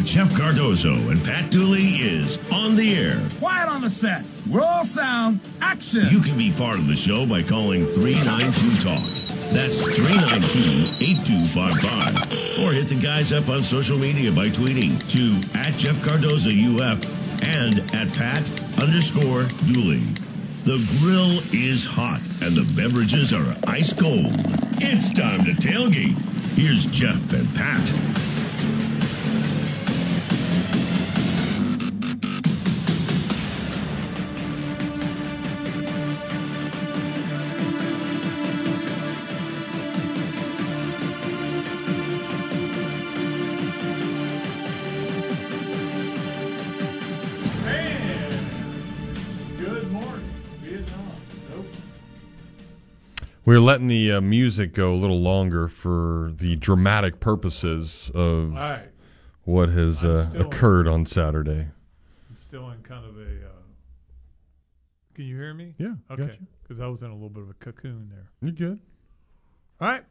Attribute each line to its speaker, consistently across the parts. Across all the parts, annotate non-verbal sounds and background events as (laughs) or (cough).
Speaker 1: with Jeff Cardozo and Pat Dooley is on the air.
Speaker 2: Quiet on the set. Roll sound. Action.
Speaker 1: You can be part of the show by calling 392 Talk. That's 392 8255. Or hit the guys up on social media by tweeting to at Jeff Cardozo UF and at Pat underscore Dooley. The grill is hot and the beverages are ice cold. It's time to tailgate. Here's Jeff and Pat.
Speaker 3: We're letting the uh, music go a little longer for the dramatic purposes of
Speaker 4: right.
Speaker 3: what has uh, occurred on Saturday.
Speaker 4: I'm still in kind of a. Uh, can you hear me?
Speaker 3: Yeah,
Speaker 4: Okay. Because I was in a little bit of a cocoon there.
Speaker 3: You good?
Speaker 4: All right.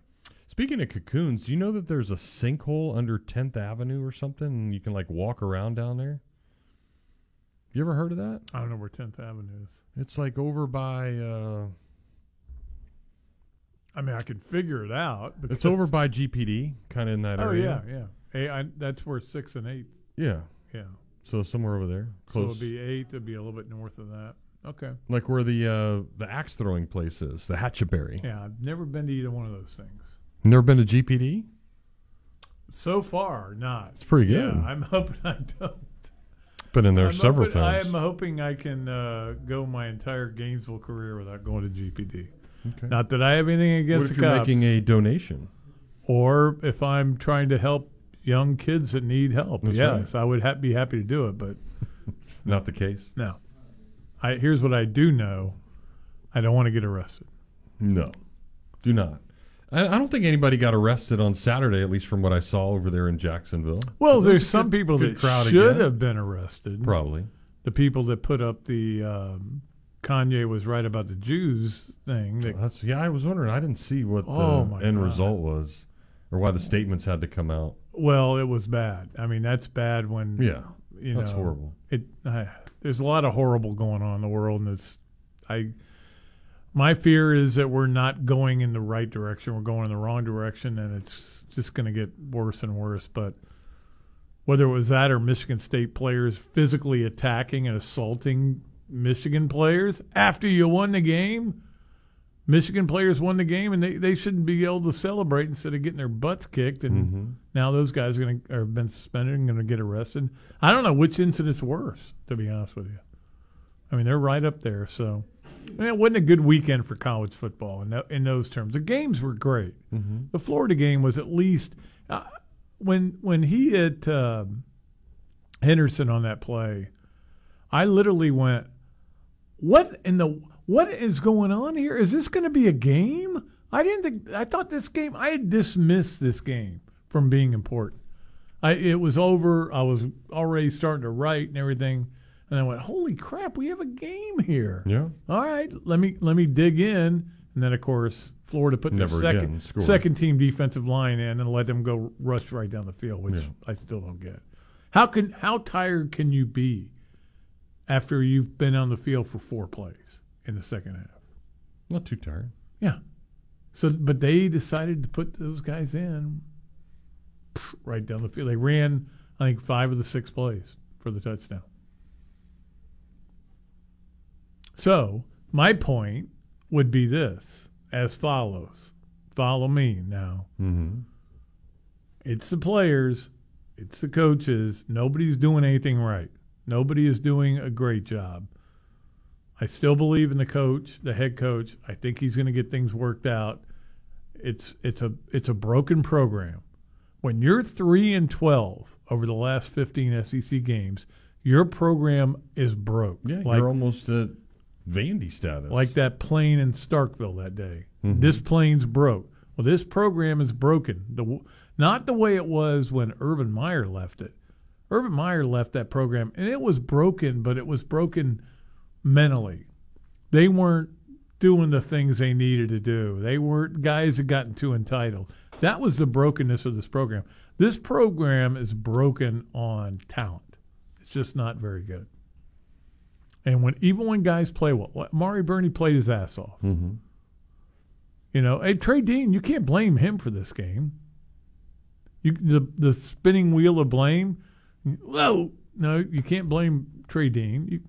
Speaker 3: Speaking of cocoons, do you know that there's a sinkhole under 10th Avenue or something, and you can like walk around down there? You ever heard of that?
Speaker 4: I don't know where 10th Avenue is.
Speaker 3: It's like over by.
Speaker 4: I mean, I could figure it out.
Speaker 3: it's over by GPD, kind of in that
Speaker 4: Oh
Speaker 3: area.
Speaker 4: yeah, yeah. Hey, I, that's where six and eight.
Speaker 3: Yeah.
Speaker 4: Yeah.
Speaker 3: So somewhere over there,
Speaker 4: So it'd be eight. It'd be a little bit north of that. Okay.
Speaker 3: like where the uh, the axe throwing place is, the Hatchaberry.
Speaker 4: Yeah, I've never been to either one of those things.
Speaker 3: Never been to GPD?
Speaker 4: So far, not.
Speaker 3: It's pretty
Speaker 4: Yeah,
Speaker 3: good.
Speaker 4: I'm (laughs) hoping I don't.
Speaker 3: Been in there
Speaker 4: I'm
Speaker 3: several
Speaker 4: hoping,
Speaker 3: times.
Speaker 4: I'm hoping I can uh, go my entire Gainesville career without going to GPD.
Speaker 3: Okay.
Speaker 4: Not that I have anything
Speaker 3: what
Speaker 4: against
Speaker 3: if
Speaker 4: the
Speaker 3: you're
Speaker 4: cops,
Speaker 3: making a donation?
Speaker 4: or if I'm trying to help young kids that need help.
Speaker 3: That's
Speaker 4: yes, I would ha- be happy to do it. But (laughs)
Speaker 3: Not the case.
Speaker 4: no, I here's what I do know: I don't want to get arrested.
Speaker 3: No, do not. I, I don't think anybody got arrested on Saturday, at least from what I saw over there in Jacksonville.
Speaker 4: Well, there's some
Speaker 3: good-
Speaker 4: people
Speaker 3: good
Speaker 4: that should
Speaker 3: again.
Speaker 4: have been arrested.
Speaker 3: Probably.
Speaker 4: The people that put up the um, Kanye was right about the Jews thing. That,
Speaker 3: That's yeah. I was wondering. I didn't see what the
Speaker 4: Oh, my
Speaker 3: end
Speaker 4: God.
Speaker 3: result was, or why the statements had to come out.
Speaker 4: well, it was bad. I mean, that's bad when
Speaker 3: Yeah,
Speaker 4: you
Speaker 3: that's
Speaker 4: know,
Speaker 3: horrible.
Speaker 4: It uh, there's a lot of horrible going on in the world, and it's I. My fear is that we're not going in the right direction. We're going in the wrong direction, and it's just going to get worse and worse. But whether it was that or Michigan State players physically attacking and assaulting Michigan players after you won the game, Michigan players won the game, and they, they shouldn't be able to celebrate instead of getting their butts kicked. And
Speaker 3: Mm-hmm.
Speaker 4: now those guys are going to have been suspended and going to get arrested. I don't know which incident's worse, to be honest with you. I mean, they're right up there. So, I mean, it wasn't a good weekend for college football in, in those terms. The games were great.
Speaker 3: Mm-hmm.
Speaker 4: The Florida game was at least uh, when when he hit um Henderson on that play. I literally went, "What in the what is going on here? Is this going to be a game?" I didn't think. I thought this game. I had dismissed this game from being important. I it was over. I was already starting to write and everything, and I went, "Holy crap! We have a game here."
Speaker 3: Yeah.
Speaker 4: All right, let me let me dig in, and then of course Florida put their
Speaker 3: Never
Speaker 4: second
Speaker 3: again
Speaker 4: second team defensive line in and let them go rush right down the field, which
Speaker 3: Yeah.
Speaker 4: I still don't get. How can how tired can you be after you've been on the field for four plays in the second half?
Speaker 3: Not too tired.
Speaker 4: Yeah. So, but they decided to put those guys in right down the field. They ran, I think, five of the six plays for the touchdown. So, my point would be this as follows follow me now.
Speaker 3: Mm-hmm.
Speaker 4: It's the players, it's the coaches. Nobody's doing anything right. Nobody is doing a great job. I still believe in the coach, the head coach. I think he's going to get things worked out. It's it's a it's a broken program. When you're 3 and 12 over the last 15 SEC games, your program is broke.
Speaker 3: Yeah,
Speaker 4: like
Speaker 3: you're almost at Vandy status.
Speaker 4: like that plane in Starkville that day.
Speaker 3: Mhm.
Speaker 4: This plane's broke. Well, this program is broken. The not the way it was when Urban Meyer left it. Urban Meyer left that program, and it was broken, but it was broken mentally. They weren't doing the things they needed to do. They weren't guys had gotten too entitled. That was the brokenness of this program. This program is broken on talent. It's just not very good. And when even when guys play well, Amari Burney played his ass off.
Speaker 3: Mm-hmm.
Speaker 4: You know, hey Trey Dean, you can't blame him for this game. You the the spinning wheel of blame. Whoa, no, you can't blame Trey Dean. You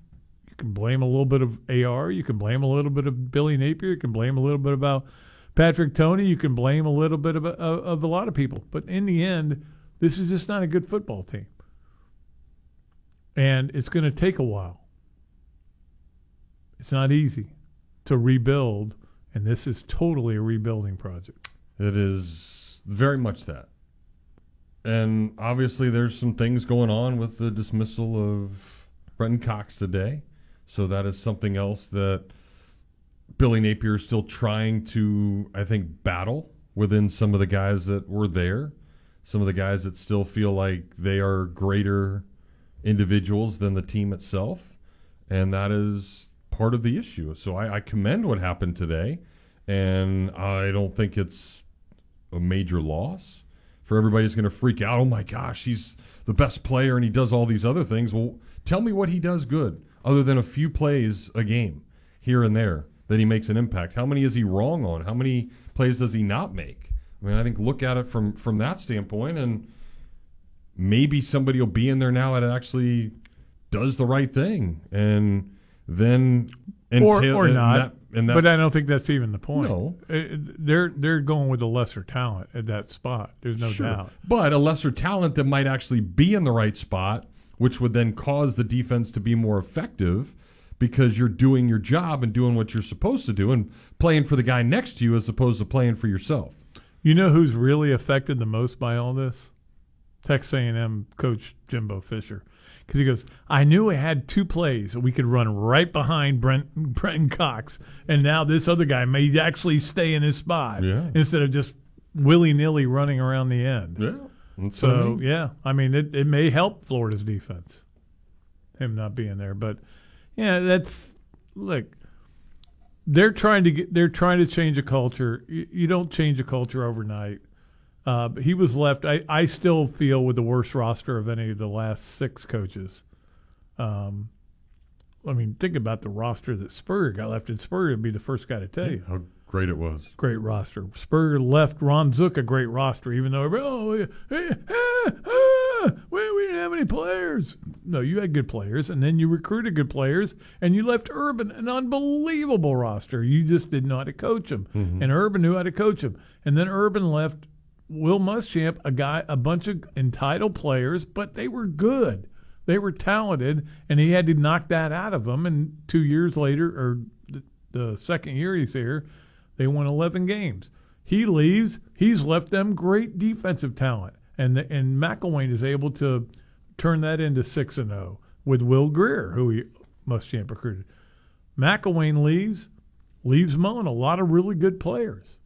Speaker 4: you can blame a little bit of AR. You can blame a little bit of Billy Napier. You can blame a little bit about Patrick Toney. You can blame a little bit of, of, of a lot of people. But in the end, this is just not a good football team, and it's going to take a while. It's not easy to rebuild, and this is totally a rebuilding project.
Speaker 3: It is very much that. And obviously, there's some things going on with the dismissal of Brenton Cox today. So that is something else that Billy Napier is still trying to, I think, battle within some of the guys that were there. Some of the guys that still feel like they are greater individuals than the team itself. And that is part of the issue. So I, I commend what happened today. And I don't think it's a major loss for everybody who's going to freak out. Oh my gosh, he's the best player and he does all these other things. Well, tell me what he does good other than a few plays a game here and there that he makes an impact. How many is he wrong on? How many plays does he not make? I mean, I think look at it from from that standpoint and maybe somebody will be in there now that actually does the right thing and then
Speaker 4: or
Speaker 3: entail-
Speaker 4: or
Speaker 3: and
Speaker 4: not.
Speaker 3: that- and that-
Speaker 4: but I don't think that's even the point.
Speaker 3: No.
Speaker 4: Uh, they're they're going with a lesser talent at that spot. There's no
Speaker 3: Sure.
Speaker 4: doubt.
Speaker 3: But a lesser talent that might actually be in the right spot, which would then cause the defense to be more effective because you're doing your job and doing what you're supposed to do and playing for the guy next to you as opposed to playing for yourself.
Speaker 4: You know who's really affected the most by all this? Texas A&M coach Jimbo Fisher, because he goes, "I knew I had two plays that we could run right behind Brent Brenton Cox, and now this other guy may actually stay in his spot
Speaker 3: Yeah.
Speaker 4: instead of just willy nilly running around the end."
Speaker 3: Yeah.
Speaker 4: So yeah, I mean it, it may help Florida's defense, him not being there. But yeah, that's look. They're trying to get. They're trying to change a culture. You, you don't change a culture overnight. Uh, but he was left. I, I still feel with the worst roster of any of the last six coaches. Um, I mean, think about the roster that Spurrier got left, and Spurrier would be the first guy to tell you
Speaker 3: how great it was.
Speaker 4: great roster. Spurrier left Ron Zook a great roster, even though oh, yeah, eh, ah, ah, we, we didn't have any players. No, you had good players, and then you recruited good players, and you left Urban an unbelievable roster. You just didn't know how to coach him, and Urban knew how to coach him. And then Urban left Will Muschamp a guy, a bunch of entitled players, but they were good. They were talented, and he had to knock that out of them. And two years later, or the, second year he's here, they won 11 games. He leaves. He's left them great defensive talent, and the, and McElwain is able to turn that into six and zero with Will Grier, who he Muschamp recruited. McElwain leaves, leaves Mullen a lot of really good players.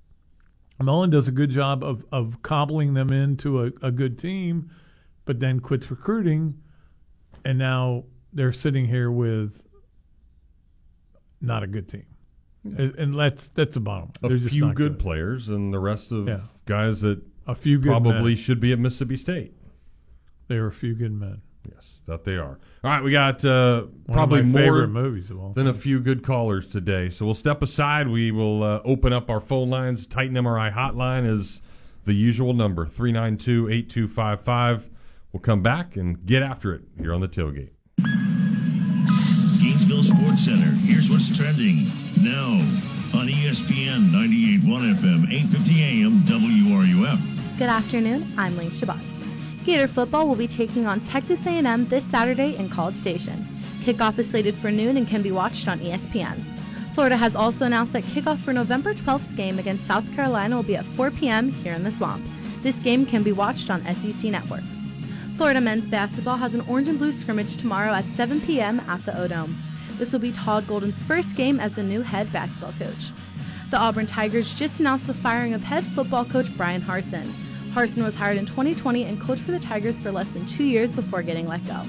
Speaker 4: Mullen does a good job of of cobbling them into a, a good team, but then quits recruiting, and now they're sitting here with not a good team. Hmm. And- And that's that's the bottom.
Speaker 3: A
Speaker 4: They're
Speaker 3: few
Speaker 4: not
Speaker 3: good, players and the rest of
Speaker 4: Yeah.
Speaker 3: guys that
Speaker 4: A few good
Speaker 3: probably
Speaker 4: men.
Speaker 3: should be at Mississippi State.
Speaker 4: They were a few good men.
Speaker 3: Yes, that they are. All right, we got uh, probably more
Speaker 4: movies of all.
Speaker 3: than a few good callers today. So we'll step aside. We will uh, open up our phone lines. Titan MRI hotline is the usual number 392 8255. We'll come back and get after it here on the tailgate.
Speaker 1: Gainesville Sports Center. Here's what's trending now on ESPN 98.1 FM, 8:50 AM, WRUF.
Speaker 5: Good afternoon. I'm Lane Shabbat. Gator football will be taking on Texas A&M this Saturday in College Station. Kickoff is slated for noon and can be watched on ESPN. Florida has also announced that kickoff for November 12th's game against South Carolina will be at 4 p.m. here in the Swamp. This game can be watched on SEC Network. Florida men's basketball has an orange and blue scrimmage tomorrow at 7 p.m. at the O-Dome. This will be Todd Golden's first game as the new head basketball coach. The Auburn Tigers just announced the firing of head football coach Bryan Harsin. Harsin was hired in 2020 and coached for the Tigers for less than two years before getting let go.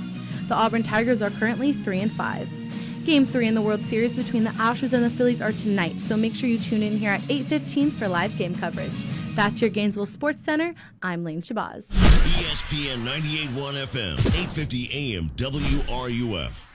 Speaker 5: The Auburn Tigers are currently 3 and 5. Game 3 in the World Series between the Astros and the Phillies are tonight, so make sure you tune in here at 8:15 for live game coverage. That's your Gainesville Sports Center. I'm Lane Shabazz.
Speaker 1: ESPN 98.1 FM, 850 AM, WRUF.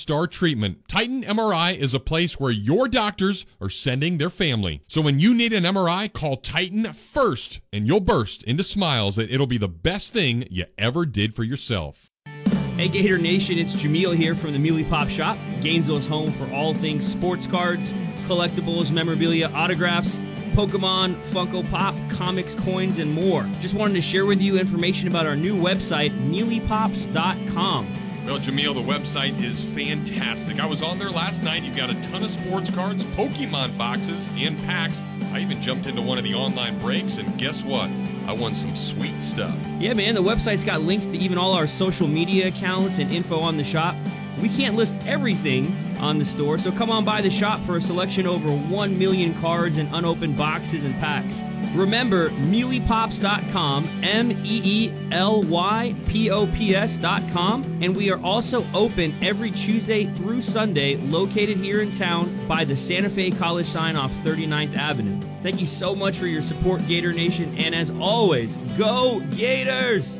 Speaker 3: star treatment. Titan MRI is a place where your doctors are sending their family. So when you need an MRI, call Titan first and you'll burst into smiles that it'll be the best thing you ever did for yourself.
Speaker 6: Hey Gator Nation, it's Jameel here from the Meely Pop Shop, Gainesville's home for all things sports cards, collectibles, memorabilia, autographs, Pokemon, Funko Pop, comics, coins, and more. Just wanted to share with you information about our new website, MeelyPops.com.
Speaker 3: Well, Jameel, the website is fantastic. I was on there last night. You've got a ton of sports cards, Pokemon boxes, and packs. I even jumped into one of the online breaks, and guess what? I won some sweet stuff.
Speaker 6: Yeah, man, the website's got links to even all our social media accounts and info on the shop. We can't list everything on the store, so come on by the shop for a selection over 1 million cards and unopened boxes and packs. Remember, MeelyPops.com, M E E L Y P O P S.com, and we are also open every Tuesday through Sunday, located here in town by the Santa Fe College sign off 39th Avenue. Thank you so much for your support, Gator Nation, and as always, go Gators!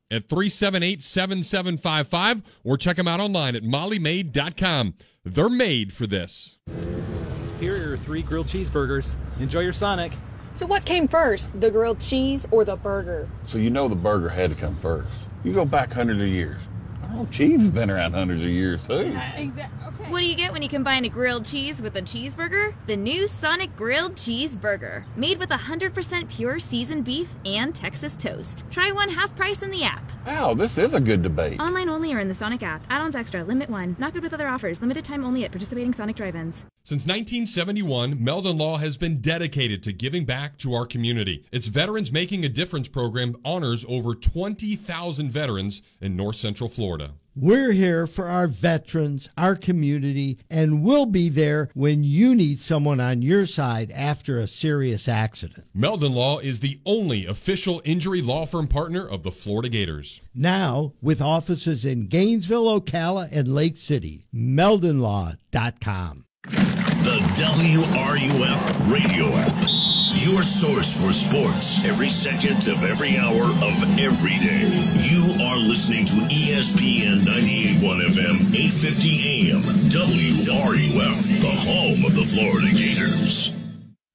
Speaker 3: at 378 7755 or check them out online at mollymaid.com. They're made for this.
Speaker 7: Here are your three grilled cheeseburgers. Enjoy your Sonic.
Speaker 8: So what came first, the grilled cheese or the burger?
Speaker 9: So you know the burger had to come first. You go back hundreds of years. Oh, cheese has been around hundreds of years too.
Speaker 8: Exactly. Okay.
Speaker 10: What do you get when you combine a grilled cheese with a cheeseburger? The new Sonic Grilled Cheeseburger, made with 100% pure seasoned beef and Texas toast. Try one half price in the app.
Speaker 9: Wow, this is a good debate.
Speaker 10: Online only or in the Sonic app. Add-ons extra. Limit one. Not good with other offers. Limited time only at participating Sonic drive-ins.
Speaker 3: Since 1971, Meldon Law has been dedicated to giving back to our community. Its Veterans Making a Difference program honors over 20,000 veterans in North Central Florida.
Speaker 11: We're here for our veterans, our community, and we'll be there when you need someone on your side after a serious accident.
Speaker 3: Meldon Law is the only official injury law firm partner of the Florida Gators.
Speaker 11: Now, with offices in Gainesville, Ocala, and Lake City, meldonlaw.com.
Speaker 1: The WRUF radio app. Your source for sports every second of every hour of every day. You are listening to ESPN 98.1 FM, 850 AM, WRUF, the home of the Florida Gators.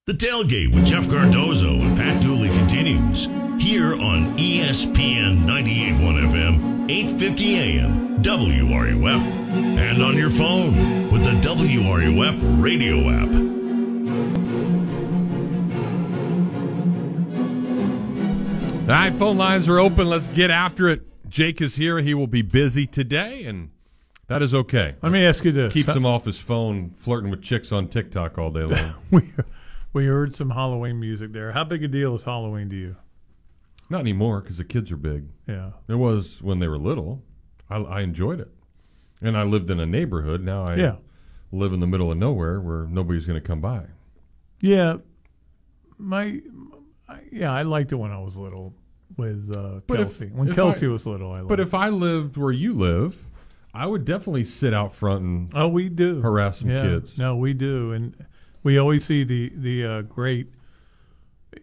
Speaker 1: The tailgate with Jeff Cardozo and Pat Dooley continues here on ESPN 98.1 FM, 850 AM, WRUF, and on your phone with the WRUF radio app.
Speaker 3: All right, phone lines are open. Let's get after it. Jake is here. He will be busy today, and that is okay.
Speaker 4: Let me ask you this:
Speaker 3: Keeps him off his phone flirting with chicks on TikTok all day long. (laughs)
Speaker 4: we we heard some Halloween music there. How big a deal is Halloween to you?
Speaker 3: Not anymore because the kids are big.
Speaker 4: Yeah.
Speaker 3: It was when they were little. I, I enjoyed it, and I lived in a neighborhood. Now I
Speaker 4: Yeah.
Speaker 3: live in the middle of nowhere where nobody's going to come by.
Speaker 4: Yeah, my, I- yeah, I liked it when I was little with uh,
Speaker 3: But if-
Speaker 4: Kelsey. when
Speaker 3: if
Speaker 4: Kelsey
Speaker 3: I-
Speaker 4: was little, I liked.
Speaker 3: But if I lived where you live, I would definitely sit out front and
Speaker 4: oh, we do
Speaker 3: harass some kids.
Speaker 4: No, we do, and We always see the the uh, great.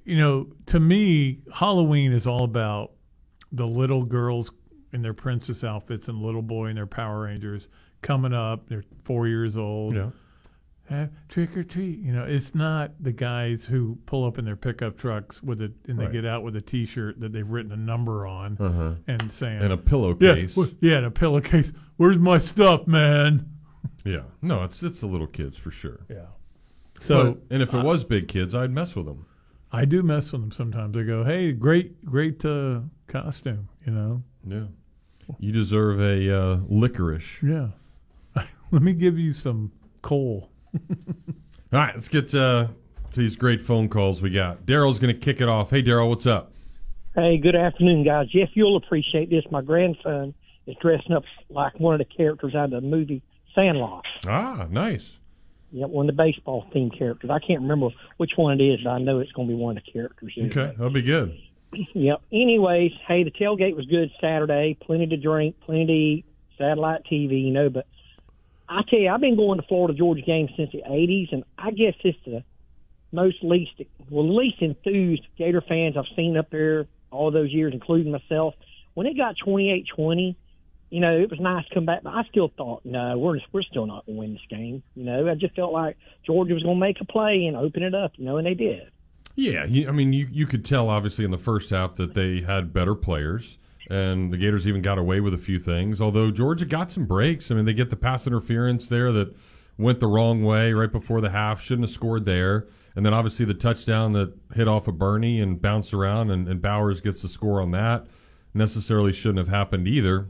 Speaker 4: You know, to me, Halloween is all about the little girls in their princess outfits and little boy in their Power Rangers coming up. They're four years old.
Speaker 3: Yeah.
Speaker 4: Eh, trick or treat. You know, it's not the guys who pull up in their pickup trucks with it and they
Speaker 3: Right.
Speaker 4: get out with a T-shirt that they've written a number on
Speaker 3: Uh-huh.
Speaker 4: and saying
Speaker 3: And a pillowcase.
Speaker 4: Yeah, wh- yeah, and a pillowcase. Where's my stuff, man?
Speaker 3: Yeah. No, it's it's the little kids for sure.
Speaker 4: Yeah. So,
Speaker 3: But- and if it was big kids, I'd mess with them.
Speaker 4: I do mess with them sometimes. I go, "Hey, great, great uh, costume," you know.
Speaker 3: Yeah. You deserve a uh, licorice.
Speaker 4: Yeah. (laughs) Let me give you some coal.
Speaker 3: All right, let's get uh, to these great phone calls we got. Daryl's going to kick it off. Hey, Daryl, what's up?
Speaker 12: Hey, good afternoon, guys. Jeff, you'll appreciate this. My grandson is dressing up like one of the characters out of the movie Sandlot.
Speaker 3: Ah, nice.
Speaker 12: Yep, one of the baseball theme characters. I can't remember which one it is, but I know it's going to be one of the characters.
Speaker 3: Okay, that'll be good. (clears throat)
Speaker 12: Yep. Anyways, hey, the tailgate was good Saturday. Plenty to drink, plenty to eat, satellite TV, you know. But I tell you, I've been going to Florida Georgia games since the '80s, and I guess it's the most least, well, least enthused Gator fans I've seen up there all those years, including myself. When it got 28-20, you know, it was nice to come back, but I still thought, no, we're we're still not going to win this game. You know, I just felt like Georgia was going to make a play and open it up, you know, and they did.
Speaker 3: Yeah, I mean, you, you could tell obviously in the first half that they had better players, and the Gators even got away with a few things. Although Georgia got some breaks. I mean, they get the pass interference there that went the wrong way right before the half. Shouldn't have scored there. And then obviously the touchdown that hit off of Burney and bounced around, and, and Bowers gets the score on that. Necessarily shouldn't have happened either.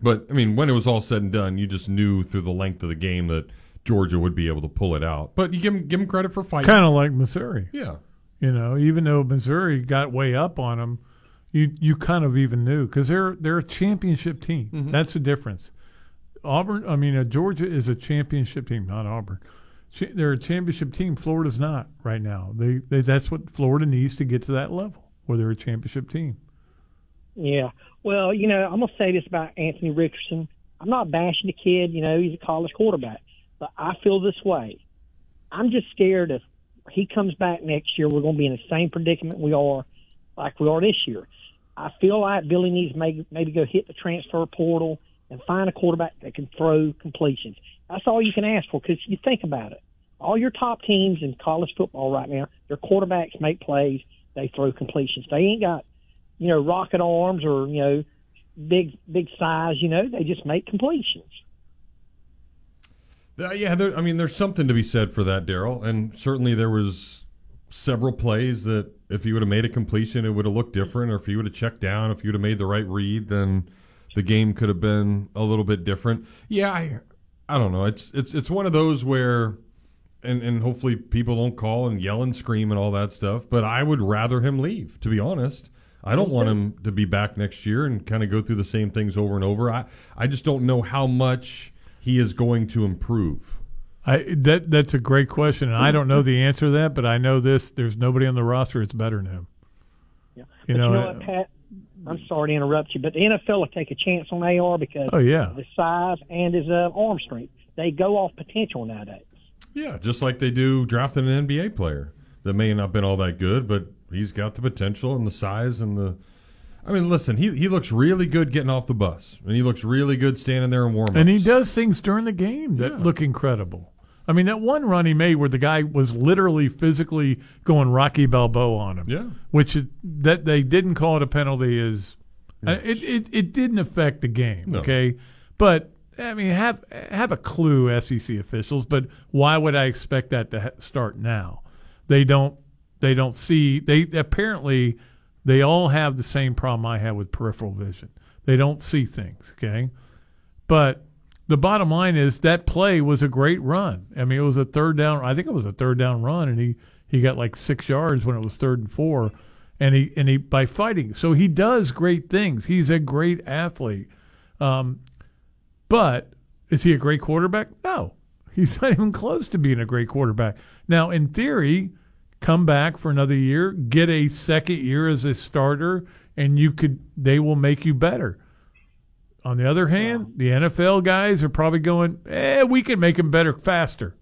Speaker 3: But I mean, when it was all said and done, you just knew through the length of the game that Georgia would be able to pull it out. But you give them, give them credit for fighting.
Speaker 4: Kind of like Missouri.
Speaker 3: Yeah.
Speaker 4: You know, even though Missouri got way up on them, you you kind of even knew because they're they're a championship team.
Speaker 3: Mm-hmm.
Speaker 4: That's the difference. Auburn, I mean, uh, Georgia is a championship team, not Auburn. Ch- they're a championship team. Florida's not right now. They, they that's what Florida needs to get to that level where they're a championship team.
Speaker 12: Yeah. Well, you know, I'm gonna say this about Anthony Richardson. I'm not bashing the kid. You know, he's a college quarterback, but I feel this way. I'm just scared if he comes back next year, we're going to be in the same predicament we are, like we are this year. I feel like Billy needs maybe, maybe go hit the transfer portal and find a quarterback that can throw completions. That's all you can ask for because you think about it. All your top teams in college football right now, their quarterbacks make plays, they throw completions. They ain't got, you know, rocket arms or, you know, big big size, you know, they just make completions.
Speaker 3: Uh, yeah, there, I mean, there's something to be said for that, Daryl, and certainly there was several plays that if he would have made a completion, it would have looked different, or if he would have checked down, if he would have made the right read, then the game could have been a little bit different. Yeah, I, I don't know. It's it's it's one of those where, and and hopefully people don't call and yell and scream and all that stuff. But I would rather him leave, to be honest. I don't want him to be back next year and kind of go through the same things over and over. I I just don't know how much he is going to improve.
Speaker 4: I that that's a great question, and I don't know the answer to that, but I know this: there's nobody on the roster that's better than him.
Speaker 12: Yeah.
Speaker 4: You
Speaker 12: But
Speaker 4: know,
Speaker 12: you know
Speaker 4: uh,
Speaker 12: what, Pat? I'm sorry to interrupt you, but the NFL will take a chance on AR because
Speaker 4: Oh, yeah.
Speaker 12: of his size and his uh, arm strength. They go off potential nowadays.
Speaker 3: Yeah, just like they do drafting an NBA player that may not have been all that good, but he's got the potential and the size and the. I mean, listen, he he looks really good getting off the bus, and he looks really good standing there and warm
Speaker 4: And he does things during the game that look incredible. I mean, that one run he made where the guy was literally physically going Rocky Balboa on him.
Speaker 3: Yeah.
Speaker 4: Which it, that they didn't call it a penalty is uh, it, it it didn't affect the game.
Speaker 3: No.
Speaker 4: Okay, but I mean, have have a clue, SEC officials. But why would I expect that to ha- start now? They don't they don't see they apparently they all have the same problem I have with peripheral vision. They don't see things. Okay, but the bottom line is that play was a great run. I mean, it was a third down. I think it was a third down run, and he he got like six yards when it was third and four, and he and he by fighting. So he does great things. He's a great athlete. Um, but is he a great quarterback? No, he's not even close to being a great quarterback. Now, in theory, come back for another year, get a second year as a starter, and you could they will make you better. On the other hand, the NFL guys are probably going, eh, we can make him better faster.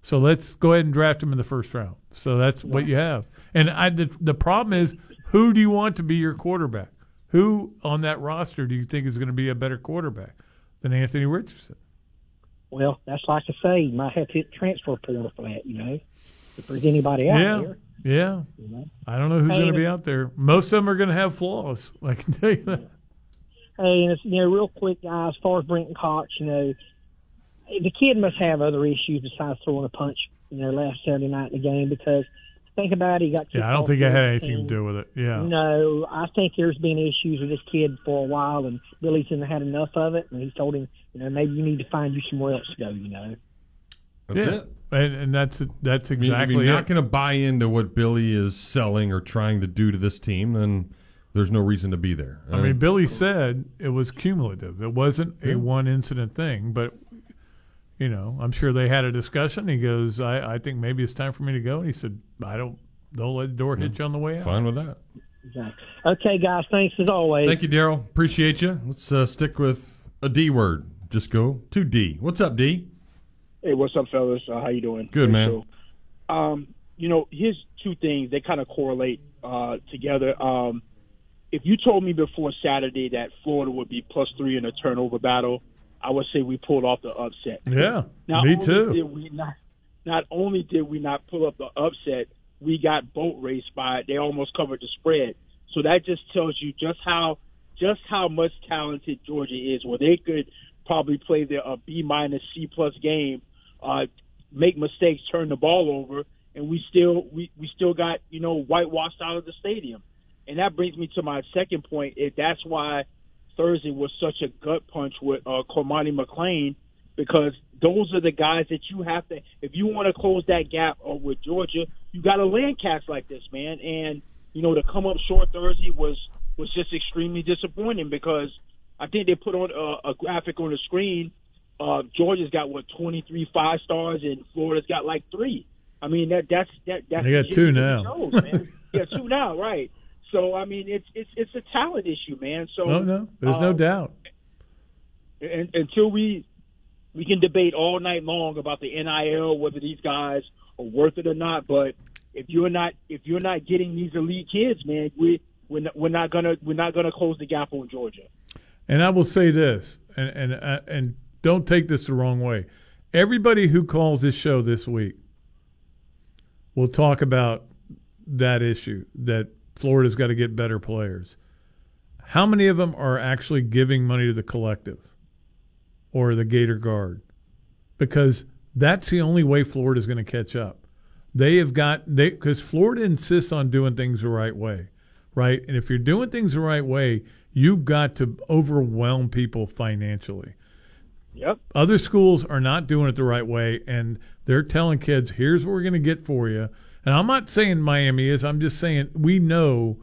Speaker 4: So let's go ahead and draft him in the first round. So that's what you have. And I, the, the problem is, who do you want to be your quarterback? Who on that roster do you think is going to be a better quarterback than Anthony Richardson?
Speaker 12: Well, that's like I say, you might have to hit transfer portal for that, you know, if there's anybody out
Speaker 4: yeah,
Speaker 12: there.
Speaker 4: yeah.
Speaker 12: You know?
Speaker 4: I don't know who's
Speaker 12: Hey,
Speaker 4: going to be out there. Most of them are going to have flaws. (laughs) I can tell you that.
Speaker 12: Hey, and it's, you know, real quick, guys, as far as Brenton Cox, you know, the kid must have other issues besides throwing a punch, you know, last Saturday night in the game because think about it, he got
Speaker 4: Yeah, I don't think it had anything to do with it. Yeah.
Speaker 12: No, I think there's been issues with this kid for a while, and Billy's had enough of it, and he told him, you know, maybe you need to find you somewhere else to go, you know.
Speaker 3: That's
Speaker 4: yeah.
Speaker 3: it.
Speaker 4: And, and that's that's
Speaker 3: I mean,
Speaker 4: exactly
Speaker 3: if you're not
Speaker 4: it.
Speaker 3: going to buy into what Billy is selling or trying to do to this team, then there's no reason to be there.
Speaker 4: I mean, Billy said it was cumulative. It wasn't
Speaker 3: Yeah.
Speaker 4: a one incident thing, but you know, I'm sure they had a discussion. He goes, I, I think maybe it's time for me to go. And he said, I don't, don't let the door hit you on the way out.
Speaker 3: fine with that.
Speaker 12: Exactly. Okay, guys, thanks as always.
Speaker 3: Thank you, Daryl. Appreciate you. Let's uh, stick with a D word. Just go to D. What's up, D?
Speaker 13: Hey, what's up, fellas? Uh, how you doing?
Speaker 3: Good,
Speaker 13: Great
Speaker 3: man.
Speaker 13: show. Um, you know, here's two things. They kind of correlate uh, together. Um, if you told me before Saturday that Florida would be plus three in a turnover battle, I would say we pulled off the upset.
Speaker 4: Yeah,
Speaker 13: Not
Speaker 4: me too.
Speaker 13: Did we not, not only did we not pull up the upset, we got boat raced by it. They almost covered the spread. So that just tells you just how just how much talented Georgia is. Where they could probably play their B minus C plus game, uh, make mistakes, turn the ball over, and we still we, we still got you know whitewashed out of the stadium. And that brings me to my second point. Is that's why Thursday was such a gut punch with uh, Cormani McClain because those are the guys that you have to. If you want to close that gap uh, with Georgia, you got to land cats like this, man. And you know to come up short Thursday was was just extremely disappointing because I think they put on a, a graphic on the screen. Uh, Georgia's got what twenty three five stars and Florida's got like three. I mean that that's that that's
Speaker 4: They got two now.
Speaker 13: shows, man. yeah, two now, right? So I mean it's it's it's a talent issue, man. So
Speaker 4: Oh no, there's no
Speaker 13: um,
Speaker 4: doubt.
Speaker 13: and, until we we can debate all night long about the NIL whether these guys are worth it or not. But if you're not if you're not getting these elite kids, man, we we're not, we're not gonna we're not gonna close the gap on Georgia.
Speaker 4: And I will say this, and and uh, and don't take this the wrong way. Everybody who calls this show this week will talk about that issue that Florida's got to get better players. How many of them are actually giving money to the collective or the Gator Guard? Because that's the only way Florida's going to catch up. They have got they because Florida insists on doing things the right way, right? And if you're doing things the right way, you've got to overwhelm people financially.
Speaker 13: Yep.
Speaker 4: Other schools are not doing it the right way, and they're telling kids, "Here's what we're going to get for you." And I'm not saying Miami is. I'm just saying we know,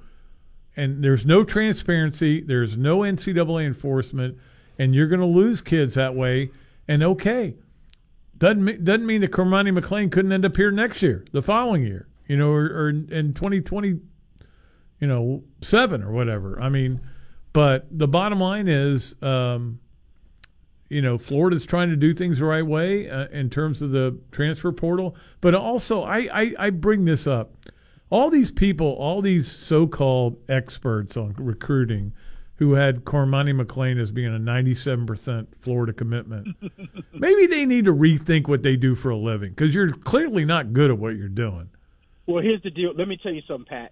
Speaker 4: and there's no transparency. There's no NCAA enforcement, and you're going to lose kids that way. And okay, doesn't mean, doesn't mean that Cormani McClain couldn't end up here next year, the following year, you know, or, or in 2020, you know, seven or whatever. I mean, but the bottom line is. Um, you know, Florida's trying to do things the right way uh, in terms of the transfer portal. But also, I, I, I bring this up. All these people, all these so called experts on recruiting who had Cormani McClain as being a 97% Florida commitment, (laughs) maybe they need to rethink what they do for a living because you're clearly not good at what you're doing.
Speaker 13: Well, here's the deal. Let me tell you something, Pat.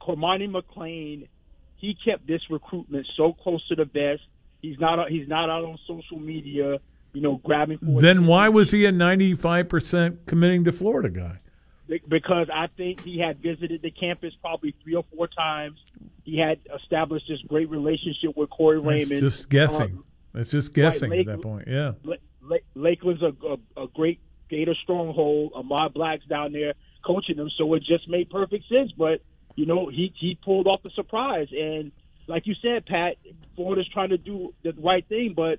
Speaker 13: Cormani McClain, he kept this recruitment so close to the vest. He's not he's not out on social media, you know, grabbing for
Speaker 4: Then why was he a 95% committing to Florida guy?
Speaker 13: because I think he had visited the campus probably three or four times. He had established this great relationship with Corey
Speaker 4: That's
Speaker 13: Raymond.
Speaker 4: just guessing.
Speaker 13: Um,
Speaker 4: That's just
Speaker 13: right,
Speaker 4: guessing
Speaker 13: Lake-
Speaker 4: at that point. Yeah.
Speaker 13: La- La- Lakeland's a, a, a great Gator stronghold. Ahmad Black's down there coaching them, so it just made perfect sense. But you know, he he pulled off the surprise, and like you said, Pat, Florida's trying to do the right thing, but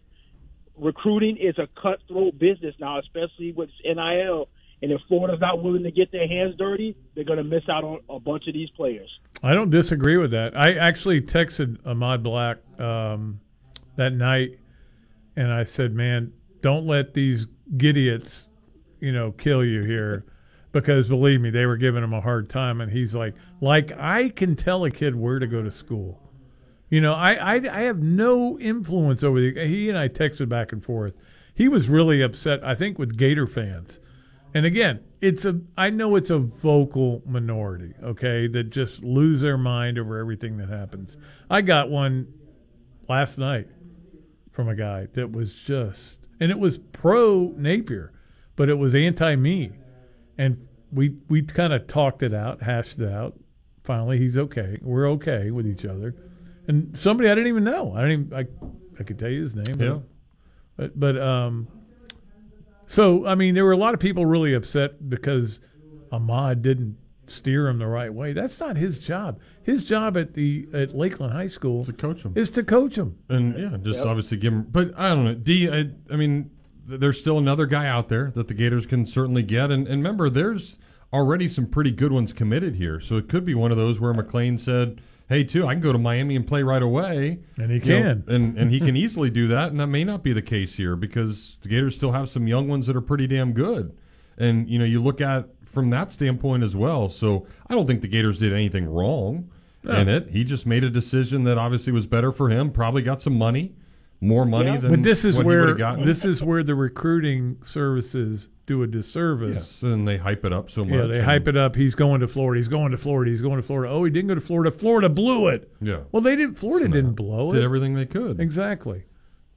Speaker 13: recruiting is a cutthroat business now, especially with NIL. And if Florida's not willing to get their hands dirty, they're going to miss out on a bunch of these players.
Speaker 4: I don't disagree with that. I actually texted Ahmad Black um, that night, and I said, "Man, don't let these gidiots you know, kill you here because believe me, they were giving him a hard time. And he's like, like I can tell a kid where to go to school. You know, I, I, I have no influence over the. He and I texted back and forth. He was really upset, I think, with Gator fans. And again, it's a. I know it's a vocal minority, okay, that just lose their mind over everything that happens. I got one last night from a guy that was just, and it was pro Napier, but it was anti me, and we we kind of talked it out, hashed it out. Finally, he's okay. We're okay with each other and somebody I didn't even know. I didn't. Even, I I could tell you his name.
Speaker 3: Yeah.
Speaker 4: But but um. So I mean, there were a lot of people really upset because Ahmad didn't steer him the right way. That's not his job. His job at the at Lakeland High School
Speaker 3: to coach him
Speaker 4: is to coach him.
Speaker 3: And yeah, just obviously give him. But I don't know. D. I, I mean, th- there's still another guy out there that the Gators can certainly get. And, and remember, there's already some pretty good ones committed here. So it could be one of those where McClain said, "Hey, too, I can go to Miami and play right away."
Speaker 4: And he
Speaker 3: You know,
Speaker 4: can.
Speaker 3: and and he can (laughs) easily do that. And that may not be the case here because the Gators still have some young ones that are pretty damn good. And you know, you look at from that standpoint as well. So I don't think the Gators did anything wrong
Speaker 4: No.
Speaker 3: in it. He just made a decision that obviously was better for him. Probably got some money, more money than.
Speaker 4: but this is where this is where the recruiting services do a disservice.
Speaker 3: Yes, and they hype it up so much.
Speaker 4: Yeah, they hype it up. He's going to Florida. He's going to Florida. He's going to Florida. Oh, he didn't go to Florida. Florida blew it.
Speaker 3: Yeah.
Speaker 4: Well, they didn't. Florida didn't blow it.
Speaker 3: Did everything they could.
Speaker 4: Exactly.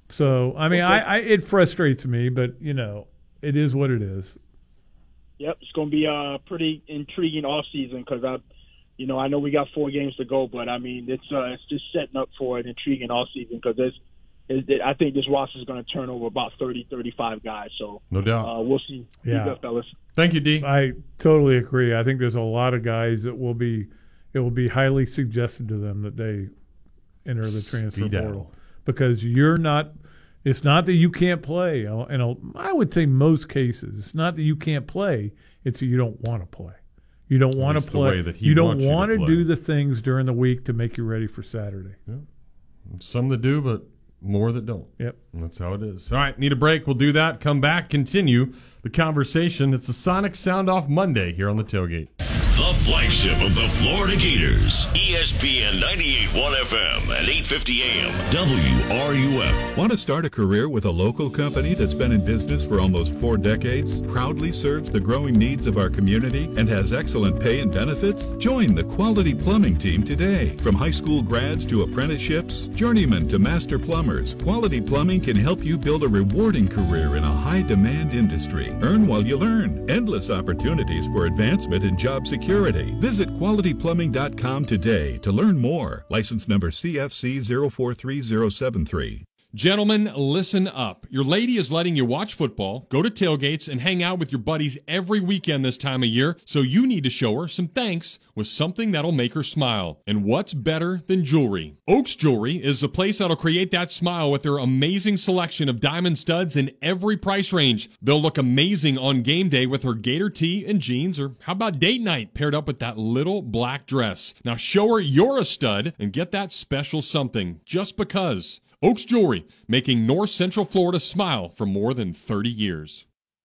Speaker 4: So I mean, I, I it frustrates me, but you know, it is what it is.
Speaker 13: Yep, it's going to be a pretty intriguing off season because I, you know, I know we got four games to go, but I mean, it's uh, it's just setting up for an intriguing off season because there's, is I think this roster is going to turn over about 30, 35 guys. So
Speaker 3: No doubt.
Speaker 13: uh, we'll see.
Speaker 4: Yeah.
Speaker 13: Be good, fellas.
Speaker 3: Thank you, D.
Speaker 4: I totally agree. I think there's a lot of guys that will be, it will be highly suggested to them that they enter the transfer
Speaker 3: Speed out.
Speaker 4: portal because you're not. It's not that you can't play. And I would say most cases, it's not that you can't play. It's that you don't want to play. You don't want to
Speaker 3: least the
Speaker 4: play.
Speaker 3: way that he
Speaker 4: you don't
Speaker 3: wants you to
Speaker 4: want to do the things during the week to make you ready for Saturday.
Speaker 3: Some that do, but more that don't.
Speaker 4: Yep.
Speaker 3: And that's how it is. All right, need a break. We'll do that. Come back, continue the conversation. It's a Sonic Sound Off Monday here on the tailgate.
Speaker 1: Flagship of the Florida Gators. ESPN 98.1 FM and 850 AM. WRUF.
Speaker 14: Want to start a career with a local company that's been in business for almost four decades, proudly serves the growing needs of our community, and has excellent pay and benefits? Join the Quality Plumbing team today. From high school grads to apprenticeships, journeymen to master plumbers, Quality Plumbing can help you build a rewarding career in a high demand industry. Earn while you learn. Endless opportunities for advancement and job security. Visit qualityplumbing.com today to learn more. License number CFC 043073.
Speaker 15: Gentlemen, listen up. Your lady is letting you watch football, go to tailgates, and hang out with your buddies every weekend this time of year, so you need to show her some thanks with something that'll make her smile. And what's better than jewelry? Oaks Jewelry is the place that'll create that smile with their amazing selection of diamond studs in every price range. They'll look amazing on game day with her gator tee and jeans, or how about date night paired up with that little black dress? Now show her you're a stud and get that special something just because. Oaks Jewelry, making North Central Florida smile for more than 30 years.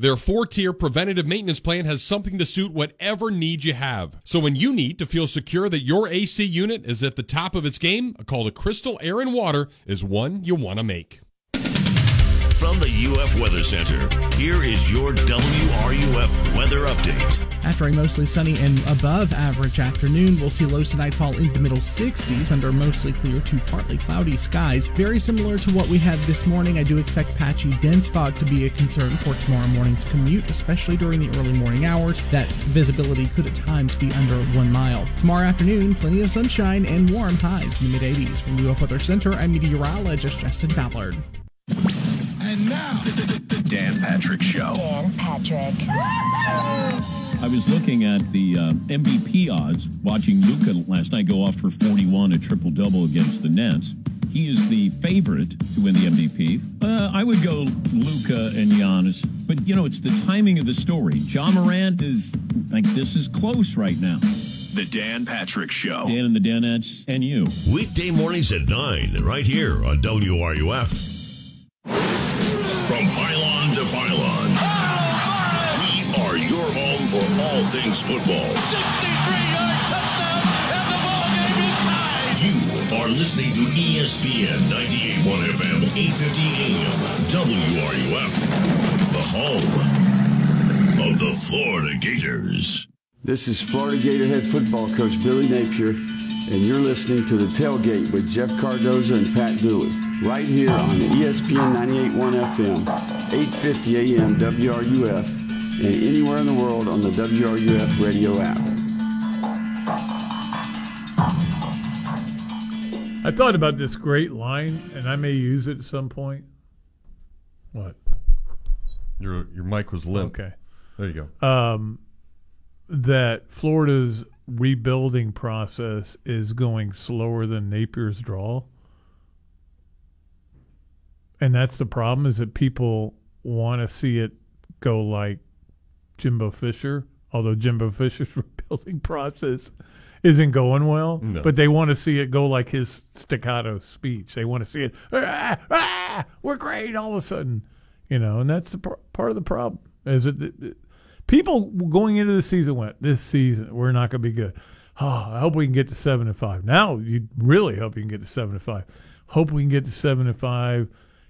Speaker 15: Their four tier preventative maintenance plan has something to suit whatever need you have. So when you need to feel secure that your AC unit is at the top of its game, a call to Crystal Air and Water is one you want to make.
Speaker 1: From the UF Weather Center, here is your WRUF weather update.
Speaker 16: After a mostly sunny and above average afternoon, we'll see lows tonight fall into the middle 60s under mostly clear to partly cloudy skies. Very similar to what we had this morning, I do expect patchy dense fog to be a concern for tomorrow morning's commute, especially during the early morning hours. That visibility could at times be under one mile. Tomorrow afternoon, plenty of sunshine and warm highs in the mid 80s. From the UF Weather Center, I'm meteorologist Justin Ballard.
Speaker 17: And now, the Dan Patrick Show.
Speaker 18: Dan Patrick.
Speaker 19: I was looking at the uh, MVP odds, watching Luka last night go off for 41, a triple double against the Nets. He is the favorite to win the MVP. Uh, I would go Luka and Giannis, but you know it's the timing of the story. Ja Morant is like this is close right now.
Speaker 17: The Dan Patrick Show.
Speaker 19: Dan and the Danettes and you.
Speaker 1: Weekday mornings at 9, right here on WRUF. From pylon to pylon, for all things football. 63-yard touchdown, and the ball game is tied. You are listening to ESPN 98.1 FM, 850 AM, WRUF, the home of the Florida Gators.
Speaker 20: This is Florida Gator head football coach Billy Napier, and you're listening to The Tailgate with Jeff Cardozo and Pat Dooley, right here on ESPN 98.1 FM, 850 AM WRUF, and anywhere in the world on the WRUF radio app.
Speaker 4: I thought about this great line, and I may use it at some point. What?
Speaker 3: Your your mic was limp.
Speaker 4: Okay.
Speaker 3: There you go.
Speaker 4: Um, that Florida's rebuilding process is going slower than Napier's draw. And that's the problem is that people want to see it go like Jimbo Fisher, although Jimbo Fisher's (laughs) rebuilding process isn't going well,
Speaker 3: No.
Speaker 4: but they want to see it go like his staccato speech. They want to see it, ah, ah, we're great all of a sudden, you know, and that's the par- part of the problem. Is it, it- it- people going into the season went, this season we're not going to be good. Oh, I hope we can get to seven and five. Now you really hope you can get to seven and five. Hope we can get to seven and five.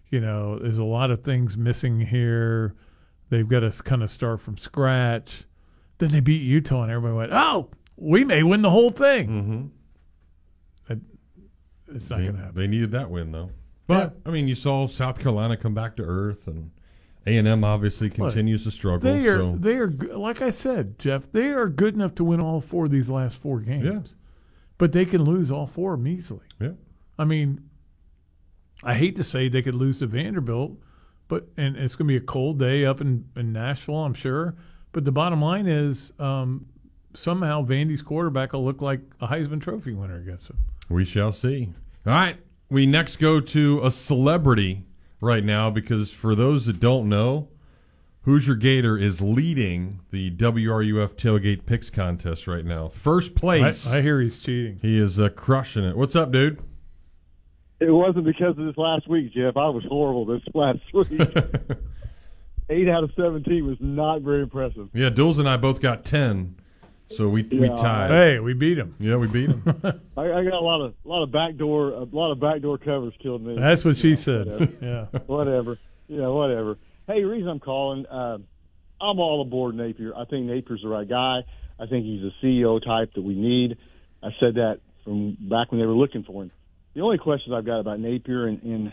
Speaker 4: You know, there's a lot of things missing here. They've got to kind of start from scratch. Then they beat Utah, and everybody went, "Oh, we may win the whole thing." Mm-hmm. It's not
Speaker 3: They,
Speaker 4: going to happen.
Speaker 3: they needed that win though. But I mean, you saw South Carolina come back to earth, and A and M obviously continues to struggle.
Speaker 4: They are,
Speaker 3: so
Speaker 4: they are, like I said, Jeff. They are good enough to win all four of these last four games.
Speaker 3: Yeah.
Speaker 4: but they can lose all four of them easily.
Speaker 3: Yeah.
Speaker 4: I mean, I hate to say they could lose to Vanderbilt, but and it's going to be a cold day up in, in Nashville, I'm sure. But the bottom line is, um, somehow Vandy's quarterback will look like a Heisman Trophy winner against them.
Speaker 3: we shall see. All right, we next go to a celebrity right now because for those that don't know, Hoosier Gator is leading the WRUF tailgate picks contest right now. First place.
Speaker 4: I, I hear he's cheating.
Speaker 3: He is uh, crushing it. What's up, dude?
Speaker 21: It wasn't because of this last week, Jeff. I was horrible this (laughs) last week. (laughs) Eight out of seventeen was not very impressive.
Speaker 3: Yeah, Duels and I both got ten, so we we tied.
Speaker 4: Hey, we beat him.
Speaker 3: Yeah, we beat him. (laughs)
Speaker 21: I, I got a lot of a lot of backdoor a lot of backdoor covers killed me.
Speaker 4: That's what she
Speaker 21: know,
Speaker 4: said.
Speaker 21: Whatever.
Speaker 4: yeah.
Speaker 21: whatever. Yeah, whatever. Hey, reason I'm calling, uh, I'm all aboard Napier. I think Napier's the right guy. I think he's a CEO type that we need. I said that from back when they were looking for him. The only questions I've got about Napier, and, and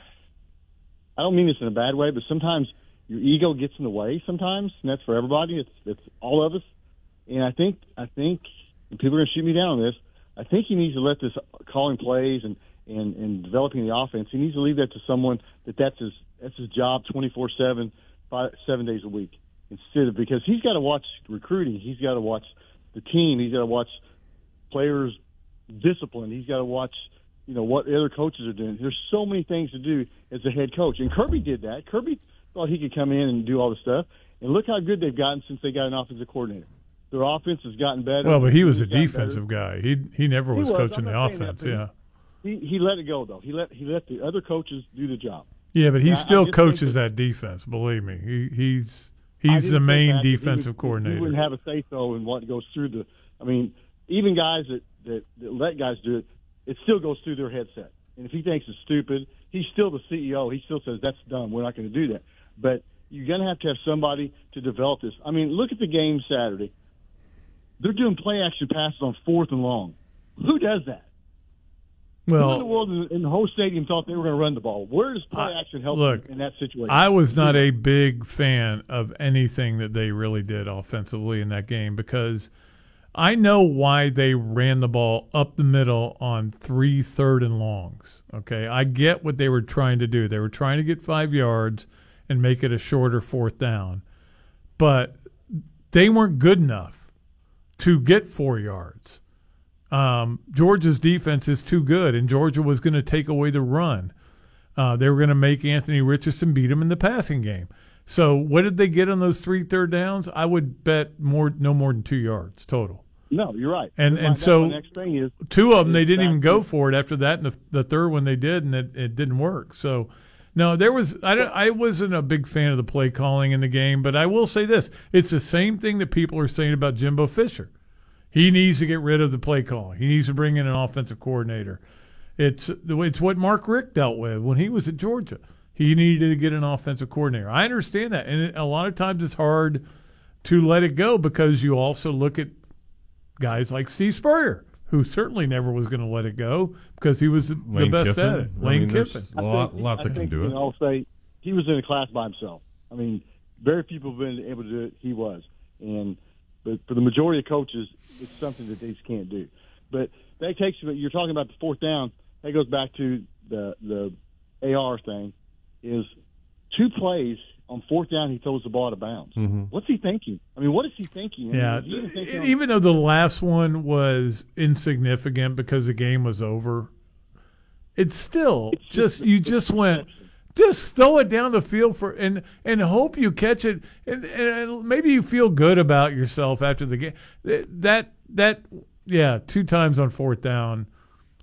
Speaker 21: I don't mean this in a bad way, but sometimes your ego gets in the way. Sometimes, and that's for everybody. It's it's all of us. And I think I think people are going to shoot me down on this. I think he needs to let this calling plays and and and developing the offense. He needs to leave that to someone that that's his that's his job twenty four seven, five seven days a week instead of because he's got to watch recruiting. He's got to watch the team. He's got to watch players discipline. He's got to watch, you know, what the other coaches are doing. There's so many things to do as a head coach, and Kirby did that. Kirby thought he could come in and do all the stuff, and look how good they've gotten since they got an offensive coordinator. Their offense has gotten better.
Speaker 4: Well, but he was a
Speaker 21: He's gotten
Speaker 4: defensive
Speaker 21: better.
Speaker 4: guy. He he never
Speaker 21: He
Speaker 4: was,
Speaker 21: was.
Speaker 4: coaching the
Speaker 21: saying that,
Speaker 4: offense. yeah.
Speaker 21: He he let it go though. He let he let the other coaches do the job.
Speaker 4: Yeah, but he
Speaker 21: And I- I
Speaker 4: still coaches
Speaker 21: that-
Speaker 4: that defense. Believe me, he he's he's the main
Speaker 21: that, but he
Speaker 4: defensive
Speaker 21: would-
Speaker 4: coordinator.
Speaker 21: He wouldn't have a say so in what goes through the. I mean, even guys that, that that let guys do it, it still goes through their headset. And if he thinks it's stupid, he's still the CEO. He still says that's dumb. We're not going to do that. But you're going to have to have somebody to develop this. I mean, look at the game Saturday. They're doing play action passes on fourth and long. Who does that? Who in the
Speaker 4: well,
Speaker 21: world in in the whole stadium thought they were going to run the ball? Where does play
Speaker 4: I-
Speaker 21: action help
Speaker 4: look,
Speaker 21: in that situation?
Speaker 4: I was not a big fan of anything that they really did offensively in that game because I know why they ran the ball up the middle on three third and longs. Okay, I get what they were trying to do. They were trying to get five yards and make it a shorter fourth down, but they weren't good enough to get four yards. Um, Georgia's defense is too good, and Georgia was going to take away the run. Uh, they were going to make Anthony Richardson beat him in the passing game. So what did they get on those three third downs? I would bet more, no more than two yards total.
Speaker 21: No, you're right.
Speaker 4: And
Speaker 21: My-
Speaker 4: and
Speaker 21: that's
Speaker 4: so
Speaker 21: next thing is
Speaker 4: two of them they didn't even go for it after that, and the, the third one they did, and it, it didn't work. So no, there was I don't, I wasn't a big fan of the play calling in the game, but I will say this: it's the same thing that people are saying about Jimbo Fisher. He needs to get rid of the play calling. He needs to bring in an offensive coordinator. It's it's what Mark Richt dealt with when he was at Georgia. He needed to get an offensive coordinator. I understand that, and a lot of times it's hard to let it go because you also look at guys like Steve Spurrier, who certainly never was going to let it go because he was the, the best
Speaker 3: Kiffin.
Speaker 4: at it.
Speaker 3: I
Speaker 4: Lane
Speaker 3: mean,
Speaker 4: Kiffin.
Speaker 3: a lot,
Speaker 21: think-
Speaker 3: lot
Speaker 21: I
Speaker 3: that can
Speaker 21: think,
Speaker 3: do
Speaker 21: you
Speaker 3: it.
Speaker 21: I'll say he was in a class by himself. I mean, very few people have been able to do it. He was, and but for the majority of coaches, it's something that they just can't do. But that takes you. But you're talking about the fourth down. That goes back to the the AR thing. Is two plays on fourth down, he throws the ball out of bounds.
Speaker 3: Mhm.
Speaker 21: What's he thinking? I mean, what is he thinking? I mean,
Speaker 4: Yeah,
Speaker 21: is he even on-
Speaker 4: though the last one was insignificant because the game was over, it's still just you just went just throw it down the field for and and hope you catch it and, and maybe you feel good about yourself after the game. That that yeah, two times on fourth down,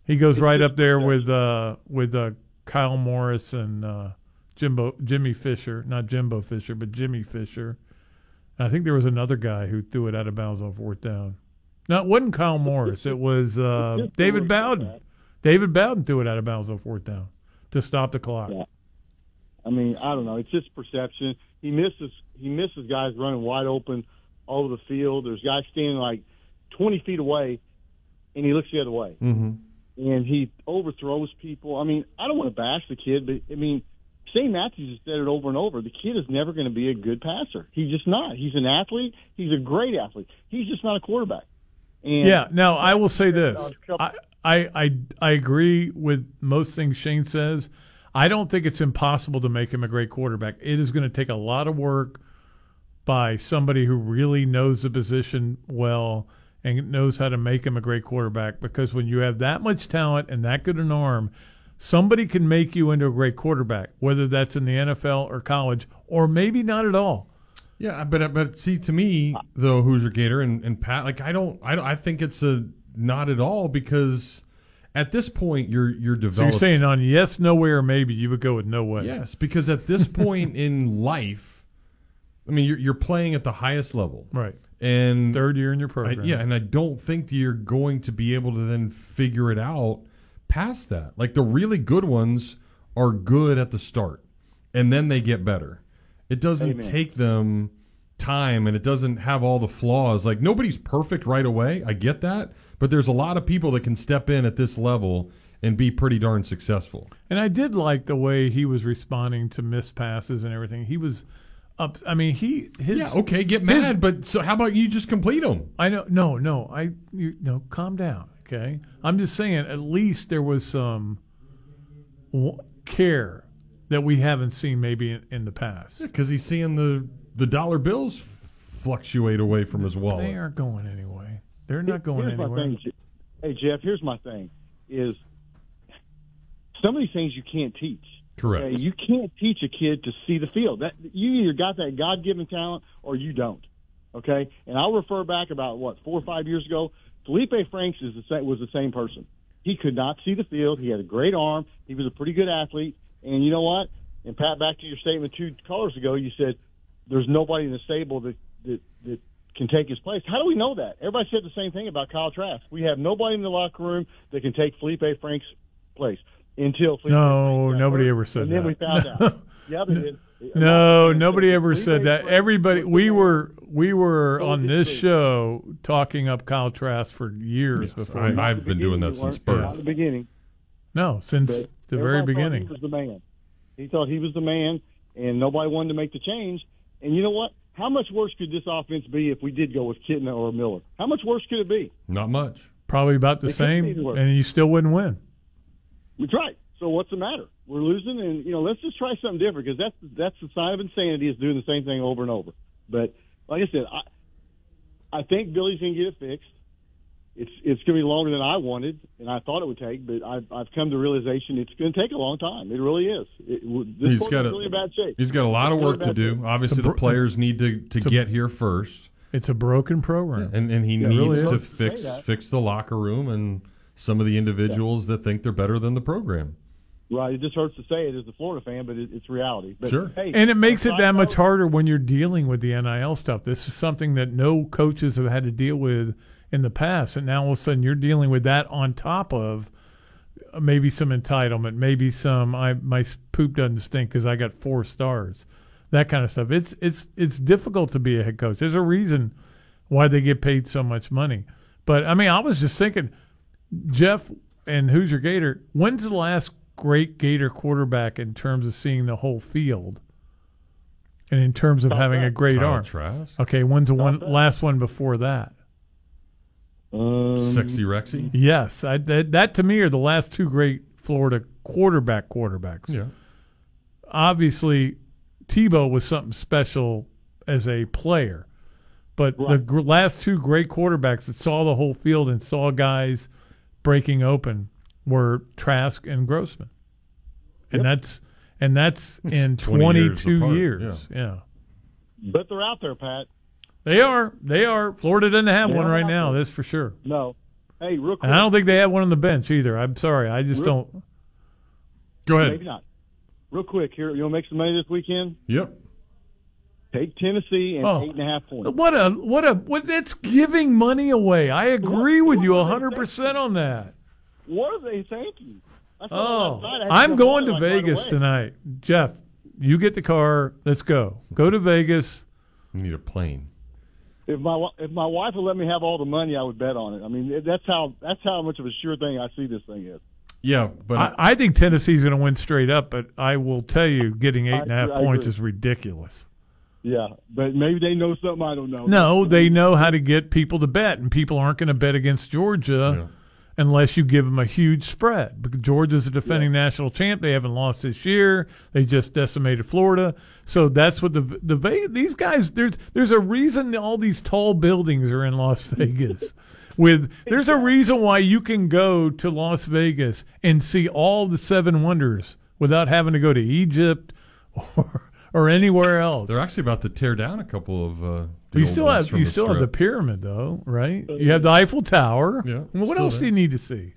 Speaker 4: he goes right up there with uh with uh Kyle Morris and uh Jimbo Jimmy Fisher, not Jimbo Fisher, but Jimmy Fisher. I think there was another guy who threw it out of bounds on fourth down. No, it wasn't Kyle Morris. It was (laughs) uh, David Bowden. David Bowden threw it out of bounds on fourth down to stop the clock.
Speaker 21: I mean, I don't know. It's just perception. He misses. He misses guys running wide open all over the field. There's guys standing like 20 feet away, and he looks the other way,
Speaker 3: Mm-hmm.
Speaker 21: and he overthrows people. I mean, I don't want to bash the kid, but I mean, Shane Matthews has said it over and over. The kid is never going to be a good passer. He's just not. He's an athlete. He's a great athlete. He's just not a quarterback. And
Speaker 4: Yeah. Now I will say this: I, I I I agree with most things Shane says. I don't think it's impossible to make him a great quarterback. It is going to take a lot of work by somebody who really knows the position well and knows how to make him a great quarterback. Because when you have that much talent and that good an arm, somebody can make you into a great quarterback, whether that's in the NFL or college, or maybe not at all.
Speaker 3: Yeah, but uh, but see, to me though, Hoosier Gator and, and Pat, like I don't, I don't, I think it's a not at all because at this point you're you're
Speaker 4: So
Speaker 3: developing.
Speaker 4: you're saying on yes, no way, or maybe you would go with no way.
Speaker 3: Yes, because at this point (laughs) in life, I mean, you're you're playing at the highest level,
Speaker 4: Right.
Speaker 3: And
Speaker 4: Third year in your
Speaker 3: I-
Speaker 4: program.
Speaker 3: yeah, and I don't think you're going to be able to then figure it out past that. Like the really good ones are good at the start, and then they get better. It doesn't
Speaker 21: Amen.
Speaker 3: take them time, and it doesn't have all the flaws. Like nobody's perfect right away. I get that, but there's a lot of people that can step in at this level and be pretty darn successful.
Speaker 4: And I did like the way he was responding to missed passes and everything. He was up. I mean, he his
Speaker 3: Yeah, okay, get
Speaker 4: his-
Speaker 3: mad, but so how about you just complete them?
Speaker 4: I know. No, no. I you no. Calm down. Okay. I'm just saying. At least there was some w- care that we haven't seen maybe in, in the past.
Speaker 3: Because he's seeing the the dollar bills fluctuate away from his wallet.
Speaker 4: They aren't going anyway. They're not going
Speaker 21: Here's my
Speaker 4: anywhere.
Speaker 21: thing, Hey Jeff, here's my thing: is some of these things you can't teach.
Speaker 3: Correct.
Speaker 21: Okay? You can't teach a kid to see the field. That you either got that God given talent or you don't. Okay, and I'll refer back about what four or five years ago. Felipe Franks is the same, was the same person. He could not see the field. He had a great arm. He was a pretty good athlete. And you know what? And Pat, back to your statement two callers ago, you said there's nobody in the stable that that, that can take his place. How do we know that? Everybody said the same thing about Kyle Trask. We have nobody in the locker room that can take Felipe Franks' place until Felipe
Speaker 4: No, nobody
Speaker 21: hurt,
Speaker 4: ever said that.
Speaker 21: and
Speaker 4: that.
Speaker 21: then we found (laughs) out. Yeah, they did.
Speaker 4: No, nobody ever said that. Everybody, we were we were on this show talking up Kyle Trask for years before.
Speaker 3: I- I've been doing that since birth.
Speaker 21: Not the beginning.
Speaker 4: No, since
Speaker 21: But
Speaker 4: the very beginning.
Speaker 21: He was the man. He thought he was the man, and nobody wanted to make the change. And you know what? How much worse could this offense be if we did go with Kitna or Miller? How much worse could it be?
Speaker 3: Not much.
Speaker 4: Probably about the
Speaker 21: It
Speaker 4: same, and you still wouldn't win.
Speaker 21: That's right. So what's the matter? We're losing, and you know, let's just try something different because that's that's the sign of insanity is doing the same thing over and over. But like I said, I I think Billy's gonna get it fixed. It's it's gonna be longer than I wanted and I thought it would take, but I've I've come to realization it's gonna take a long time. It really is. It, this
Speaker 3: He's
Speaker 21: sport's
Speaker 3: got a
Speaker 21: really bad shape.
Speaker 3: he's got a lot of
Speaker 21: It's really
Speaker 3: work to do.
Speaker 21: shape.
Speaker 3: Obviously,
Speaker 4: It's a
Speaker 3: the players need to to get here first,
Speaker 4: It's a broken program.
Speaker 3: and and he
Speaker 4: Yeah,
Speaker 3: needs
Speaker 4: really
Speaker 3: to fix
Speaker 21: Say
Speaker 3: fix the locker room and some of the individuals that think they're better than the program.
Speaker 21: Right. It just hurts to say it as a Florida fan, but it, it's reality. But,
Speaker 3: Sure.
Speaker 21: Hey,
Speaker 4: And it makes it
Speaker 21: side
Speaker 4: that much
Speaker 21: note-
Speaker 4: harder when you're dealing with the NIL stuff. This is something that no coaches have had to deal with in the past, and now all of a sudden you're dealing with that on top of uh, maybe some entitlement, maybe some I my poop doesn't stink because I got four stars, that kind of stuff. It's it's it's difficult to be a head coach. There's a reason why they get paid so much money. But I mean, I was just thinking, Jeff and Hoosier Gator? When's the last great Gator quarterback in terms of seeing the whole field, and in terms of having a great
Speaker 3: Kyle
Speaker 4: arm?
Speaker 3: Trask.
Speaker 4: Okay, when's the one last one before that?
Speaker 21: Um,
Speaker 3: Sexy Rexy.
Speaker 4: Yes, I, that that to me are the last two great Florida quarterback quarterbacks.
Speaker 3: Yeah.
Speaker 4: Obviously, Tebow was something special as a player, but the gr- last two great quarterbacks that saw the whole field and saw guys breaking open were Trask and Grossman, and that's and that's
Speaker 21: It's
Speaker 4: in
Speaker 21: 20 years
Speaker 4: 22
Speaker 21: apart,
Speaker 4: years. Yeah.
Speaker 21: But they're out there, Pat.
Speaker 4: they are. They are. Florida doesn't have
Speaker 21: They
Speaker 4: one right now.
Speaker 21: there.
Speaker 4: That's for sure.
Speaker 21: No. Hey, real quick.
Speaker 4: And I don't think they have one on the bench either. I'm sorry. I just
Speaker 21: Real-
Speaker 4: don't. Go ahead.
Speaker 21: Maybe not. Real quick here, you want to make some money this weekend?
Speaker 3: Yep.
Speaker 21: Take Tennessee and
Speaker 4: Oh.
Speaker 21: eight and a half points.
Speaker 4: What a what a what that's giving money away. I agree with you hundred percent on that.
Speaker 21: What are they thinking? I saw
Speaker 4: Oh,
Speaker 21: last night, I had to
Speaker 4: I'm going to
Speaker 21: like,
Speaker 4: Vegas
Speaker 21: away.
Speaker 4: tonight. Jeff, you get the car. Let's go. Go to Vegas.
Speaker 3: You need a plane.
Speaker 21: If my if my wife would let me have all the money, I would bet on it. I mean, that's how that's how much of a sure thing I see this thing is.
Speaker 3: Yeah, but
Speaker 4: I, I think Tennessee's going to win straight up, but I will tell you, getting eight and a half
Speaker 21: I
Speaker 4: points
Speaker 21: agree.
Speaker 4: is ridiculous.
Speaker 21: Yeah, but maybe they know something I don't know.
Speaker 4: No, they know how to get people to bet, and people aren't going to bet against Georgia unless you give them a huge spread. Because Georgia's a defending national champ; they haven't lost this year. They just decimated Florida, so that's what the the these guys. There's there's a reason all these tall buildings are in Las (laughs) Vegas. With there's a reason why you can go to Las Vegas and see all the seven wonders without having to go to Egypt (laughs) or or anywhere else.
Speaker 3: they're actually about to tear down a couple of. Uh,
Speaker 4: You still have you
Speaker 3: the
Speaker 4: still have the pyramid though, right? Oh, you have the Eiffel Tower.
Speaker 3: Yeah,
Speaker 4: Well, what else
Speaker 3: there.
Speaker 4: do you need to see?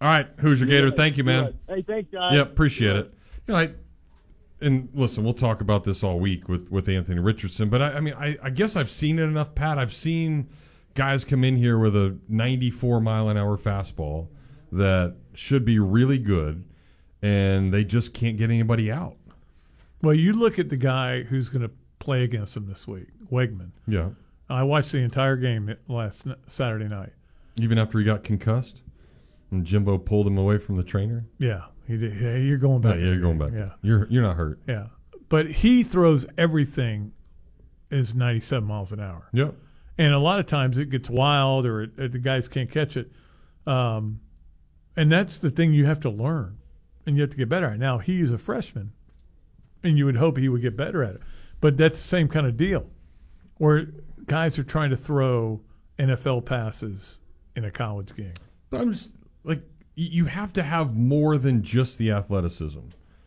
Speaker 3: All right, Hoosier Gator? Thank you, man.
Speaker 21: Hey, thanks, guys.
Speaker 3: Yeah, appreciate it. You know, I, and listen, we'll talk about this all week with, with Anthony Richardson, but I, I mean, I, I guess I've seen it enough, Pat. I've seen guys come in here with a 94 mile an hour fastball that should be really good, and they just can't get anybody out.
Speaker 4: Well, you look at the guy who's going to play against him this week, Weigman.
Speaker 3: Yeah.
Speaker 4: I watched the entire game last n- Saturday night.
Speaker 3: Even after he got concussed, and Jimbo pulled him away from the trainer.
Speaker 4: Yeah, he did. Yeah, you're going back.
Speaker 3: yeah, you're going back.
Speaker 4: Yeah,
Speaker 3: You're you're not hurt.
Speaker 4: yeah. But he throws everything is 97 miles an hour.
Speaker 3: Yep.
Speaker 4: And a lot of times it gets wild or, it, or the guys can't catch it. Um, and that's the thing you have to learn and you have to get better at. Now, he's a freshman and you would hope he would get better at it. But that's the same kind of deal where guys are trying to throw NFL passes in a college game.
Speaker 22: But I'm just like you have to have more than just the athleticism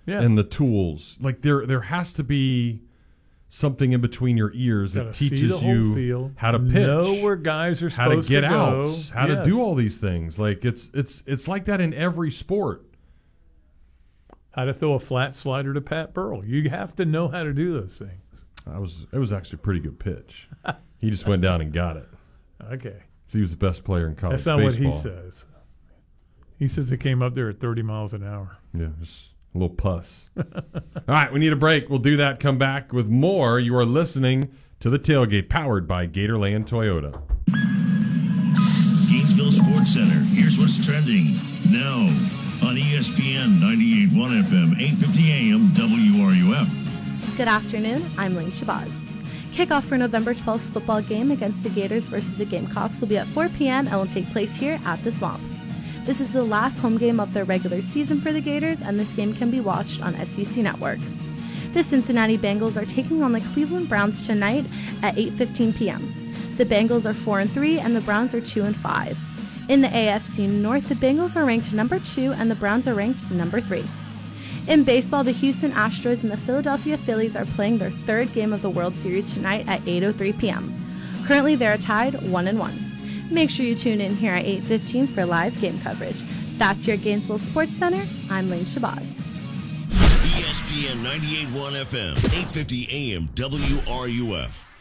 Speaker 4: Yeah.
Speaker 22: and the tools. Like there there has to be something in between your ears that teaches you how to pitch,
Speaker 4: know where guys are
Speaker 22: how to
Speaker 4: supposed to
Speaker 22: get out,
Speaker 4: go.
Speaker 22: how to do all these things. Like it's it's it's like that in every sport.
Speaker 4: How to throw a flat slider to Pat Burrell. You have to know how to do those things.
Speaker 22: I was it was actually a pretty good pitch. he just went down and got it.
Speaker 4: Okay.
Speaker 22: So he was the best player in college
Speaker 4: That's not
Speaker 22: baseball.
Speaker 4: what he says. He says it came up there at 30 miles an hour.
Speaker 22: Yeah, just a little pus. (laughs) All right, we need a break. We'll do that. Come back with more. You are listening to the tailgate, powered by Gatorland Toyota.
Speaker 1: Gainesville Sports Center. Here's what's trending now on ESPN 98.1 FM, 8:50 AM, WRUF.
Speaker 5: Good afternoon. I'm Lane Shabazz. Kickoff for November 12th football game against the Gators versus the Gamecocks will be at 4 p.m. and will take place here at the Swamp. This is the last home game of their regular season for the Gators, and this game can be watched on SEC Network. The Cincinnati Bengals are taking on the Cleveland Browns tonight at 8:15 p.m. The Bengals are 4 and 3 and the Browns are 2 and 5. In the AFC North, the Bengals are ranked number 2 and the Browns are ranked number 3. In baseball, the Houston Astros and the Philadelphia Phillies are playing their third game of the World Series tonight at 8:03 p.m. Currently, they are tied 1 and 1. Make sure you tune in here at 8:15 for live game coverage. That's your Gainesville Sports Center. I'm Lane Shabazz.
Speaker 1: ESPN 98.1 FM, 8:50 AM, WRUF.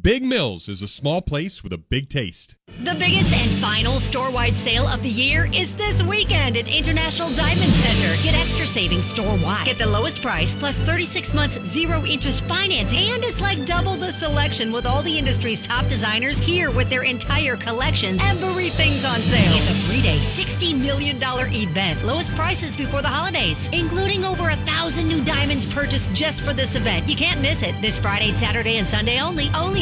Speaker 3: Big Mills is a small place with a big taste.
Speaker 23: The biggest and final store-wide sale of the year is this weekend at International Diamond Center. Get extra savings store-wide. Get the lowest price plus 36 months zero interest financing. And it's like double the selection with all the industry's top designers here with their entire collections. Everything's on sale. It's a three-day, $60 million event. Lowest prices before the holidays, including over a thousand new diamonds purchased just for this event. You can't miss it. This Friday, Saturday, and Sunday only. Only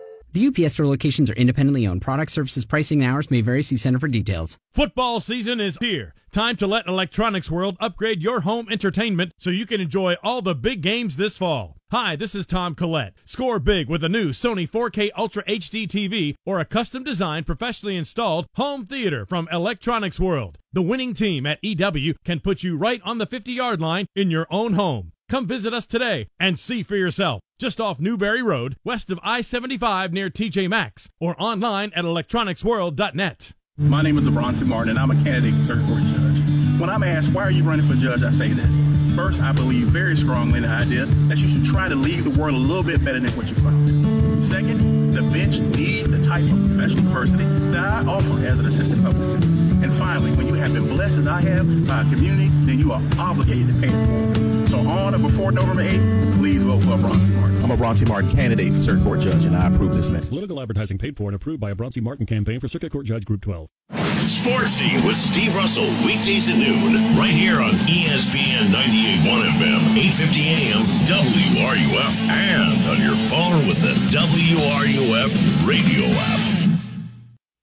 Speaker 24: The UPS store locations are independently owned. Product services, pricing, and hours may vary. See Center for details.
Speaker 25: Football season is here. Time to let Electronics World upgrade your home entertainment so you can enjoy all the big games this fall. Hi, this is Tom Collette. Score big with a new Sony 4K Ultra HD TV or a custom designed, professionally installed home theater from Electronics World. The winning team at EW can put you right on the 50 yard line in your own home. Come visit us today and see for yourself. Just off Newberry Road, west of I 75 near TJ Maxx, or online at electronicsworld.net.
Speaker 26: My name is Abronsi Martin, and I'm a candidate for circuit court judge. When I'm asked, why are you running for judge, I say this. First, I believe very strongly in the idea that you should try to leave the world a little bit better than what you found. Second, the bench needs the type of professional diversity that I offer as an assistant public defender. And finally, when you have been blessed as I have by a community, then you are obligated to pay it forward. So on or before November 8th, please vote for Abronsi Martin.
Speaker 27: I'm a Bronte Martin candidate for Circuit Court Judge, and I approve this message.
Speaker 28: Political advertising paid for and approved by a Bronte Martin campaign for Circuit Court Judge Group 12.
Speaker 1: Sportsy with Steve Russell, weekdays at noon, right here on ESPN 98.1 FM, 8:50 AM, WRUF, and on your phone with the WRUF radio app.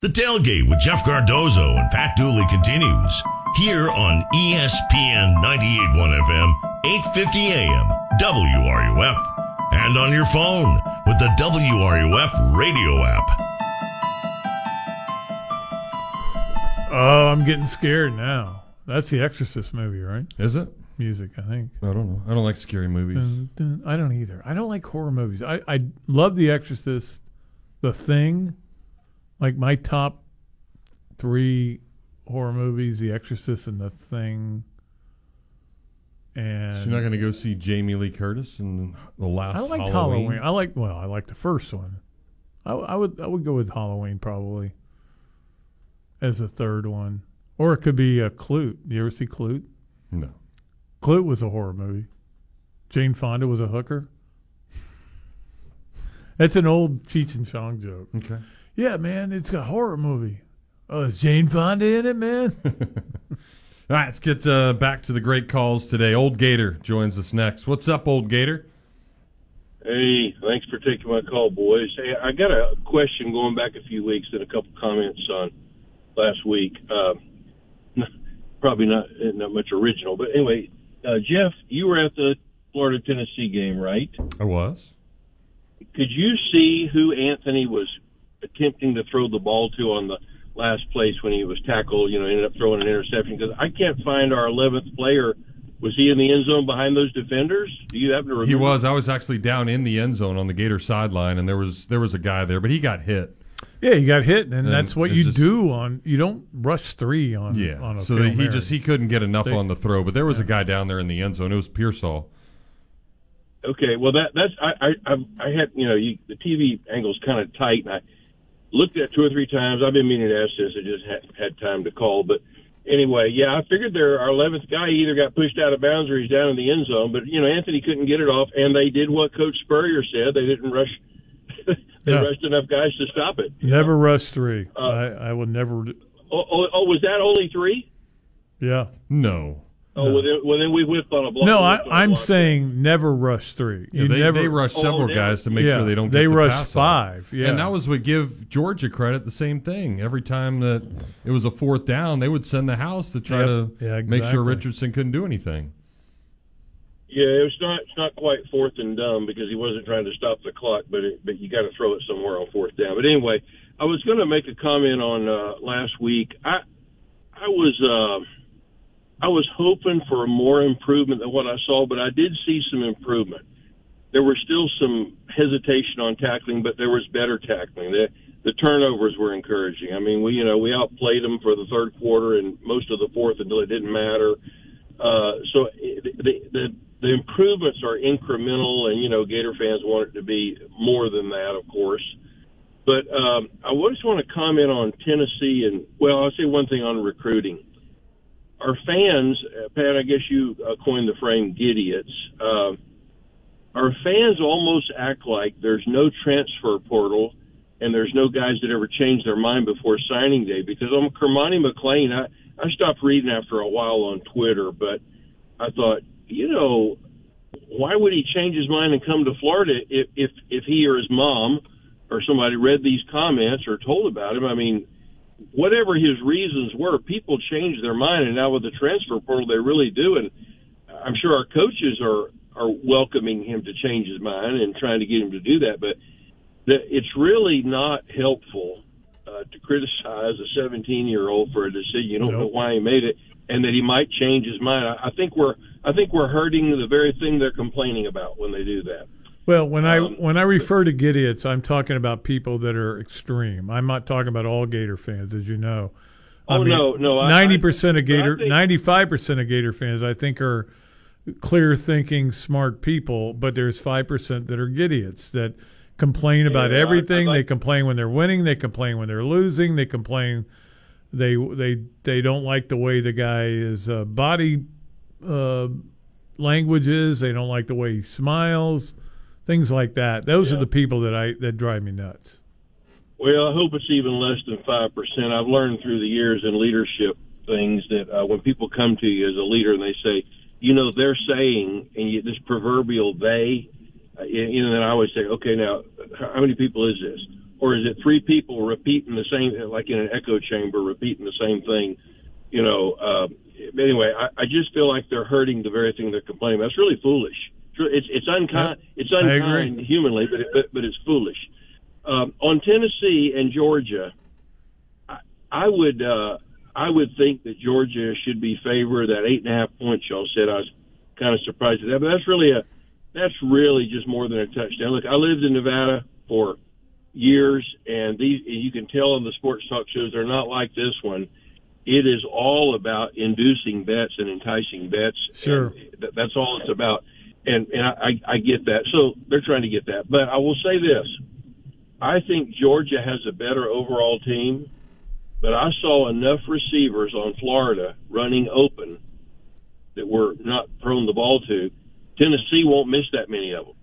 Speaker 1: The tailgate with Jeff Cardozo and Pat Dooley continues here on ESPN 98.1 FM, 8:50 AM, WRUF, and on your phone with the WRUF radio app.
Speaker 4: Oh, I'm getting scared now. That's the Exorcist movie, right?
Speaker 22: Is it?
Speaker 4: Music, I think.
Speaker 22: I don't know. I don't like scary movies.
Speaker 4: Dun, dun. I don't either. I don't like horror movies. I, I love The Exorcist, The Thing. Like my top three horror movies: The Exorcist and The Thing. And
Speaker 3: So you're not going to go see Jamie Lee Curtis in the last
Speaker 4: I liked
Speaker 3: Halloween?
Speaker 4: Halloween. I like well, I like the first one. I, I would I would go with Halloween probably as the third one, or it could be a Klute. You ever see Klute?
Speaker 3: No.
Speaker 4: Klute was a horror movie. Jane Fonda was a hooker. (laughs) That's an old Cheech and Chong joke.
Speaker 3: Okay.
Speaker 4: Yeah, man, it's a horror movie. Oh, is Jane Fonda in it, man? (laughs)
Speaker 3: All right, let's get uh, back to the great calls today. Old Gator joins us next. What's up, Old Gator?
Speaker 29: Hey, thanks for taking my call, boys. Hey, I got a question going back a few weeks and a couple comments on last week. Um, probably not not much original, but anyway, uh, Jeff, you were at the Florida Tennessee game, right?
Speaker 3: I was.
Speaker 29: Could you see who Anthony was attempting to throw the ball to on the last place when he was tackled? You know, ended up throwing an interception because I can't find our 11th player. Was he in the end zone behind those defenders? Do you happen to remember?
Speaker 3: He was. I was actually down in the end zone on the Gator sideline, and there was there was a guy there, but he got hit.
Speaker 4: yeah, he got hit, and,
Speaker 3: And
Speaker 4: that's what you
Speaker 3: just-
Speaker 4: do on. You don't rush three on.
Speaker 3: Yeah.
Speaker 4: on a
Speaker 3: so he
Speaker 4: Mary.
Speaker 3: just he couldn't get enough
Speaker 4: They-
Speaker 3: on the throw, but there was a guy down there in the end zone. It was Pearsall.
Speaker 29: Okay, well that that's I I I- I had you know you, the TV angle's kind of tight, and I looked at it two or three times. I've been meaning to ask this, I just hadn't had time to call. But anyway, yeah, I figured there our eleventh guy either got pushed out of bounds or he's down in the end zone. But you know Anthony couldn't get it off, and they did what Coach Spurrier said. They didn't rush. (laughs) they
Speaker 4: Yeah.
Speaker 29: rushed enough guys to stop it.
Speaker 4: never rush three.
Speaker 29: Uh,
Speaker 4: I I would never.
Speaker 29: Oh, oh, oh was that only three?
Speaker 4: Yeah.
Speaker 3: No.
Speaker 29: Oh, well then, well then we whipped on a block.
Speaker 4: No,
Speaker 29: we
Speaker 4: I,
Speaker 29: whipped on a
Speaker 4: I'm
Speaker 29: block.
Speaker 4: saying never rush three.
Speaker 3: Yeah, they,
Speaker 4: never
Speaker 3: they rush several guys to make
Speaker 4: Yeah,
Speaker 3: sure they don't.
Speaker 4: They
Speaker 3: get the
Speaker 4: rush
Speaker 3: pass off.
Speaker 4: five. Yeah,
Speaker 3: and that was what give Georgia credit. The same thing. Every time that it was a fourth down, they would send the house to try
Speaker 4: Yep.
Speaker 3: to
Speaker 4: Yeah,
Speaker 3: make sure. Richardson couldn't do anything.
Speaker 29: Yeah, it was not it's not quite fourth and dumb because he wasn't trying to stop the clock, but it, but you got to throw it somewhere on fourth down. But anyway, I was going to make a comment on uh, last week. I I was uh, I was hoping for more improvement than what I saw, but I did see some improvement. There was still some hesitation on tackling, but there was better tackling. The the turnovers were encouraging. I mean, we you know we outplayed them for the third quarter and most of the fourth until it didn't matter. Uh, so the, the the improvements are incremental, and you know Gator fans want it to be more than that, of course. But um, I just want to comment on Tennessee, and well, I'll say one thing on recruiting. Our fans, uh, Pat, I guess you uh, coined the frame "gidiots." Uh, our fans almost act like there's no transfer portal and there's no guys that ever change their mind before signing day. Because I'm Cormani McClain. I I stopped reading after a while on Twitter, but I thought, you know, why would he change his mind and come to Florida if if if he or his mom or somebody read these comments or told about him? I mean, whatever his reasons were, people change their mind, and now with the transfer portal, they really do. And I'm sure our coaches are are welcoming him to change his mind and trying to get him to do that. But the, it's really not helpful uh, to criticize a 17 year old for a decision you don't know why he made it, and that he might change his mind. I, I think we're I think we're hurting the very thing they're complaining about when they do that.
Speaker 4: Well, when I
Speaker 29: Um,
Speaker 4: when I refer to Gidiots, I'm talking about people that are extreme. I'm not talking about all Gator fans, as you know.
Speaker 29: Oh, no, no,
Speaker 4: Ninety percent of Gator, ninety-five percent of Gator fans, I think, are clear-thinking, smart people. But there's five percent that are Gidiots that complain about
Speaker 29: Yeah, I-
Speaker 4: everything.
Speaker 29: I
Speaker 4: they
Speaker 29: like-
Speaker 4: complain when they're winning. They complain when they're losing. They complain. They they they don't like the way the guy is uh, body uh, language is. They don't like the way he smiles, things like that. Those are the people that I that drive me nuts.
Speaker 29: Well, I hope it's even less than five percent. I've learned through the years in leadership things that uh, when people come to you as a leader and they say, you know, they're saying, and you, this proverbial they, uh, you know, then I always say, okay, now how many people is this? Or is it three people repeating the same, like in an echo chamber, repeating the same thing? You know. Uh, anyway, I, I just feel like they're hurting the very thing they're complaining. about. That's really foolish. It's it's unkind. It's unkind humanly, but it, but, but it's foolish. Um, on Tennessee and Georgia, I, I would uh, I would think that Georgia should be favored. That eight and a half points y'all said, I was kind of surprised at that. But that's really a that's really just more than a touchdown. Look, I lived in Nevada for years, and these you can tell on the sports talk shows they're not like this one. it is all about inducing bets and enticing bets.
Speaker 4: Sure.
Speaker 29: Th- that's all it's about. And, and I, I get that. So they're trying to get that. But I will say this. I think Georgia has a better overall team, but I saw enough receivers on Florida running open that we're not thrown the ball to. Tennessee won't miss that many of them.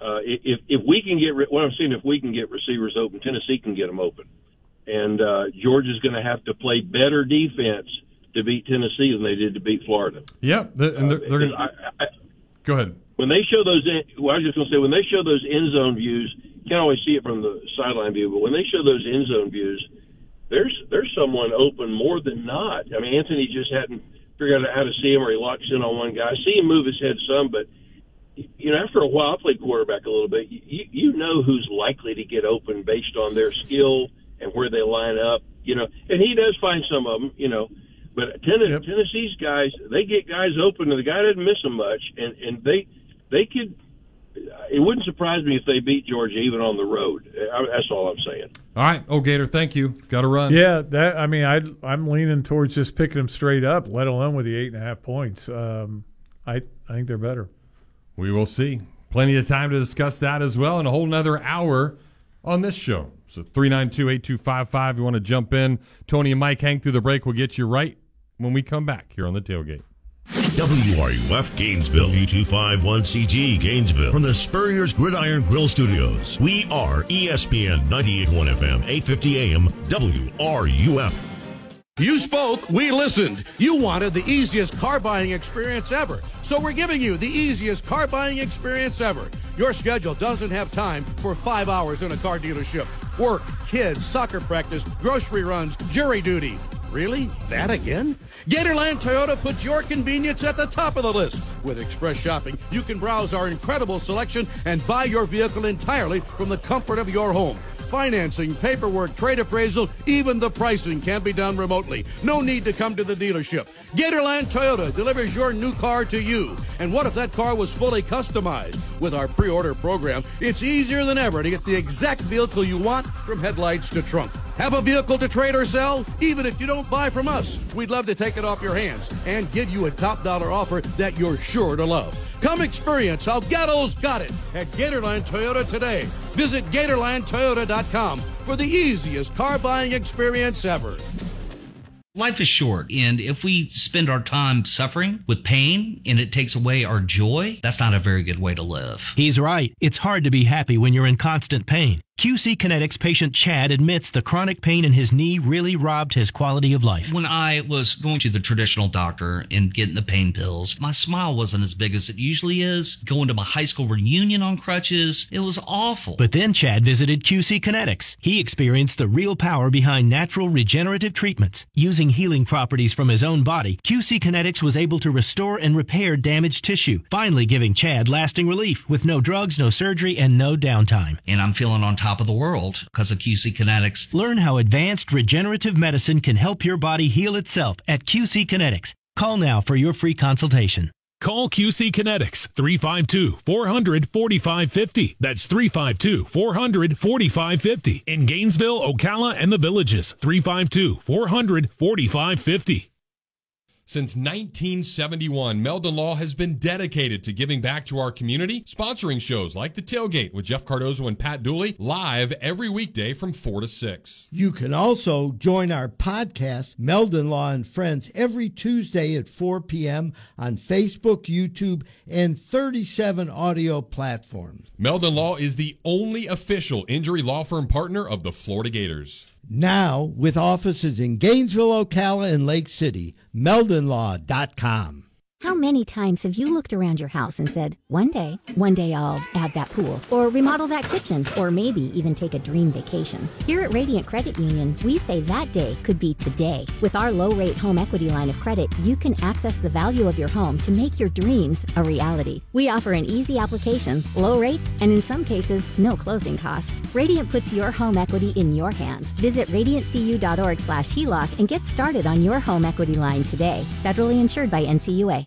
Speaker 29: Uh, if if we can get what I'm saying, if we can get receivers open, Tennessee can get them open, and uh, Georgia's going to have to play better defense to beat Tennessee than they did to beat Florida.
Speaker 3: Yeah, the, and they're, they're
Speaker 29: Because
Speaker 3: gonna,
Speaker 29: I, I,
Speaker 3: go ahead.
Speaker 29: when they show those, well, I was just going to say when they show those end zone views, you can't always see it from the sideline view, but when they show those end zone views, there's there's someone open more than not. I mean, Anthony just hadn't figured out how to see him, or he locks in on one guy. I see him move his head some, but you know, after a while, I played quarterback a little bit. You you know who's likely to get open based on their skill and where they line up. You know, and he does find some of them. You know, but Tennessee, Tennessee's guys, they get guys open, and the guy doesn't miss them much, and and they they could. It wouldn't surprise me if they beat Georgia even on the road. I, that's all I'm saying.
Speaker 3: All right, oh Gator, thank you. Got to run.
Speaker 4: Yeah, that I mean, I I'm leaning towards just picking them straight up, let alone with the eight and a half points. Um, I I think they're better.
Speaker 3: We will see. Plenty of time to discuss that as well, and a whole nother hour on this show. So 392-8255, you want to jump in. Tony and Mike hang through the break. We'll get you right when we come back here on the tailgate.
Speaker 1: WRUF Gainesville, U251CG Gainesville, from the Spurrier's Gridiron Grill Studios. We are ESPN 98.1 FM, 850 AM, WRUF.
Speaker 30: You spoke, we listened. You wanted the easiest car buying experience ever. So we're giving you the easiest car buying experience ever. Your schedule doesn't have time for five hours in a car dealership. Work, kids, soccer practice, grocery runs, jury duty. Really? That again? Gatorland Toyota puts your convenience at the top of the list. With Express Shopping, you can browse our incredible selection and buy your vehicle entirely from the comfort of your home. Financing, paperwork, trade appraisal, even the pricing can be done remotely. No need to come to the dealership. Gatorland Toyota delivers your new car to you. And what if that car was fully customized? With our pre order program, it's easier than ever to get the exact vehicle you want from headlights to trunk. Have a vehicle to trade or sell? Even if you don't buy from us, we'd love to take it off your hands and give you a top dollar offer that you're sure to love. Come experience how Gatto's got it at Gatorland Toyota today. Visit GatorlandToyota.com for the easiest car buying experience ever.
Speaker 31: Life is short, and if we spend our time suffering with pain and it takes away our joy, that's not a very good way to live.
Speaker 32: He's right. It's hard to be happy when you're in constant pain. QC Kinetics patient Chad admits the chronic pain in his knee really robbed his quality of life.
Speaker 31: When I was going to the traditional doctor and getting the pain pills, my smile wasn't as big as it usually is. Going to my high school reunion on crutches, it was awful.
Speaker 32: But then Chad visited QC Kinetics. He experienced the real power behind natural regenerative treatments. Using healing properties from his own body, QC Kinetics was able to restore and repair damaged tissue, finally giving Chad lasting relief with no drugs, no surgery, and no downtime.
Speaker 31: And I'm feeling on top of the world because of QC Kinetics.
Speaker 32: Learn how advanced regenerative medicine can help your body heal itself at QC Kinetics. Call now for your free consultation.
Speaker 33: Call QC Kinetics 352 400 4550. That's 352 400 4550. In Gainesville, Ocala, and the villages 352 400 4550.
Speaker 15: Since 1971, Meldon Law has been dedicated to giving back to our community, sponsoring shows like The Tailgate with Jeff Cardozo and Pat Dooley, live every weekday from 4 to 6.
Speaker 11: You can also join our podcast, Meldon Law and Friends, every Tuesday at 4 p.m. on Facebook, YouTube, and 37 audio platforms.
Speaker 15: Meldon Law is the only official injury law firm partner of the Florida Gators.
Speaker 11: Now, with offices in Gainesville, Ocala, and Lake City, meldonlaw.com.
Speaker 34: How many times have you looked around your house and said, one day, one day I'll add that pool, or remodel that kitchen, or maybe even take a dream vacation? Here at Radiant Credit Union, we say that day could be today. With our low rate home equity line of credit, you can access the value of your home to make your dreams a reality. We offer an easy application, low rates, and in some cases, no closing costs. Radiant puts your home equity in your hands. Visit radiantcu.org slash HELOC and get started on your home equity line today. Federally insured by NCUA.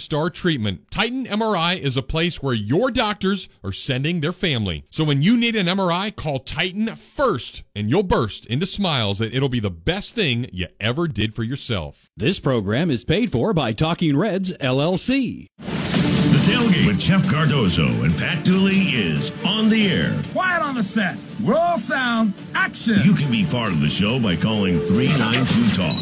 Speaker 3: star treatment. Titan MRI is a place where your doctors are sending their family. So when you need an MRI, call Titan first and you'll burst into smiles that it'll be the best thing you ever did for yourself.
Speaker 35: This program is paid for by Talking Reds LLC.
Speaker 1: Tailgate with Jeff Cardozo and Pat Dooley is on the air.
Speaker 26: Quiet on the set. Roll sound. Action.
Speaker 1: You can be part of the show by calling 392 Talk.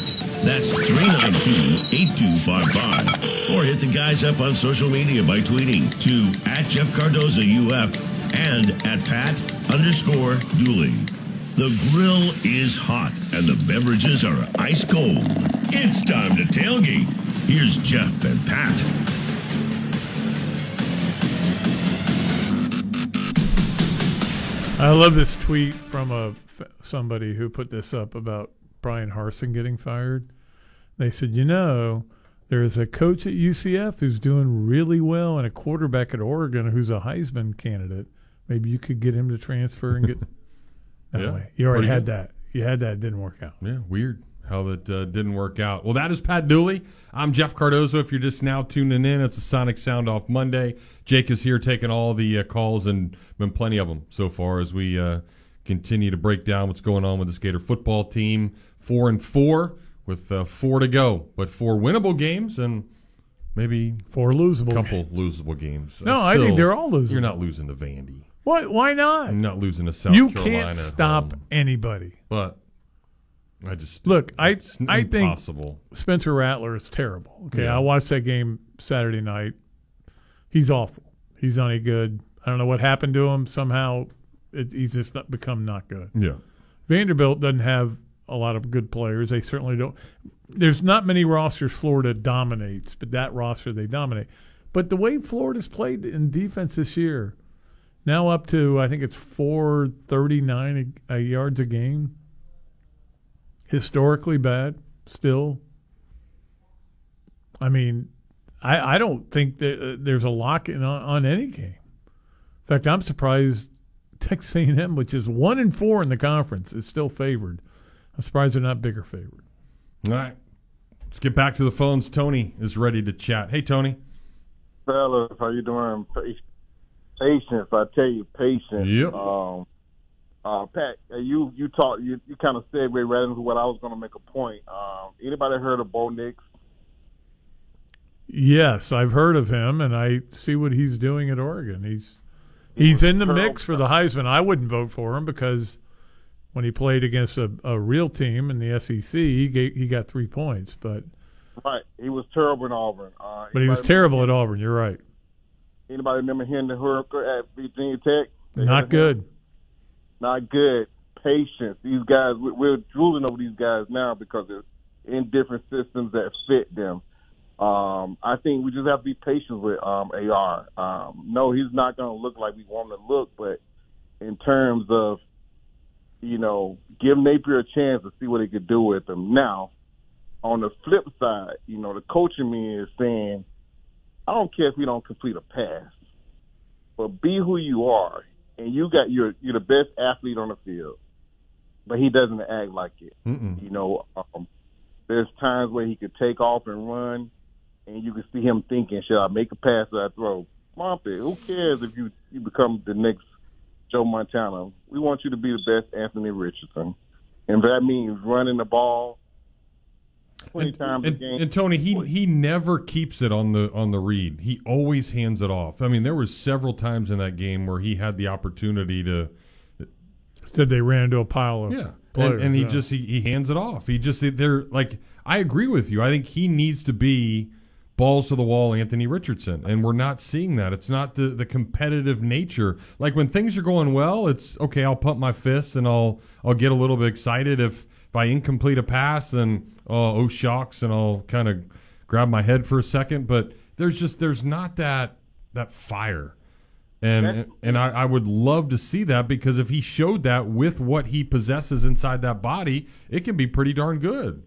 Speaker 1: That's 392-8255. Or hit the guys up on social media by tweeting to at Jeff Cardozo UF and at Pat underscore Dooley. The grill is hot and the beverages are ice cold. It's time to tailgate. Here's Jeff and Pat.
Speaker 4: I love this tweet from a somebody who put this up about Bryan Harsin getting fired. They said, you know, there's a coach at UCF who's doing really well and a quarterback at Oregon who's a Heisman candidate. Maybe you could get him to transfer and get. (laughs) anyway, you already had
Speaker 36: good.
Speaker 4: that. You had that. It didn't work out.
Speaker 36: Yeah, weird how that uh, didn't work out. Well, that is Pat Dooley. I'm Jeff Cardozo. If you're just now tuning in, it's a Sonic Sound Off Monday. Jake is here taking all the uh, calls and been plenty of them so far as we uh, continue to break down what's going on with the Gator football team. Four and four with uh, four to go, but four winnable games and maybe
Speaker 4: four losable,
Speaker 36: couple losable games.
Speaker 4: No, I think they're all losable.
Speaker 36: You're not losing to Vandy.
Speaker 4: Why? Why not?
Speaker 36: I'm not losing to South
Speaker 4: you
Speaker 36: Carolina.
Speaker 4: can't stop
Speaker 36: home.
Speaker 4: anybody.
Speaker 36: But I just
Speaker 4: Look, I
Speaker 36: it's
Speaker 4: I think
Speaker 36: impossible.
Speaker 4: Spencer Rattler is terrible. Okay,
Speaker 36: Yeah.
Speaker 4: I watched that game Saturday night. He's awful. He's not any good. I don't know what happened to him. Somehow, it, he's just not become not good.
Speaker 36: Yeah.
Speaker 4: Vanderbilt doesn't have a lot of good players. They certainly don't. There's not many rosters Florida dominates, but that roster they dominate. But the way Florida's played in defense this year, now up to I think it's 439 a, a yards a game. Historically bad, still. I mean, I I don't think that uh, there's a lock in on, on any game. In fact, I'm surprised Texas A&M, which is one and four in the conference, is still favored. I'm surprised they're not bigger favored.
Speaker 36: All right. Let's get back to the phones. Tony is ready to chat. Hey, Tony.
Speaker 37: fellas, how you doing? Pa- Patience, I tell you, patience.
Speaker 36: Yep.
Speaker 37: Um, uh, Pat, uh, you you talk you, you kind of segued right into what I was going to make a point. Um, anybody heard of Bo Nix?
Speaker 4: Yes, I've heard of him, and I see what he's doing at Oregon. He's he's in the mix for the Heisman. I wouldn't vote for him because when he played against a, a real team in the SEC, he gave, he got three points, but
Speaker 37: Right, he was terrible in Auburn. Uh,
Speaker 4: but he was terrible at Auburn. You're right.
Speaker 37: Anybody remember him the Hooker at Virginia Tech? They
Speaker 4: Not
Speaker 37: good. him. Not good. Patience. These guys, we- we're drooling over these guys now because they're in different systems that fit them. Um, I think we just have to be patient with um, AR. Um, no, he's not going to look like we want him to look, but in terms of, you know, give Napier a chance to see what he could do with him. Now, on the flip side, you know, the coaching me is saying, I don't care if we don't complete a pass, but be who you are, and you got you're you're the best athlete on the field, but he doesn't act like it.
Speaker 36: Mm-mm.
Speaker 37: You know, um, there's times where he could take off and run, and you can see him thinking, "Should I make a pass or I throw?" Mom, who cares if you you become the next Joe Montana? We want you to be the best Anthony Richardson, and that means running the ball twenty times a
Speaker 36: And,
Speaker 37: game.
Speaker 36: and Tony, he he never keeps it on the on the read. He always hands it off. I mean, there was several times in that game where he had the opportunity to.
Speaker 4: Instead, they ran into a pile of
Speaker 36: Yeah, and,
Speaker 4: players.
Speaker 36: and he
Speaker 4: yeah.
Speaker 36: just he, he hands it off. He just they're like
Speaker 3: I agree with you. I think he needs to be balls to the wall Anthony Richardson and we're not seeing that. It's not the the competitive nature. Like when things are going well, it's okay, I'll pump my fists and I'll I'll get a little bit excited if if I incomplete a pass then oh, oh shocks and I'll kind of grab my head for a second, but there's just there's not that that fire. And and I, I would love to see that because if he showed that with what he possesses inside that body, it can be pretty darn good.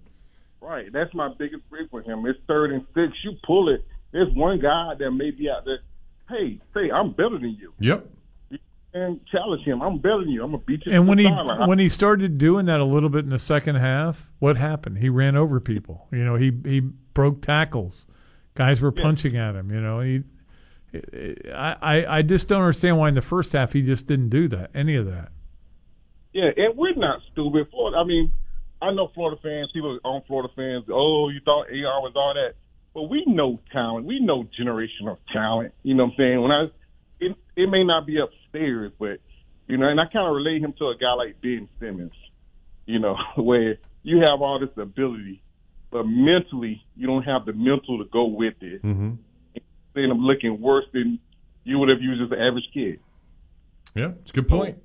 Speaker 37: Right. That's my biggest break for him. It's third and six. You pull it. There's one guy that may be out there. Hey, say I'm better than you.
Speaker 3: Yep.
Speaker 37: And challenge him. I'm better than you. I'm gonna beat you.
Speaker 4: And when he when he started doing that a little bit in the second half, what happened? He ran over people. You know, he he broke tackles. Guys were punching at him. You know, he. I, I I just don't understand why in the first half he just didn't do that any of that.
Speaker 37: Yeah, and we're not stupid. Florida. I mean, I know Florida fans. People on Florida fans. Oh, you thought AR was all that, but we know talent. We know generational talent. You know what I'm saying? When I, it it may not be upstairs, but you know, and I kind of relate him to a guy like Ben Simmons. You know, (laughs) where you have all this ability, but mentally you don't have the mental to go with it.
Speaker 3: Mm-hmm.
Speaker 37: End up looking worse than you would have used as an average kid.
Speaker 3: Yeah, it's a good point.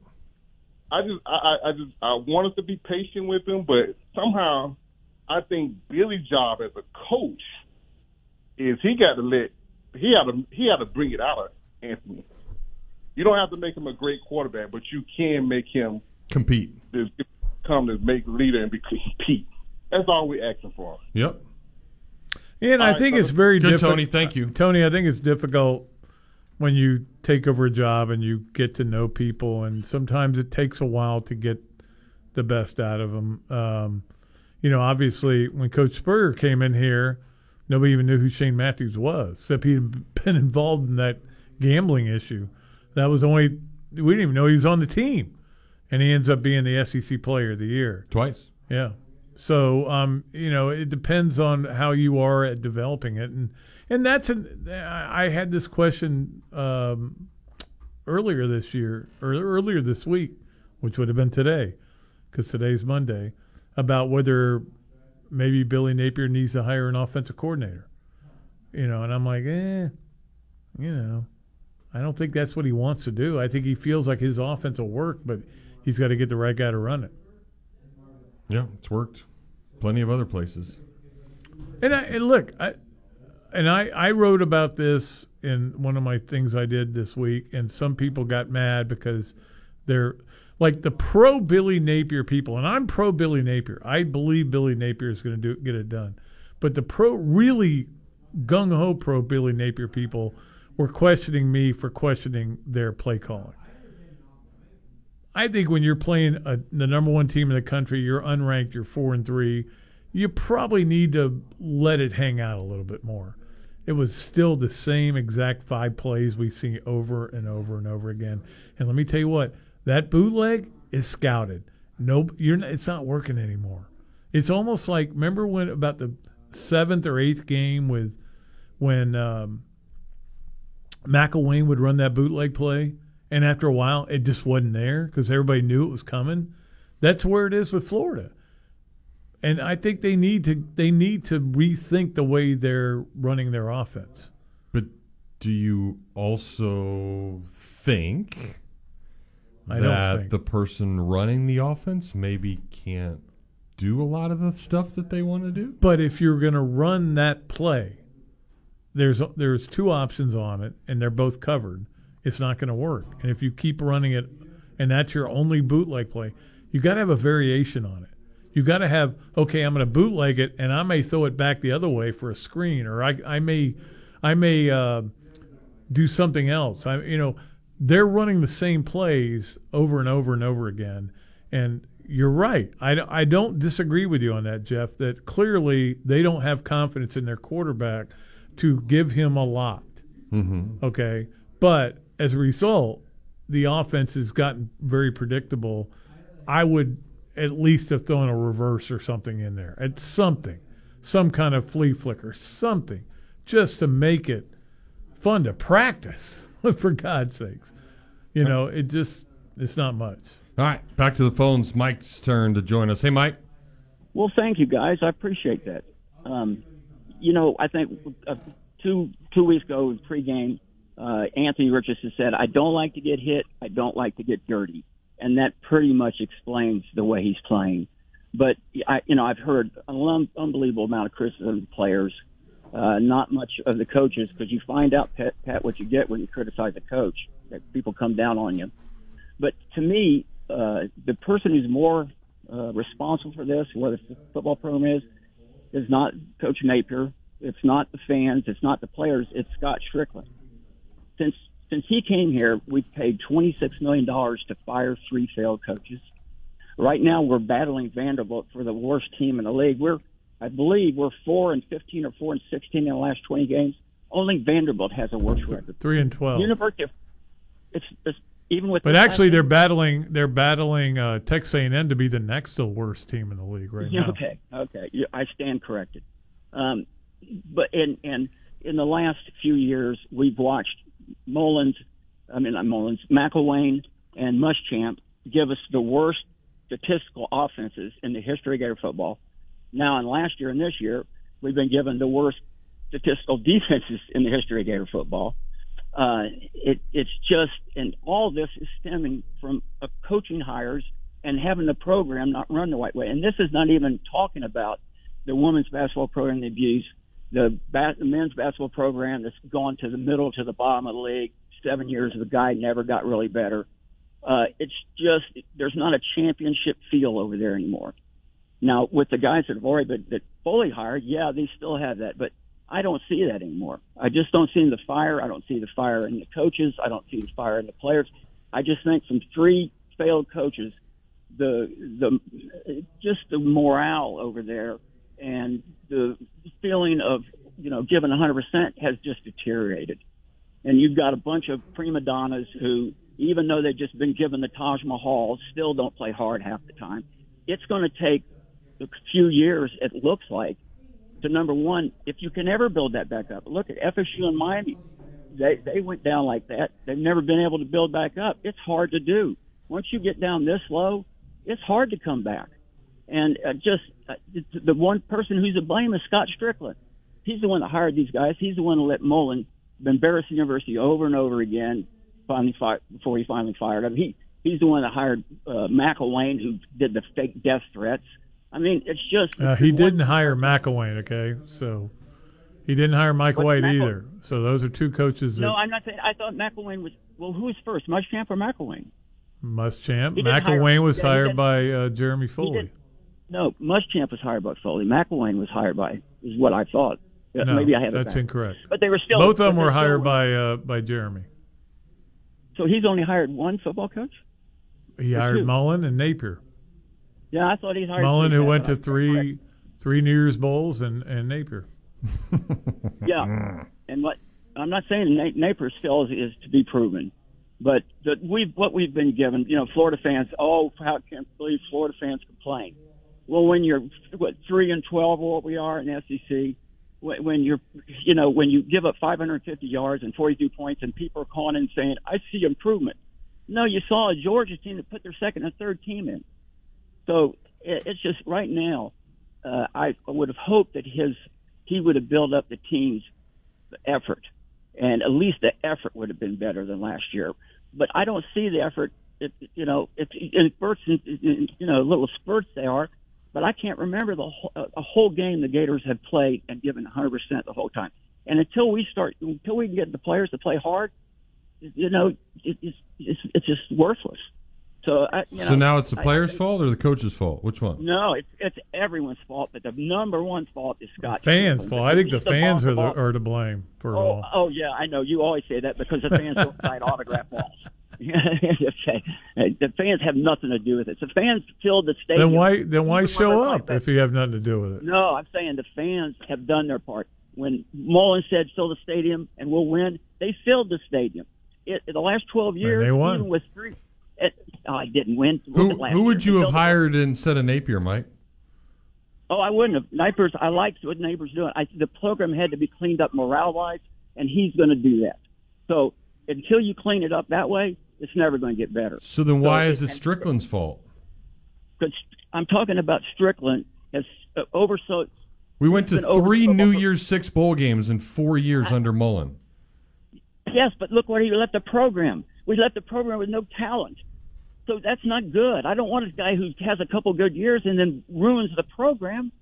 Speaker 37: I just, I, I just, I want us to be patient with him, but somehow, I think Billy's job as a coach is he got to let, he had to, he had to bring it out of Anthony. You don't have to make him a great quarterback, but you can make him
Speaker 3: compete,
Speaker 37: this, come to make leader and be compete. That's all we're asking for.
Speaker 3: Yep.
Speaker 4: And
Speaker 37: All
Speaker 4: I
Speaker 37: right,
Speaker 4: think
Speaker 37: brother.
Speaker 4: it's very
Speaker 3: Good,
Speaker 4: difficult.
Speaker 3: Tony. Thank you.
Speaker 4: Tony. I think it's difficult when you take over a job and you get to know people, and sometimes it takes a while to get the best out of them. Um, you know, obviously, when Coach Spurrier came in here, nobody even knew who Shane Matthews was, except he'd been (laughs) involved in that gambling issue. That was only we didn't even know he was on the team, and he ends up being the SEC Player of the Year
Speaker 3: twice.
Speaker 4: Yeah. So, um, you know, it depends on how you are at developing it, and and that's an. I had this question um, earlier this year or earlier this week, which would have been today, because today's Monday, about whether maybe Billy Napier needs to hire an offensive coordinator. You know, and I'm like, eh, you know, I don't think that's what he wants to do. I think he feels like his offense will work, but he's got to get the right guy to run it.
Speaker 3: Yeah, it's worked. Plenty of other places.
Speaker 4: And, I, and look, I and I, I wrote about this in one of my things I did this week, and some people got mad because they're like the pro Billy Napier people, and I'm pro Billy Napier. I believe Billy Napier is going to do get it done, but the pro really gung ho pro Billy Napier people were questioning me for questioning their play calling. I think when you're playing a, the number one team in the country, you're unranked, you're four and three, you probably need to let it hang out a little bit more. It was still the same exact five plays we see over and over and over again. And let me tell you what, that bootleg is scouted. Nope, you're it's not working anymore. It's almost like remember when about the seventh or eighth game with when um, McElwain would run that bootleg play, and after a while it just wasn't there because everybody knew it was coming. That's where it is with Florida, and I think they need to they need to rethink the way they're running their offense.
Speaker 3: But do you also think that
Speaker 4: think.
Speaker 3: the person running the offense maybe can't do a lot of the stuff that they want to do?
Speaker 4: But if you're going to run that play, there's there's two options on it, and they're both covered. It's not going to work. And if you keep running it, and that's your only bootleg play, you got to have a variation on it. You got to have okay. I'm going to bootleg it, and I may throw it back the other way for a screen, or I I may I may uh, do something else. I you know they're running the same plays over and over and over again, and you're right. I, I don't disagree with you on that, Jeff. That clearly they don't have confidence in their quarterback to give him a lot.
Speaker 3: Mm-hmm.
Speaker 4: Okay, but as a result, the offense has gotten very predictable. I would at least have thrown a reverse or something in there. at something, some kind of flea flicker, something, just to make it fun to practice. (laughs) For God's sakes, you know, it just it's not much.
Speaker 3: All right, back to the phones. Mike's turn to join us. Hey, Mike.
Speaker 38: Well, thank you guys. I appreciate that. Um, you know, I think uh, two two weeks ago pregame, uh, Anthony Richardson said, "I don't like to get hit. I don't like to get dirty," and that pretty much explains the way he's playing. But I, you know, I've heard an un- unbelievable amount of criticism of players, uh, not much of the coaches, because you find out, Pat, Pat, what you get when you criticize a coach. That people come down on you. But to me, uh, the person who's more uh, responsible for this, whether the football program is, is not Coach Napier. It's not the fans. It's not the players. It's Scott Stricklin. Since since he came here, we've paid twenty six million dollars to fire three failed coaches. Right now, we're battling Vanderbilt for the worst team in the league. We're, I believe, we're four and fifteen or four and sixteen in the last twenty games. Only Vanderbilt has a worse record.
Speaker 4: Three and twelve.
Speaker 38: University, of, it's, it's even with.
Speaker 4: But actually, they're battling. They're battling uh, Texas A&M to be the next to worst team in the league right
Speaker 38: Yeah,
Speaker 4: now.
Speaker 38: Okay, okay, Yeah, I stand corrected. Um, but in in in the last few years, we've watched Mullins, I mean not Mullins, McElwain and Muschamp give us the worst statistical offenses in the history of Gator football. Now, in last year and this year, we've been given the worst statistical (laughs) defenses in the history of Gator football. Uh, it, it's just, and all this is stemming from uh, coaching hires and having the program not run the right way. And this is not even talking about the women's basketball program they abuse, the, ba- the men's basketball program that's gone to the middle to the bottom of the league. Seven years the guy never got really better. Uh, it's just there's not a championship feel over there anymore. Now with the guys that have already been that fully hired, yeah, they still have that, but I don't see that anymore. I just don't see the fire. I don't see the fire in the coaches. I don't see the fire in the players. I just think from three failed coaches, the the just the morale over there and the feeling of you know giving 100% has just deteriorated. And you've got a bunch of prima donnas who, even though they've just been given the Taj Mahal, still don't play hard half the time. It's going to take a few years, it looks like, to number one, if you can ever build that back up. Look at FSU and Miami. They they went down like that. They've never been able to build back up. It's hard to do. Once you get down this low, it's hard to come back. And uh, just uh, the, one person who's to blame is Scott Stricklin. He's the one that hired these guys. He's the one who let Mullen embarrass the university over and over again. Finally, fi- before he finally fired him, he he's the one that hired uh, McElwain, who did the fake death threats. I mean, it's just
Speaker 4: Uh, he didn't hire McElwain, okay? So he didn't hire Mike
Speaker 38: What's
Speaker 4: White
Speaker 38: McEl-
Speaker 4: either. So those are two coaches that
Speaker 38: No, I'm not saying. I thought McElwain was. Well, who was first, Muschamp or McElwain?
Speaker 4: Muschamp.
Speaker 38: He didn't hire-
Speaker 4: McElwain was
Speaker 38: yeah,
Speaker 4: hired
Speaker 38: did-
Speaker 4: by uh, Jeremy Foley.
Speaker 38: did- No, Muschamp was hired by Foley. McElwain was hired by is what I thought.
Speaker 4: No,
Speaker 38: Maybe I have it
Speaker 4: that's incorrect.
Speaker 38: But they were still
Speaker 4: Both of them were hired by uh, by Jeremy.
Speaker 38: So he's only hired one football coach.
Speaker 4: He hired
Speaker 38: two.
Speaker 4: Mullen and Napier.
Speaker 38: Yeah, I thought he hired
Speaker 4: Mullen,
Speaker 38: three
Speaker 4: who went to three three New Year's bowls, and and Napier. (laughs)
Speaker 38: Yeah, and what I'm not saying Na- Napier still is, is to be proven, but the, we've what we've been given. You know, Florida fans. Oh, how can believe Florida fans complain? Well, when you're what three and twelve, what we are in SEC, when, when you're you know when you give up 550 yards and 42 points, and people are calling and saying, "I see improvement." No, you saw a Georgia team that put their second and third team in. So it, it's just right now. Uh, I would have hoped that his he would have built up the team's effort, and at least the effort would have been better than last year. But I don't see the effort. It, you know, it's in spurts, you know, little spurts they are. But I can't remember the whole, a whole game the Gators have played and given 100 percent the whole time. And until we start, until we can get the players to play hard, you know, it, it's it's it's just worthless. So I, you know,
Speaker 3: so now it's the
Speaker 38: I-
Speaker 3: player's fault or the coach's fault? Which one?
Speaker 38: no, it's it's everyone's fault, but the number one fault is Scott.
Speaker 4: Fans' fault. I think the
Speaker 38: He's
Speaker 4: fans are the, are to blame for
Speaker 38: Oh,
Speaker 4: all.
Speaker 38: oh yeah, I know. You always say that because the fans don't (laughs) sign autograph walls. (laughs) okay, the fans have nothing to do with it. The fans filled the stadium.
Speaker 4: Then why then why show up if you have nothing to do with it?
Speaker 38: No, I'm saying the fans have done their part. When Mullen said fill the stadium and we'll win, they filled the stadium. It, in the last 12 years,
Speaker 3: they won.
Speaker 38: even with three, oh, I didn't win.
Speaker 3: Who who would you have hired instead of Napier, Mike?
Speaker 38: Oh, I wouldn't have. Napier's. I liked what Napier's doing. I, the program had to be cleaned up morale wise, and he's going to do that. So until you clean it up that way, it's never going to get better.
Speaker 3: So then why
Speaker 38: So
Speaker 3: is it Stricklin's fault?
Speaker 38: Because I'm talking about Stricklin has uh, oversaw.
Speaker 3: We went to
Speaker 38: been over-
Speaker 3: three New Year's Six bowl games in four years under Mullen.
Speaker 38: Yes, but look where he left the program. We left the program with no talent. So that's not good. I don't want a guy who has a couple good years and then ruins the program.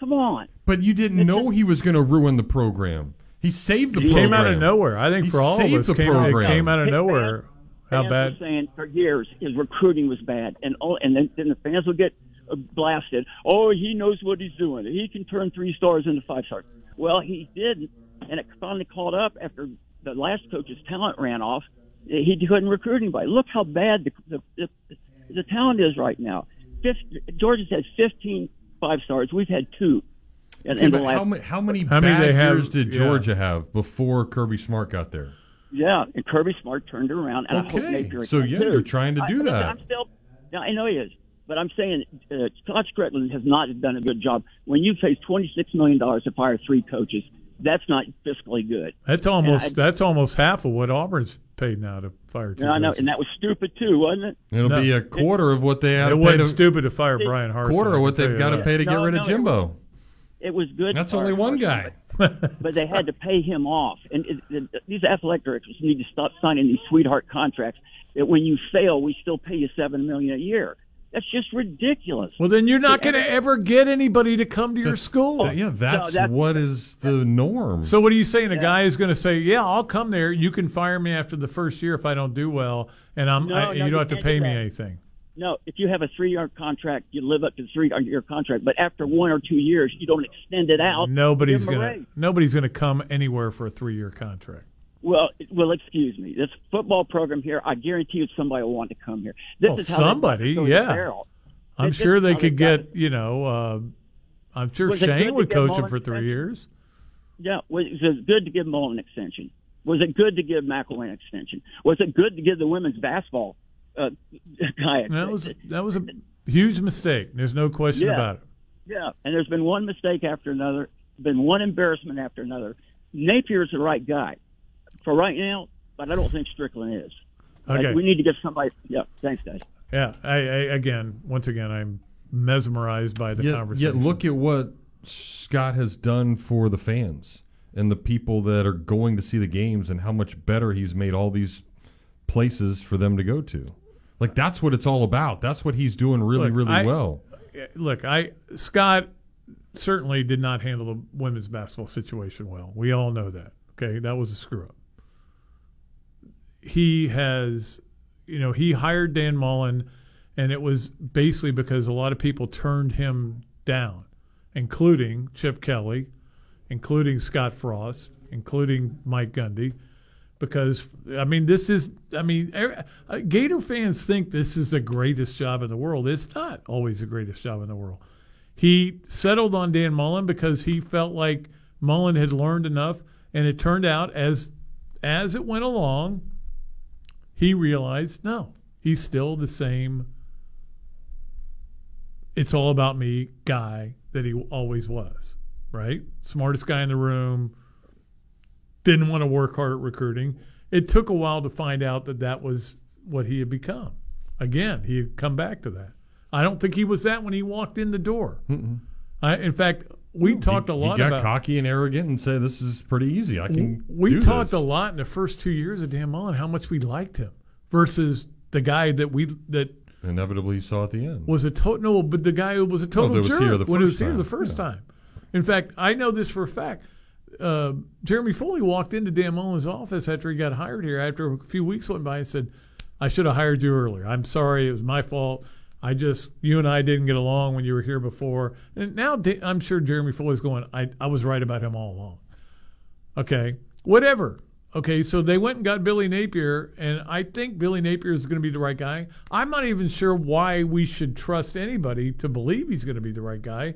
Speaker 38: Come on.
Speaker 3: But you didn't know he was going to ruin the program. He saved the
Speaker 4: He
Speaker 3: program.
Speaker 4: came out of nowhere. I think
Speaker 3: He
Speaker 4: for all of us,
Speaker 3: the
Speaker 4: came, it came out of
Speaker 38: Hey,
Speaker 4: nowhere. How bad?
Speaker 38: saying for years his recruiting was bad, and all, and then, then the fans will get uh, blasted. Oh, he knows what he's doing. He can turn three stars into five stars. Well, he did, and it finally caught up after the last coach's talent ran off. He couldn't recruit anybody. Look how bad the the, the, the talent is right now. Fif Georgia's had 15 five stars. We've had two. In,
Speaker 3: Okay,
Speaker 38: in the
Speaker 3: but
Speaker 38: last,
Speaker 3: how, many, how many
Speaker 4: How many they have-
Speaker 3: years did
Speaker 4: yeah.
Speaker 3: Georgia have before Kirby Smart got there?
Speaker 38: Yeah, and Kirby Smart turned it around, and I hope
Speaker 3: Okay,
Speaker 38: Napier
Speaker 3: so yeah,
Speaker 38: too.
Speaker 3: you're trying to do
Speaker 38: look,
Speaker 3: that.
Speaker 38: I'm still, yeah, I know he is, but I'm saying uh, Scott Stricklin has not done a good job. When you face 26 million dollars to fire three coaches, that's not fiscally good.
Speaker 4: That's almost
Speaker 38: I-
Speaker 4: that's almost half of what Auburn's paid now to fire two.
Speaker 38: And I know,
Speaker 4: coaches.
Speaker 38: and that was stupid too, wasn't it?
Speaker 3: It'll
Speaker 4: No.
Speaker 3: be a quarter of what they had
Speaker 4: It
Speaker 3: to pay
Speaker 4: wasn't
Speaker 3: to,
Speaker 4: stupid to fire Bryan Harsin.
Speaker 3: quarter
Speaker 4: I
Speaker 3: of what
Speaker 4: tell
Speaker 3: they've
Speaker 4: you
Speaker 3: got to
Speaker 4: that.
Speaker 3: pay to get
Speaker 38: No,
Speaker 3: rid
Speaker 38: no,
Speaker 3: of
Speaker 38: it
Speaker 3: Jimbo.
Speaker 38: It was good.
Speaker 3: That's
Speaker 38: to
Speaker 3: only one
Speaker 38: Harsin,
Speaker 3: guy.
Speaker 38: but they had to pay him off. And it, it, these athletic directors need to stop signing these sweetheart contracts. That when you fail, we still pay you seven million a year. That's just ridiculous.
Speaker 4: Well, then you're not going to ever get anybody to come to your school.
Speaker 3: yeah, that's,
Speaker 38: that's-
Speaker 3: what is the norm.
Speaker 4: So what are you saying? A guy is going to say, "Yeah, I'll come there. You can fire me after the first year if I don't do well, and I'm
Speaker 38: No,
Speaker 4: I,
Speaker 38: no,
Speaker 4: you
Speaker 38: you
Speaker 4: don't have to pay
Speaker 38: do
Speaker 4: me anything."
Speaker 38: No, if you have a three-year contract, you live up to the three-year contract. But after one or two years, you don't extend it out.
Speaker 4: Nobody's
Speaker 38: Give 'em a
Speaker 4: going to nobody's going to come anywhere for a three year contract.
Speaker 38: Well, well, excuse me. This football program here, I guarantee you, somebody will want to come here. This
Speaker 4: Well,
Speaker 38: is how
Speaker 4: somebody, yeah. I'm
Speaker 38: This-
Speaker 4: sure
Speaker 38: this
Speaker 4: they could get you know. Uh, I'm sure
Speaker 38: Was
Speaker 4: Shane would coach him for three years.
Speaker 38: Yeah, was it good to give Mullen an extension? Was it good to give McElwain an extension? Was it good to give the women's basketball uh, (laughs) guy?
Speaker 4: That was that was a huge mistake. There's no question
Speaker 38: Yeah.
Speaker 4: about it.
Speaker 38: Yeah, and there's been one mistake after another, been one embarrassment after another. Napier's the right guy for right now, but I don't think Stricklin is.
Speaker 4: Okay.
Speaker 38: Like, we need to get somebody. Yeah, thanks, guys.
Speaker 4: Yeah, I, I again, once again, I'm mesmerized by the
Speaker 3: yet,
Speaker 4: conversation.
Speaker 3: yet look at what Scott has done for the fans and the people that are going to see the games and how much better he's made all these places for them to go to. Like that's what it's all about. That's what he's doing really,
Speaker 4: Look,
Speaker 3: really
Speaker 4: I-
Speaker 3: well.
Speaker 4: Look, I Scott certainly did not handle the women's basketball situation well. We all know that. Okay, that was a screw up. He has, you know, he hired Dan Mullen, and it was basically because a lot of people turned him down, including Chip Kelly, including Scott Frost, including Mike Gundy because I mean this is I mean er- uh, Gator fans think this is the greatest job in the world. It's not always the greatest job in the world. He settled on Dan Mullen because he felt like Mullen had learned enough, and it turned out as as it went along, he realized no, he's still the same. It's all about me guy that he always was, right? Smartest guy in the room, didn't want to work hard at recruiting. It took a while to find out that that was what he had become. Again, he had come back to that. I don't think he was that when he walked in the door. I, in fact, we talked a lot
Speaker 3: He got
Speaker 4: about.
Speaker 3: cocky and arrogant and said, "This is pretty easy. I can."
Speaker 4: we
Speaker 3: do
Speaker 4: talked
Speaker 3: this."
Speaker 4: a lot in the first two years of Dan Mullen how much we liked him versus the guy that we that
Speaker 3: Inevitably, saw at the end.
Speaker 4: was a total no, but the guy who was a total
Speaker 3: that was
Speaker 4: jerk
Speaker 3: here the
Speaker 4: when he was
Speaker 3: first
Speaker 4: here the first
Speaker 3: Yeah.
Speaker 4: time. In fact, I know this for a fact. Uh, Jeremy Foley walked into Dan Mullen's office after he got hired here. After a few weeks went by, and said, "I should have hired you earlier. I'm sorry, it was my fault. I just you and I didn't get along when you were here before." And now I'm sure Jeremy Foley's going, "I I was right about him all along." Okay, whatever. Okay, so they went and got Billy Napier, and I think Billy Napier is going to be the right guy. I'm not even sure why we should trust anybody to believe he's going to be the right guy.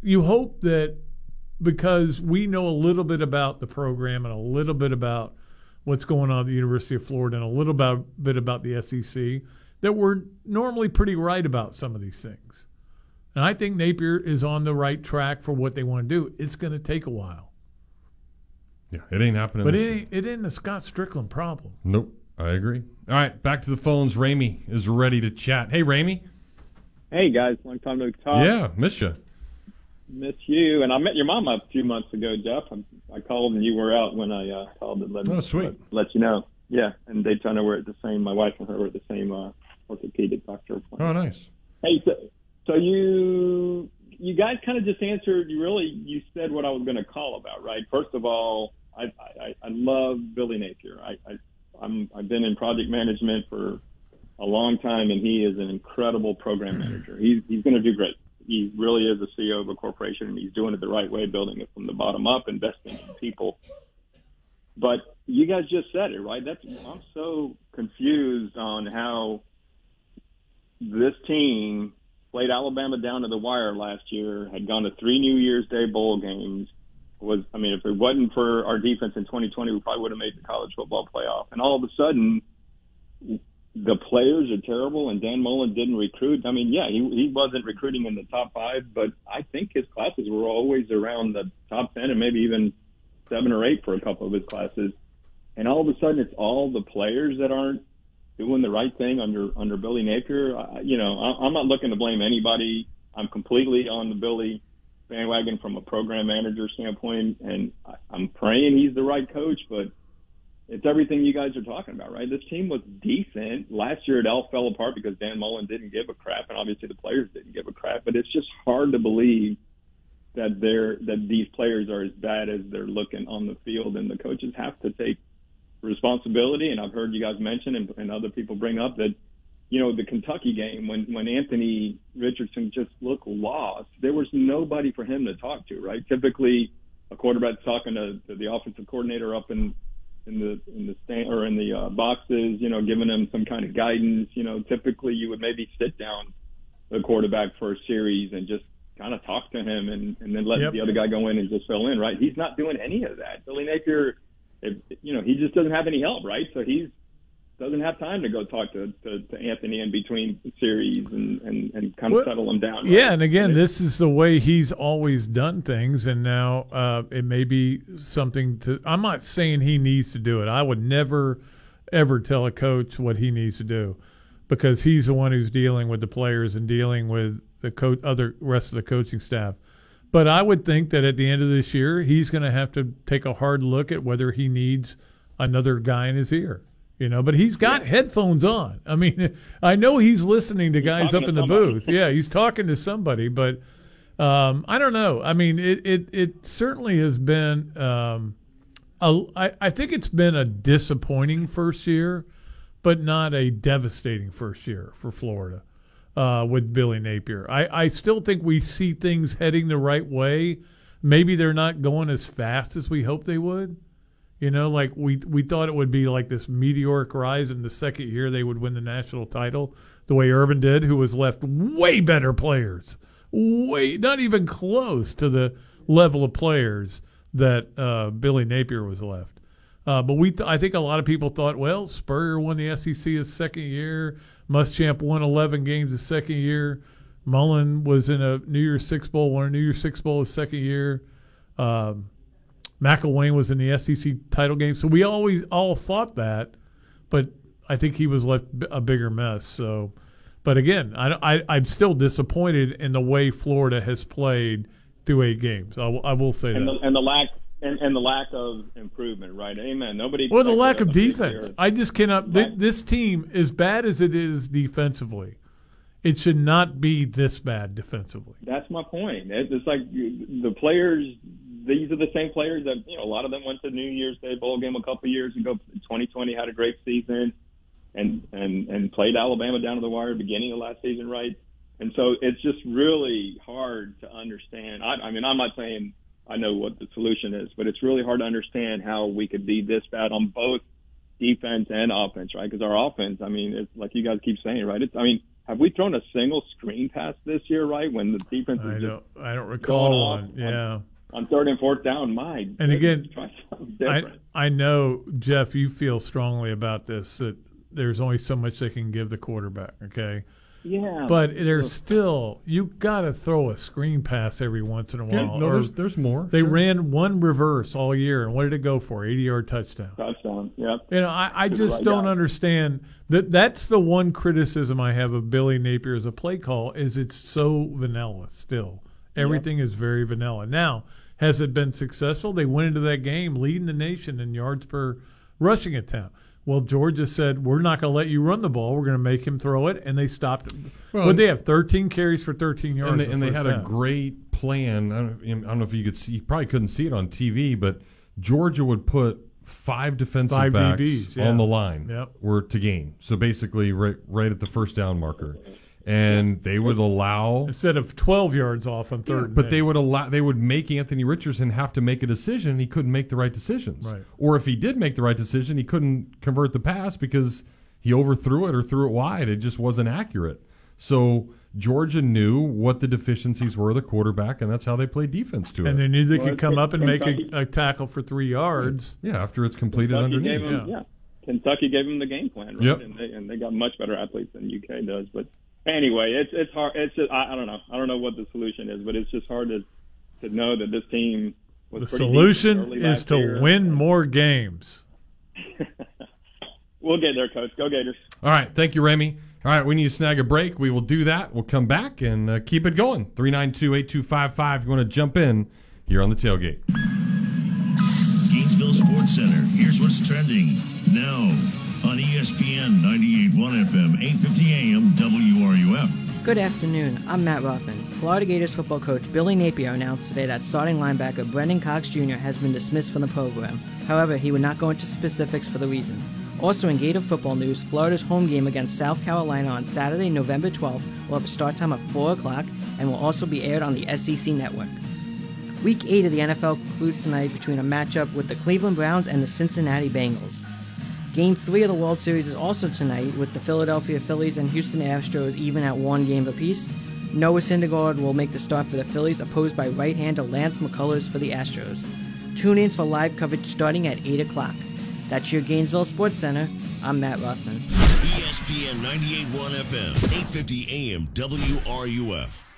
Speaker 4: You hope that because we know a little bit about the program and a little bit about what's going on at the University of Florida and a little bit about the SEC, that we're normally pretty right about some of these things. And I think Napier is on the right track for what they want to do. It's going to take a while.
Speaker 3: Yeah, it ain't happening.
Speaker 4: But
Speaker 3: this
Speaker 4: it ain't, it isn't a Scott Stricklin problem.
Speaker 3: Nope, I agree. All right, back to the phones. Ramey is ready to chat. Hey, Ramey.
Speaker 39: Hey guys, long time no talk.
Speaker 3: Yeah, miss you.
Speaker 39: Miss you. And I met your mom a few months ago, Jeff. I, I called and you were out when I uh, called and let,
Speaker 3: Oh, sweet.
Speaker 39: let, let you know. Yeah, and Daytona we're at the same. My wife and her were at the same uh, orthopedic doctor.
Speaker 3: Oh, nice.
Speaker 39: Hey, so, so you you guys kind of just answered. You really you said what I was going to call about, right? First of all, I I, I love Billy Napier. I, I I'm I've been in project management for a long time, and he is an incredible program manager. He's he's going to do great. He really is the CEO of a corporation, and he's doing it the right way, building it from the bottom up, investing in people. But you guys just said it, right? That's I'm so confused on how this team played Alabama down to the wire last year, had gone to three New Year's Day bowl games. Was I mean, if it wasn't for our defense in 2020, we probably would have made the college football playoff. And all of a sudden, the players are terrible, and Dan Mullen didn't recruit. I mean, yeah, he he wasn't recruiting in the top five, but I think his classes were always around the top ten, and maybe even seven or eight for a couple of his classes. And all of a sudden, it's all the players that aren't doing the right thing under under Billy Napier. I, you know, I, I'm not looking to blame anybody. I'm completely on the Billy bandwagon from a program manager standpoint, and I, I'm praying he's the right coach. But it's everything you guys are talking about, right? This team was decent last year. It all fell apart because Dan Mullen didn't give a crap, and obviously the players didn't give a crap. But it's just hard to believe that they're that these players are as bad as they're looking on the field, and the coaches have to take responsibility. And I've heard you guys mention and, and other people bring up that, you know, the Kentucky game when when Anthony Richardson just looked lost, there was nobody for him to talk to, right? Typically, a quarterback's talking to, to the offensive coordinator up in in the in the stand or in the uh, boxes, you know, giving him some kind of guidance. You know, typically you would maybe sit down the quarterback for a series and just kind of talk to him and, and then let
Speaker 4: Yep.
Speaker 39: the other guy go in and just fill in, right? He's not doing any of that. Billy Napier, if, you know, he just doesn't have any help, right? So he's doesn't have time to go talk to, to, to Anthony in between series and, and, and kind of
Speaker 4: Well,
Speaker 39: settle him down. right?
Speaker 4: Yeah, and again, this is the way he's always done things, and now uh, it may be something to. I'm not saying he needs to do it. I would never, ever tell a coach what he needs to do, because he's the one who's dealing with the players and dealing with the co- other rest of the coaching staff. But I would think that at the end of this year, he's going to have to take a hard look at whether he needs another guy in his ear. You know, but he's got headphones on. I mean, (laughs) I know he's listening to guys up
Speaker 39: to
Speaker 4: in the booth. Yeah, he's talking to somebody, but um, I don't know. I mean, it it, it certainly has been. Um, a, I, I think it's been a disappointing first year, but not a devastating first year for Florida uh, with Billy Napier. I, I still think we see things heading the right way. Maybe they're not going as fast as we hoped they would. You know, like we we thought it would be like this meteoric rise in the second year they would win the national title, the way Urban did, who was left way better players, way not even close to the level of players that uh, Billy Napier was left. Uh, but we, th- I think a lot of people thought, well, Spurrier won the SEC his second year. Muschamp won 11 games his second year. Mullen was in a New Year's Six Bowl, won a New Year's Six Bowl his second year. Um, McElwain was in the SEC title game. So we always all thought that, but I think he was left a bigger mess. So, but again, I, I, I'm still disappointed in the way Florida has played through eight games. I will- I will say
Speaker 39: and
Speaker 4: that.
Speaker 39: the, and the lack and, and the lack of improvement, right? Amen. Nobody.
Speaker 4: Well, the lack of defense. I just cannot. Th- this team, as bad as it is defensively, it should not be this bad defensively.
Speaker 39: That's my point. It's like the players. These are the same players that you know. A lot of them went to New Year's Day bowl game a couple of years ago. 2020 had a great season, and and and played Alabama down to the wire beginning of last season, right? And so it's just really hard to understand. I, I mean, I'm not saying I know what the solution is, but it's really hard to understand how we could be this bad on both defense and offense, right? Because our offense, I mean, it's like you guys keep saying, right? It's, I mean, have we thrown a single screen pass this year, right? When the defense is
Speaker 4: I don't. I don't recall one.
Speaker 39: off
Speaker 4: Yeah.
Speaker 39: on, on third and fourth down. My
Speaker 4: And
Speaker 39: goodness,
Speaker 4: again, I. I know Jeff, you feel strongly about this that there's only so much they can give the quarterback. Okay,
Speaker 39: Yeah,
Speaker 4: But there's still you got to throw a screen pass every once in a
Speaker 40: Yeah,
Speaker 4: while.
Speaker 40: no, there's- there's more,
Speaker 4: They
Speaker 40: sure.
Speaker 4: ran one reverse all year, and what did it go for? 80 yard touchdown.
Speaker 39: touchdown. Yep.
Speaker 4: You know, I, I just
Speaker 39: right
Speaker 4: don't
Speaker 39: guy.
Speaker 4: understand that. That's the one criticism I have of Billy Napier as a play call is it's so vanilla. Still, everything is very vanilla. Now, has it been successful? They went into that game leading the nation in yards per rushing attempt. Well, Georgia said we're not going to let you run the ball. We're going to make him throw it, and they stopped.
Speaker 40: Well,
Speaker 4: Would they have 13 carries for 13 yards?
Speaker 40: and they,
Speaker 4: the
Speaker 40: and they had a great plan. I don't, I don't know if you could see, you probably couldn't see it on TV, but Georgia would put five defensive
Speaker 4: Five
Speaker 40: backs
Speaker 4: DBs, yeah.
Speaker 40: on the line
Speaker 4: Yep.
Speaker 40: were to gain. So basically, right right at the first down marker, and they would allow
Speaker 4: instead of 12 yards off on third. and
Speaker 40: but
Speaker 4: eight.
Speaker 40: they would allow they would make Anthony Richardson have to make a decision. and He couldn't make the right decisions.
Speaker 4: Right.
Speaker 40: Or if he did make the right decision, he couldn't convert the pass because he overthrew it or threw it wide. It just wasn't accurate. So Georgia knew what the deficiencies were of the quarterback, and that's how they played defense to
Speaker 4: and
Speaker 40: it.
Speaker 4: And they knew they
Speaker 39: Well,
Speaker 4: could come up and make a, a tackle for three yards.
Speaker 40: Yeah, after it's completed
Speaker 39: Kentucky
Speaker 40: underneath.
Speaker 39: Gave them, yeah. Kentucky gave them the game plan, right?
Speaker 40: Yep.
Speaker 39: And they and they got much better athletes than UK does. But anyway, it's it's hard. It's just I, I don't know. I don't know what the solution is, but it's just hard to to know that this team was
Speaker 4: The solution is to
Speaker 39: year.
Speaker 4: win more games. (laughs)
Speaker 39: We'll get there, coach. Go Gators.
Speaker 40: All right, thank you, Remy. All right, we need to snag a break. We will do that. We'll come back and uh, keep it going. 392 8255. If you want to jump in here on the tailgate.
Speaker 1: Gainesville Sports Center. Here's what's trending now on ESPN 98.1 FM, 8:50 AM, WRUF.
Speaker 41: Good afternoon. I'm Matt Rothman. Florida Gators football coach Billy Napier announced today that starting linebacker Brenton Cox Jr. has been dismissed from the program. However, he would not go into specifics for the reason. Also, in Gator football news, Florida's home game against South Carolina on Saturday, November 12th, will have a start time of 4 o'clock and will also be aired on the SEC network. Week 8 of the NFL concludes tonight between a matchup with the Cleveland Browns and the Cincinnati Bengals. Game 3 of the World Series is also tonight with the Philadelphia Phillies and Houston Astros even at one game apiece. Noah Syndergaard will make the start for the Phillies, opposed by right-hander Lance McCullers for the Astros. Tune in for live coverage starting at 8 o'clock. That's your Gainesville Sports Center. I'm Matt Rothman.
Speaker 1: ESPN 98.1 FM, 8:50 AM, WRUF.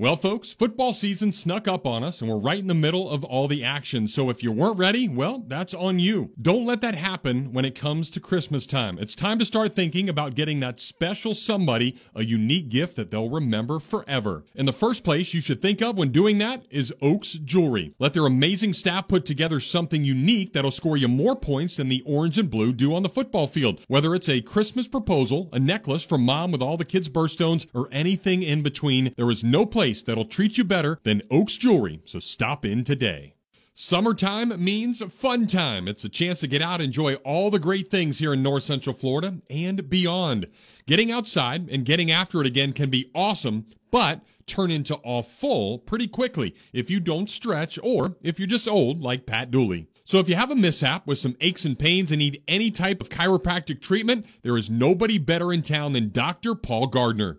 Speaker 3: Well, folks, football season snuck up on us, and we're right in the middle of all the action. So if you weren't ready, well, that's on you. Don't let that happen when it comes to Christmas time. It's time to start thinking about getting that special somebody a unique gift that they'll remember forever. And the first place you should think of when doing that is Oaks Jewelry. Let their amazing staff put together something unique that'll score you more points than the orange and blue do on the football field. Whether it's a Christmas proposal, a necklace from mom with all the kids' birthstones, or anything in between, there is no place that'll treat you better than Oaks Jewelry, so stop in today. Summertime means fun time. It's a chance to get out enjoy all the great things here in North Central Florida and beyond. Getting outside and getting after it again can be awesome, but turn into awful pretty quickly if you don't stretch or if you're just old like Pat Dooley. So if you have a mishap with some aches and pains and need any type of chiropractic treatment, there is nobody better in town than Dr. Paul Gardner.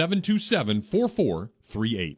Speaker 3: 727 4438.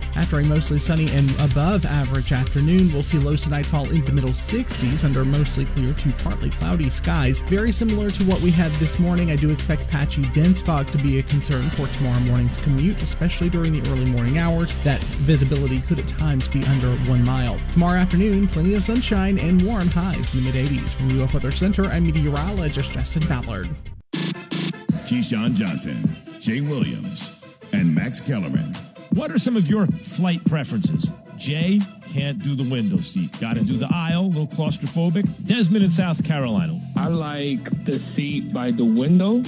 Speaker 16: After a mostly sunny and above average afternoon, we'll see lows tonight fall into the middle 60s under mostly clear to partly cloudy skies. Very similar to what we had this morning, I do expect patchy dense fog to be a concern for tomorrow morning's commute, especially during the early morning hours. That visibility could at times be under one mile. Tomorrow afternoon, plenty of sunshine and warm highs in the mid 80s. From UF Weather Center, I'm meteorologist Justin Ballard.
Speaker 19: Keyshawn Johnson, Jay Williams, and Max Kellerman. What are some of your flight preferences? Jay can't do the window seat. Got to do the aisle, a little claustrophobic. Desmond in South Carolina.
Speaker 42: I like the seat by the window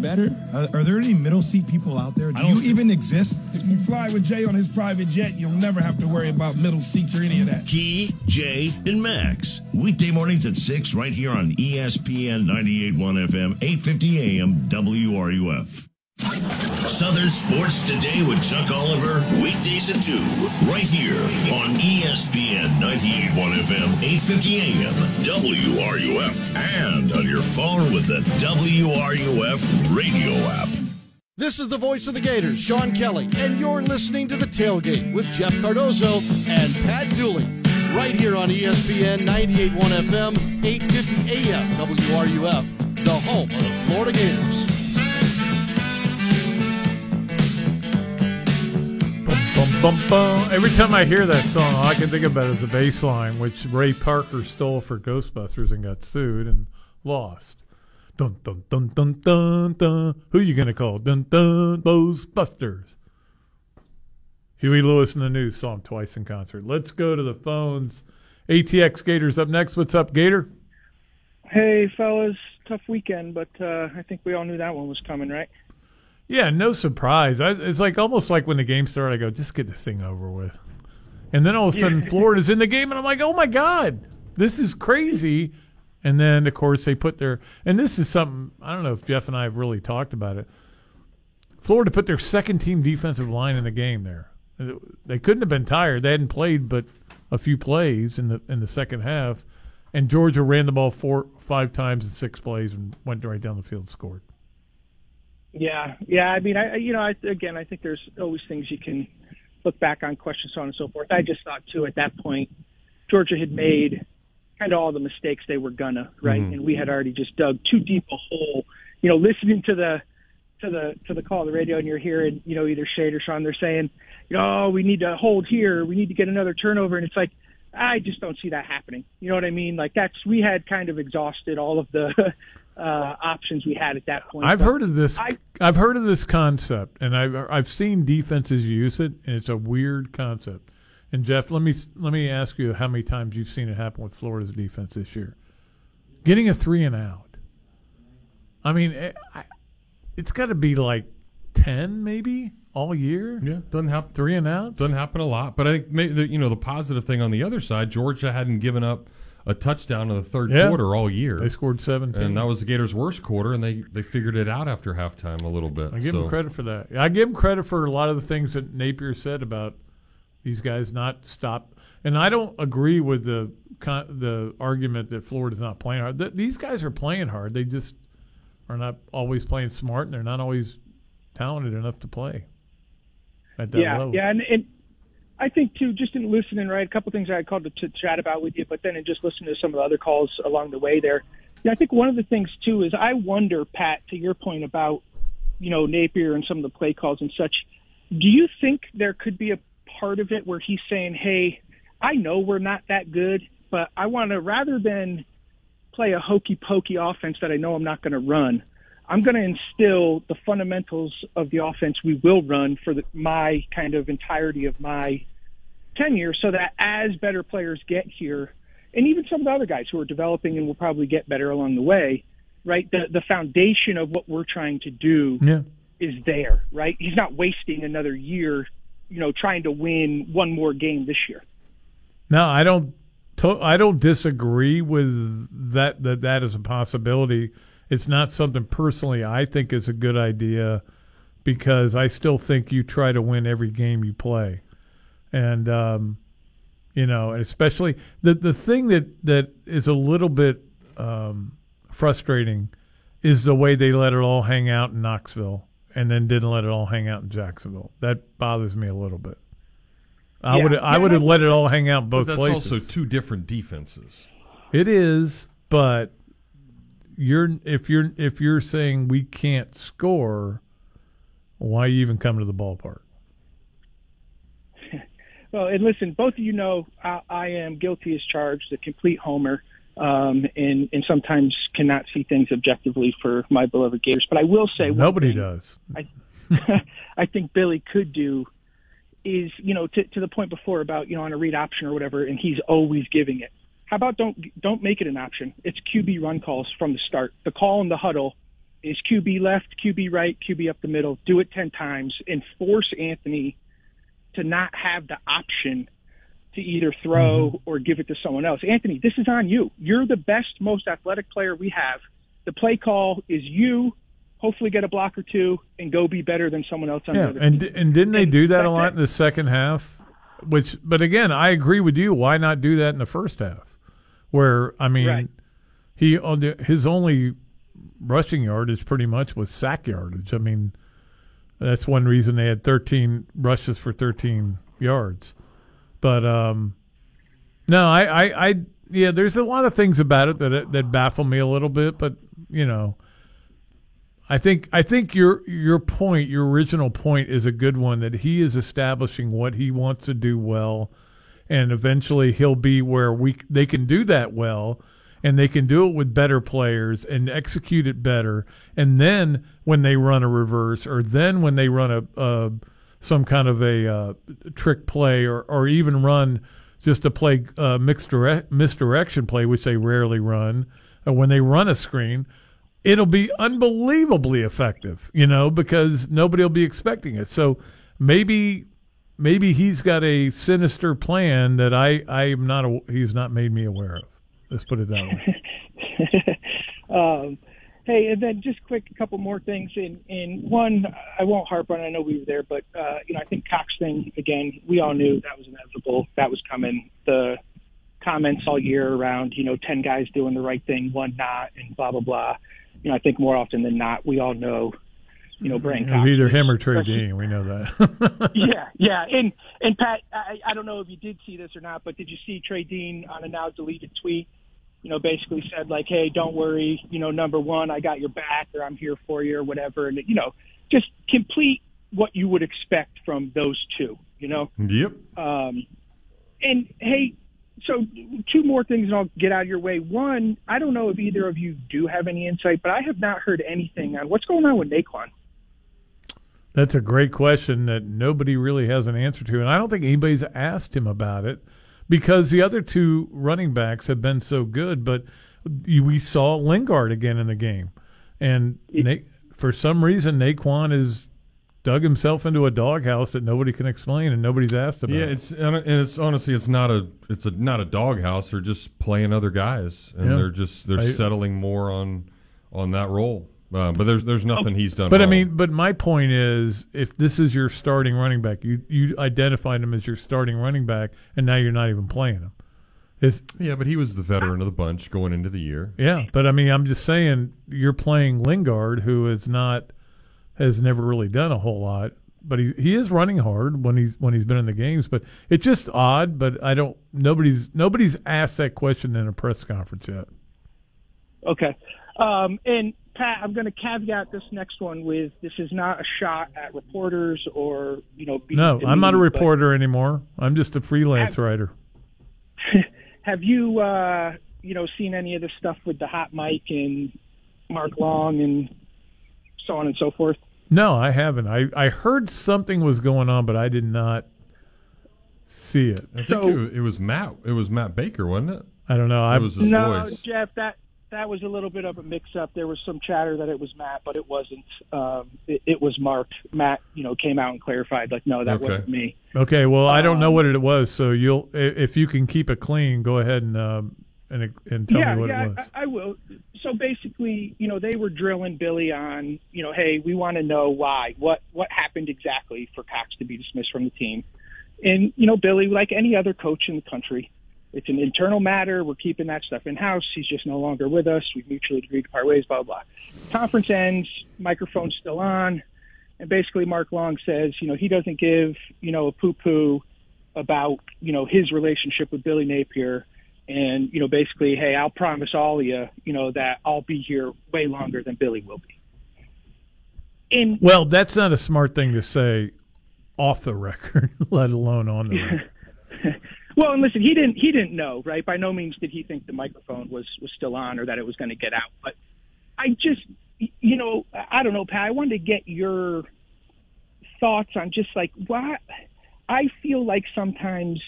Speaker 42: better.
Speaker 43: Are, are there any middle seat people out there? Do you even exist?
Speaker 19: If you fly with Jay on his private jet, you'll never have to worry about middle seats or any of that.
Speaker 1: Key, Jay, and Max. Weekday mornings at 6 right here on ESPN 98.1 FM, 850 AM, WRUF. Southern Sports Today with Chuck Oliver, weekdays at 2, right here on ESPN 98.1 FM, 850 AM, WRUF, and on your phone with the WRUF radio app.
Speaker 44: This is the voice of the Gators, Sean Kelly, and you're listening to The Tailgate with Jeff Cardozo and Pat Dooley, right here on ESPN 98.1 FM, 850 AM, WRUF, the home of the Florida Gators.
Speaker 4: Bum, bum. Every time I hear that song, all I can think about is the bass line, which Ray Parker stole for Ghostbusters and got sued and lost. Dun dun dun dun dun dun. Who you gonna call? Dun dun. Ghostbusters. Huey Lewis and the News saw him twice in concert. Let's go to the phones. ATX Gators up next. What's up, Gator?
Speaker 45: Hey, fellas, tough weekend, but uh, I think we all knew that one was coming, right?
Speaker 4: Yeah, no surprise. I, it's like almost like when the game started, I go, just get this thing over with. And then all of a sudden,
Speaker 45: Yeah.
Speaker 4: Florida's in the game, and I'm like, oh my God, this is crazy. And then, of course, they put their, and this is something, I don't know if Jeff and I have really talked about it. Florida put their second team defensive line in the game there. They couldn't have been tired. They hadn't played but a few plays in the in the second half, and Georgia ran the ball four five times in six plays and went right down the field and scored.
Speaker 45: Yeah, yeah. I mean, I you know, I, again, I think there's always things you can look back on, questions, so on and so forth. I just thought too at that point, Georgia had made kind of all the mistakes they were gonna, right?
Speaker 46: Mhm.
Speaker 45: And we had already just dug too deep a hole. You know, listening to the to the to the call on the radio, and you're hearing, you know, either Shane or Sean, they're saying, you know, oh, we need to hold here, we need to get another turnover, and it's like. I just don't see that happening. You know what I mean? Like that's we had kind of exhausted all of the (laughs) uh, options we had at that point.
Speaker 4: I've
Speaker 45: But
Speaker 4: heard of this.
Speaker 45: I,
Speaker 4: I've heard of this concept, and I've I've seen defenses use it, and it's a weird concept. And Jeff, let me let me ask you how many times you've seen it happen with Florida's defense this year. Getting a three and out. I mean, it, I, it's got to be like ten, maybe all year.
Speaker 47: Yeah, doesn't happen.
Speaker 4: Three and outs
Speaker 47: doesn't happen a lot. But I think maybe the, you know the positive thing on the other side, Georgia hadn't given up a touchdown in the third
Speaker 4: Yeah.
Speaker 47: quarter all year.
Speaker 4: They scored 17.
Speaker 47: and that was the Gators' worst quarter, and they they figured it out after halftime a little bit.
Speaker 4: I give
Speaker 47: so.
Speaker 4: him credit for that. I give them credit for a lot of the things that Napier said about these guys not stop. And I don't agree with the the argument that Florida's not playing hard. Th- these guys are playing hard. They just are not always playing smart, and they're not always talented enough to play at that
Speaker 45: yeah,
Speaker 4: level.
Speaker 45: yeah, and, and I think too, just in listening, right, a couple things I called to, to chat about with you, but then in just listening to some of the other calls along the way there, yeah, I think one of the things too is I wonder, Pat, to your point about you know Napier and some of the play calls and such. Do you think there could be a part of it where he's saying, "Hey, I know we're not that good, but I want to rather than play a hokey pokey offense that I know I'm not going to run. I'm going to instill the fundamentals of the offense we will run for the, my kind of entirety of my tenure so that as better players get here, and even some of the other guys who are developing and will probably get better along the way, right? The, the foundation of what we're trying to do
Speaker 4: Yeah.
Speaker 45: is there, right? He's not wasting another year, you know, trying to win one more game this year.
Speaker 4: No, I don't. To, I don't disagree with that. That that is a possibility. It's not something personally I think is a good idea because I still think you try to win every game you play, and um, you know, and especially the the thing that that is a little bit um, frustrating is the way they let it all hang out in Knoxville and then didn't let it all hang out in Jacksonville. That bothers me a little bit. I
Speaker 3: Yeah.
Speaker 4: would I
Speaker 3: Yeah,
Speaker 4: would have let it all hang out in
Speaker 3: But
Speaker 4: both
Speaker 3: that's
Speaker 4: places.
Speaker 3: also two different defenses.
Speaker 4: It is, but you're if you're if you're saying we can't score, why you even come to the ballpark? (laughs)
Speaker 45: Well, and listen, both of you know I, I am guilty as charged, a complete homer, um, and and sometimes cannot see things objectively for my beloved Gators. But I will say
Speaker 4: Nobody does.
Speaker 45: I (laughs) I think Billy could do is you know to to the point before about you know on a read option or whatever, and he's always giving it. How about don't don't make it an option? It's QB run calls from the start. The call in the huddle is QB left, QB right, QB up the middle. Do it ten times and force Anthony to not have the option to either throw mm-hmm. or give it to someone else. Anthony, this is on you. You're the best, most athletic player we have. The play call is you. Hopefully, get a block or two and go be better than someone else on
Speaker 4: Yeah,
Speaker 45: the other
Speaker 4: and
Speaker 45: team.
Speaker 4: and didn't they do that a lot
Speaker 45: it.
Speaker 4: in the second half? Which, but again, I agree with you. Why not do that in the first half? Where I mean,
Speaker 45: Right.
Speaker 4: he on his only rushing yard is pretty much was sack yardage. I mean, that's one reason they had 13 rushes for 13 yards. But um, no, I, I, I, yeah, there's a lot of things about it that that baffle me a little bit. But you know, I think I think your your point, your original point, is a good one. That he is establishing what he wants to do well, and eventually he'll be where we they can do that well, and they can do it with better players and execute it better. And then when they run a reverse, or then when they run a, a some kind of a uh, trick play, or or even run just a play uh, mixed direct, misdirection play, which they rarely run, or when they run a screen it'll be unbelievably effective, you know, because nobody will be expecting it. So maybe maybe he's got a sinister plan that I I am not a, he's not made me aware of. Let's put it that way. (laughs)
Speaker 45: um, hey, and then just quick, a couple more things. In in one, I won't harp on. I know we were there, but uh, you know, I think Cox thing again. We all knew that was inevitable. That was coming. The comments all year around, you know, ten guys doing the right thing, one not, and blah blah blah. You know, I think more often than not, we all know. You know, Brian
Speaker 4: It was either him or Trey Dean. We know that. (laughs) (laughs)
Speaker 45: yeah, yeah, and and Pat, I, I don't know if you did see this or not, but did you see Trey Dean on a now deleted tweet? You know, basically said like, "Hey, don't worry. You know, number one, I got your back, or I'm here for you, or whatever." And you know, just complete what you would expect from those two. You know,
Speaker 3: Yep.
Speaker 45: um, and hey, so two more things, and I'll get out of your way. One, I don't know if either of you do have any insight, but I have not heard anything on what's going on with Nay'Quan.
Speaker 4: That's a great question that nobody really has an answer to, and I don't think anybody's asked him about it because the other two running backs have been so good. But we saw Lingard again in the game, and Na- for some reason Nay'Quan has dug himself into a doghouse that nobody can explain and nobody's asked about.
Speaker 3: Yeah, it's and it's honestly it's not a it's a not a doghouse. They're just playing other guys, and
Speaker 4: Yeah.
Speaker 3: they're just they're
Speaker 4: I-
Speaker 3: settling more on on that role. Uh, but there's there's nothing he's done.
Speaker 4: But I mean, but my point is, if this is your starting running back, you you identified him as your starting running back, and now you're not even playing him. Is
Speaker 3: yeah, but he was the veteran of the bunch going into the year.
Speaker 4: yeah, but I mean, I'm just saying you're playing Lingard, who is not has never really done a whole lot, but he he is running hard when he's when he's been in the games. But it's just odd. But I don't. Nobody's nobody's asked that question in a press conference yet.
Speaker 45: Okay. Um, and Pat, I'm going to caveat this next one with this is not a shot at reporters or you know. being
Speaker 4: No, I'm not a reporter anymore. I'm just a freelance writer. (laughs)
Speaker 45: Have you uh, you know, seen any of the stuff with the hot mic and Mark Long and so on and so forth?
Speaker 4: No, I haven't. I, I heard something was going on, but I did not see it.
Speaker 3: I think it, it was Matt. It was Matt Baker, wasn't it?
Speaker 4: I don't know. I
Speaker 3: was his
Speaker 45: no,
Speaker 3: voice.
Speaker 45: Jeff, that that was a little bit of a mix-up. There was some chatter that it was Matt, but it wasn't. Um, it, it was Mark. Matt, you know, came out and clarified, like, no, that
Speaker 4: Okay.
Speaker 45: wasn't me.
Speaker 4: Okay, well, I don't know
Speaker 45: Um,
Speaker 4: what it was, so you'll if you can keep it clean, go ahead and um, and and tell
Speaker 45: yeah,
Speaker 4: me what
Speaker 45: yeah,
Speaker 4: it was.
Speaker 45: I, I will. So basically, you know, they were drilling Billy on, you know, hey, we want to know why, what what happened exactly for Cox to be dismissed from the team, and you know, Billy, like any other coach in the country, it's an internal matter. We're keeping that stuff in house. He's just no longer with us. We've mutually agreed to part ways. Blah blah. blah. Conference ends. Microphone's still on, and basically, Mark Long says, you know, he doesn't give, you know, a poo poo about, you know, his relationship with Billy Napier and you know basically hey i'll promise all of you you know that i'll be here way longer than billy will be and
Speaker 4: Well, that's not a smart thing to say off the record, (laughs) let alone on the (laughs) record.
Speaker 45: Well and listen he didn't he didn't know right by no means did he think the microphone was was still on or that it was going to get out but i just you know i don't know pat i wanted to get your thoughts on just like why i feel like sometimes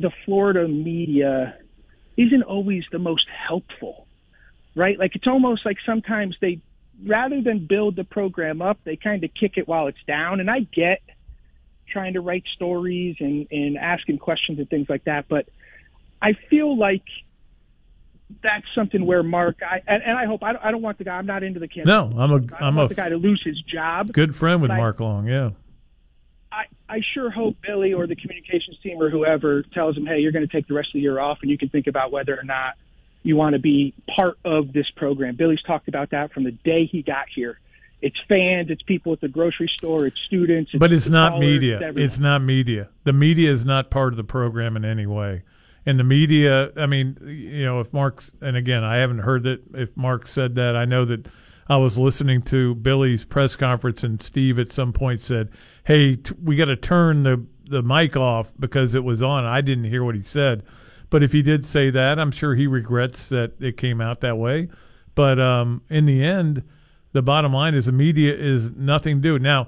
Speaker 45: the Florida media isn't always the most helpful, right? Like it's almost like sometimes they, rather than build the program up, they kind of kick it while it's down. And I get trying to write stories and, and asking questions and things like that, but I feel like that's something where Mark, I, and, and I hope I don't, I don't want the guy. I'm not into the campaign.
Speaker 4: No, I'm a I'm a
Speaker 45: the guy to lose his job.
Speaker 4: good friend with
Speaker 45: but I-
Speaker 4: Mark Long. Yeah.
Speaker 45: I, I sure hope Billy or the communications team or whoever tells him, hey, you're going to take the rest of the year off and you can think about whether or not you want to be part of this program. Billy's talked about that from the day he got here. It's fans, it's people at the grocery store, it's students.
Speaker 4: but it's not
Speaker 45: callers,
Speaker 4: media.
Speaker 45: it's.
Speaker 4: It's not media. The media is not part of the program in any way. And the media, I mean, you know, if Mark's, and again, I haven't heard that if Mark said that. I know that I was listening to Billy's press conference, and Steve at some point said, "Hey, t- we got to turn the the mic off because it was on." I didn't hear what he said, but if he did say that, I'm sure he regrets that it came out that way. But um, in the end, the bottom line is the media is nothing to do now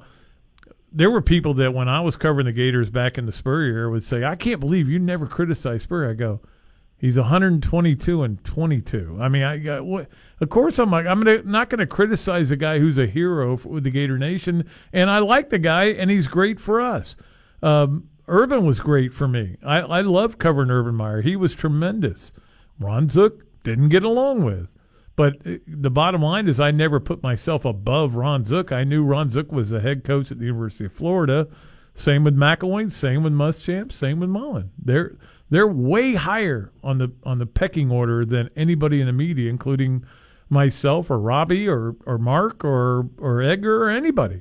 Speaker 4: there were people that when I was covering the Gators back in the Spurrier year would say, "I can't believe you never criticized Spurrier. I go, "He's 122 and 22." I mean, I got what? Of course, I'm like, I'm gonna, not going to criticize a guy who's a hero for, with the Gator Nation, and I like the guy, and he's great for us. Um, Urban was great for me. I, I loved covering Urban Meyer. He was tremendous. Ron Zook didn't get along with. But uh, the bottom line is, I never put myself above Ron Zook. I knew Ron Zook was the head coach at the University of Florida. Same with McElwain. Same with Muschamp. Same with Mullen. They're they're way higher on the on the pecking order than anybody in the media, including myself or Robbie or or Mark or or Edgar or anybody.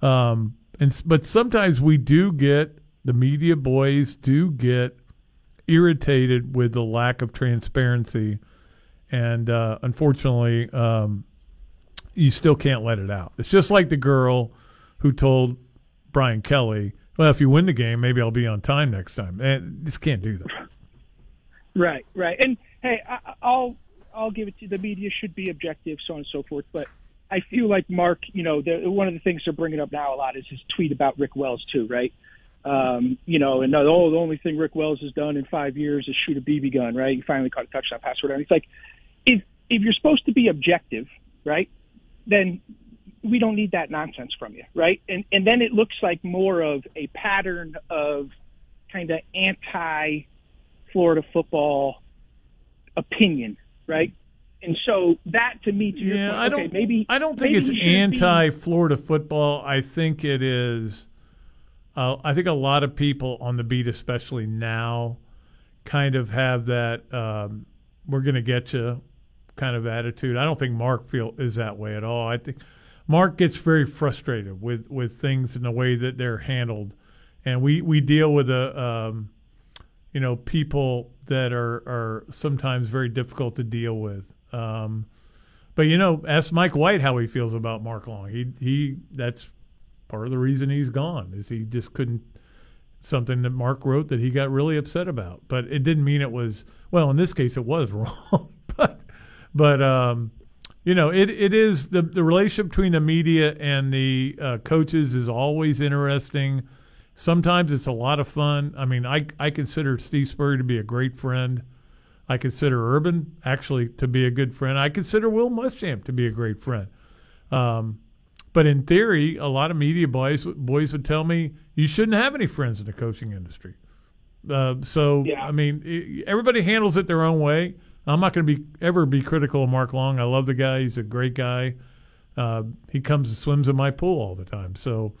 Speaker 4: Um, and but sometimes we do get the media boys do get irritated with the lack of transparency and uh, unfortunately, um, you still can't let it out. It's just like the girl who told Brian Kelly, "Well, if you win the game, maybe I'll be on time next time." And just can't do that.
Speaker 45: Right, right. And hey, I, I'll I'll give it to the media should be objective, so on and so forth. But I feel like Mark, you know, the, one of the things they're bringing up now a lot is his tweet about Rick Wells too, right? Um, you know, and oh, the only thing Rick Wells has done in five years is shoot a BB gun, right? He finally caught a touchdown pass, whatever. It's like if you're supposed to be objective, right? Then we don't need that nonsense from you, right? And and then it looks like more of a pattern of kind of anti Florida football opinion, right? And so that to me, to your
Speaker 4: Yeah,
Speaker 45: point,
Speaker 4: I don't.
Speaker 45: maybe
Speaker 4: I don't think it's
Speaker 45: be-
Speaker 4: anti-Florida football. I think it is. Uh, I think a lot of people on the beat, especially now, kind of have that um, "we're going to get you" kind of attitude. I don't think Mark feel is that way at all. I think Mark gets very frustrated with with things in the way that they're handled, and we we deal with a. Um, you know, people that are, are sometimes very difficult to deal with. Um, but you know, ask Mike White how he feels about Mark Long. He he that's part of the reason he's gone is he just couldn't something that Mark wrote that he got really upset about. But it didn't mean it was well. In this case, it was (laughs) wrong. But um, you know, it it is the the relationship between the media and the uh, coaches is always interesting. Sometimes it's a lot of fun. I mean, I I consider Steve Spurrier to be a great friend. I consider Urban actually to be a good friend. I consider Will Muschamp to be a great friend. Um, but in theory, a lot of media boys boys would tell me you shouldn't have any friends in the coaching industry. Uh, so yeah. I mean, everybody handles it their own way. I'm not going to be ever be critical of Mark Long. I love the guy; he's a great guy. Uh, he comes and swims in my pool all the time. So,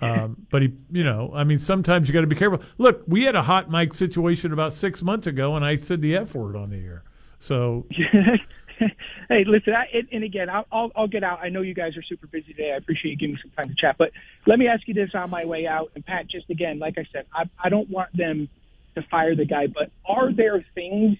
Speaker 4: um, but he, you know, I mean, sometimes you got to be careful. Look, we had a hot mic situation about six months ago, and I said the F word on the air. So, (laughs)
Speaker 45: hey, listen, I, and again, I'll, I'll, I'll get out. I know you guys are super busy today. I appreciate you giving me some time to chat. But let me ask you this on my way out. And Pat, just again, like I said, I, I don't want them to fire the guy, but are there things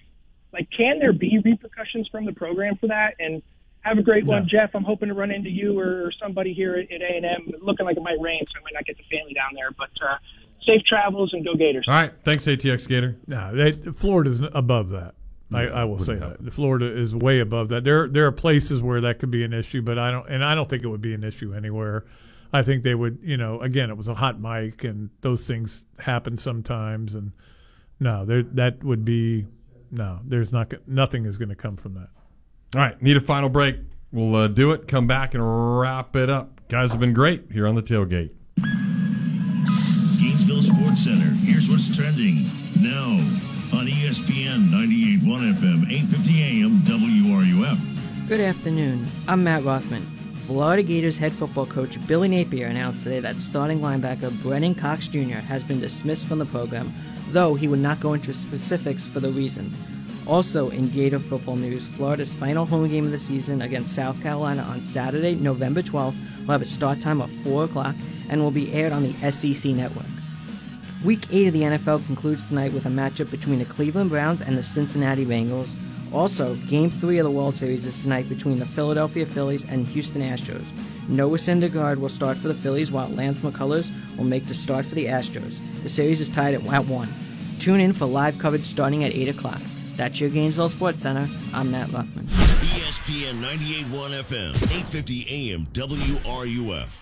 Speaker 45: like can there be repercussions from the program for that? And have a great one, Jeff. I'm hoping to run into you or somebody here at A and M. Looking like it might rain, so I might not get the family down there. But uh, safe travels and go Gators.
Speaker 3: All right, thanks ATX Gator.
Speaker 4: No, they, Florida's above that. I, I, will say that Florida is way above that. There there are places where that could be an issue, but I don't and I don't think it would be an issue anywhere. I think they would, you know, again, it was a hot mic, and those things happen sometimes, and no, there that would be no. There's not nothing is going to come from that.
Speaker 3: All right, need a final break. We'll uh, do it. Come back and wrap it up. Guys have been great here on the tailgate.
Speaker 1: Gainesville Sports Center. Here's what's trending now on ESPN 98.1 FM, 8:50 AM, WRUF.
Speaker 41: Good afternoon. I'm Matt Rothman. Florida Gators head football coach Billy Napier announced today that starting linebacker Brenton Cox Jr. has been dismissed from the program, though he would not go into specifics for the reason. Also, in Gator football news, Florida's final home game of the season against South Carolina on Saturday, November 12th, will have a start time of 4 o'clock and will be aired on the SEC network. Week 8 of the NFL concludes tonight with a matchup between the Cleveland Browns and the Cincinnati Bengals. Also, Game 3 of the World Series is tonight between the Philadelphia Phillies and Houston Astros. Noah Syndergaard will start for the Phillies while Lance McCullers will make the start for the Astros. The series is tied at 1. Tune in for live coverage starting at 8 o'clock. That's your Gainesville Sports Center. I'm Matt Luckman.
Speaker 1: ESPN 98.1 FM, 850 AM, WRUF.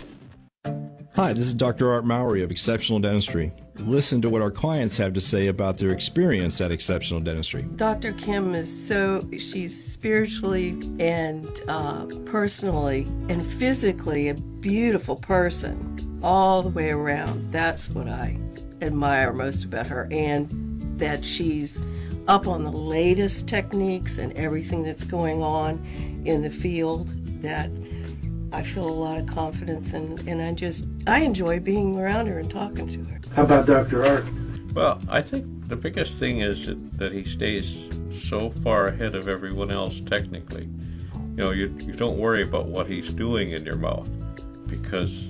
Speaker 48: Hi, this is Dr. Art Mowry of Exceptional Dentistry. Listen to what our clients have to say about their experience at Exceptional Dentistry.
Speaker 49: Dr. Kim is so, she's spiritually and uh, personally and physically a beautiful person all the way around. That's what I admire most about her, and that she's up on the latest techniques and everything that's going on in the field that I feel a lot of confidence and, and I just I enjoy being around her and talking to her.
Speaker 50: How about Dr. Art?
Speaker 51: Well, I think the biggest thing is that, that he stays so far ahead of everyone else technically. You know, you, you don't worry about what he's doing in your mouth because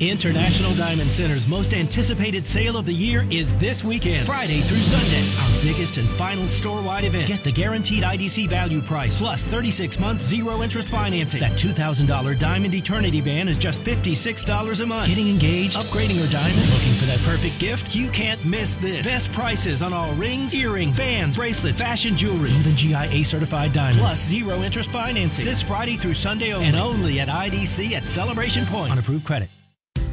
Speaker 52: International Diamond Center's most anticipated sale of the year is this weekend, Friday through Sunday. Our biggest and final store-wide event. Get the guaranteed IDC value price plus 36 months zero interest financing. That $2,000 Diamond Eternity Band is just $56 a month. Getting engaged, upgrading your diamond, looking for that perfect gift? You can't miss this. Best prices on all rings, earrings, bands, bracelets, fashion jewelry, even GIA certified diamonds. Plus zero interest financing. This Friday through Sunday only. And only at IDC at Celebration Point on approved credit.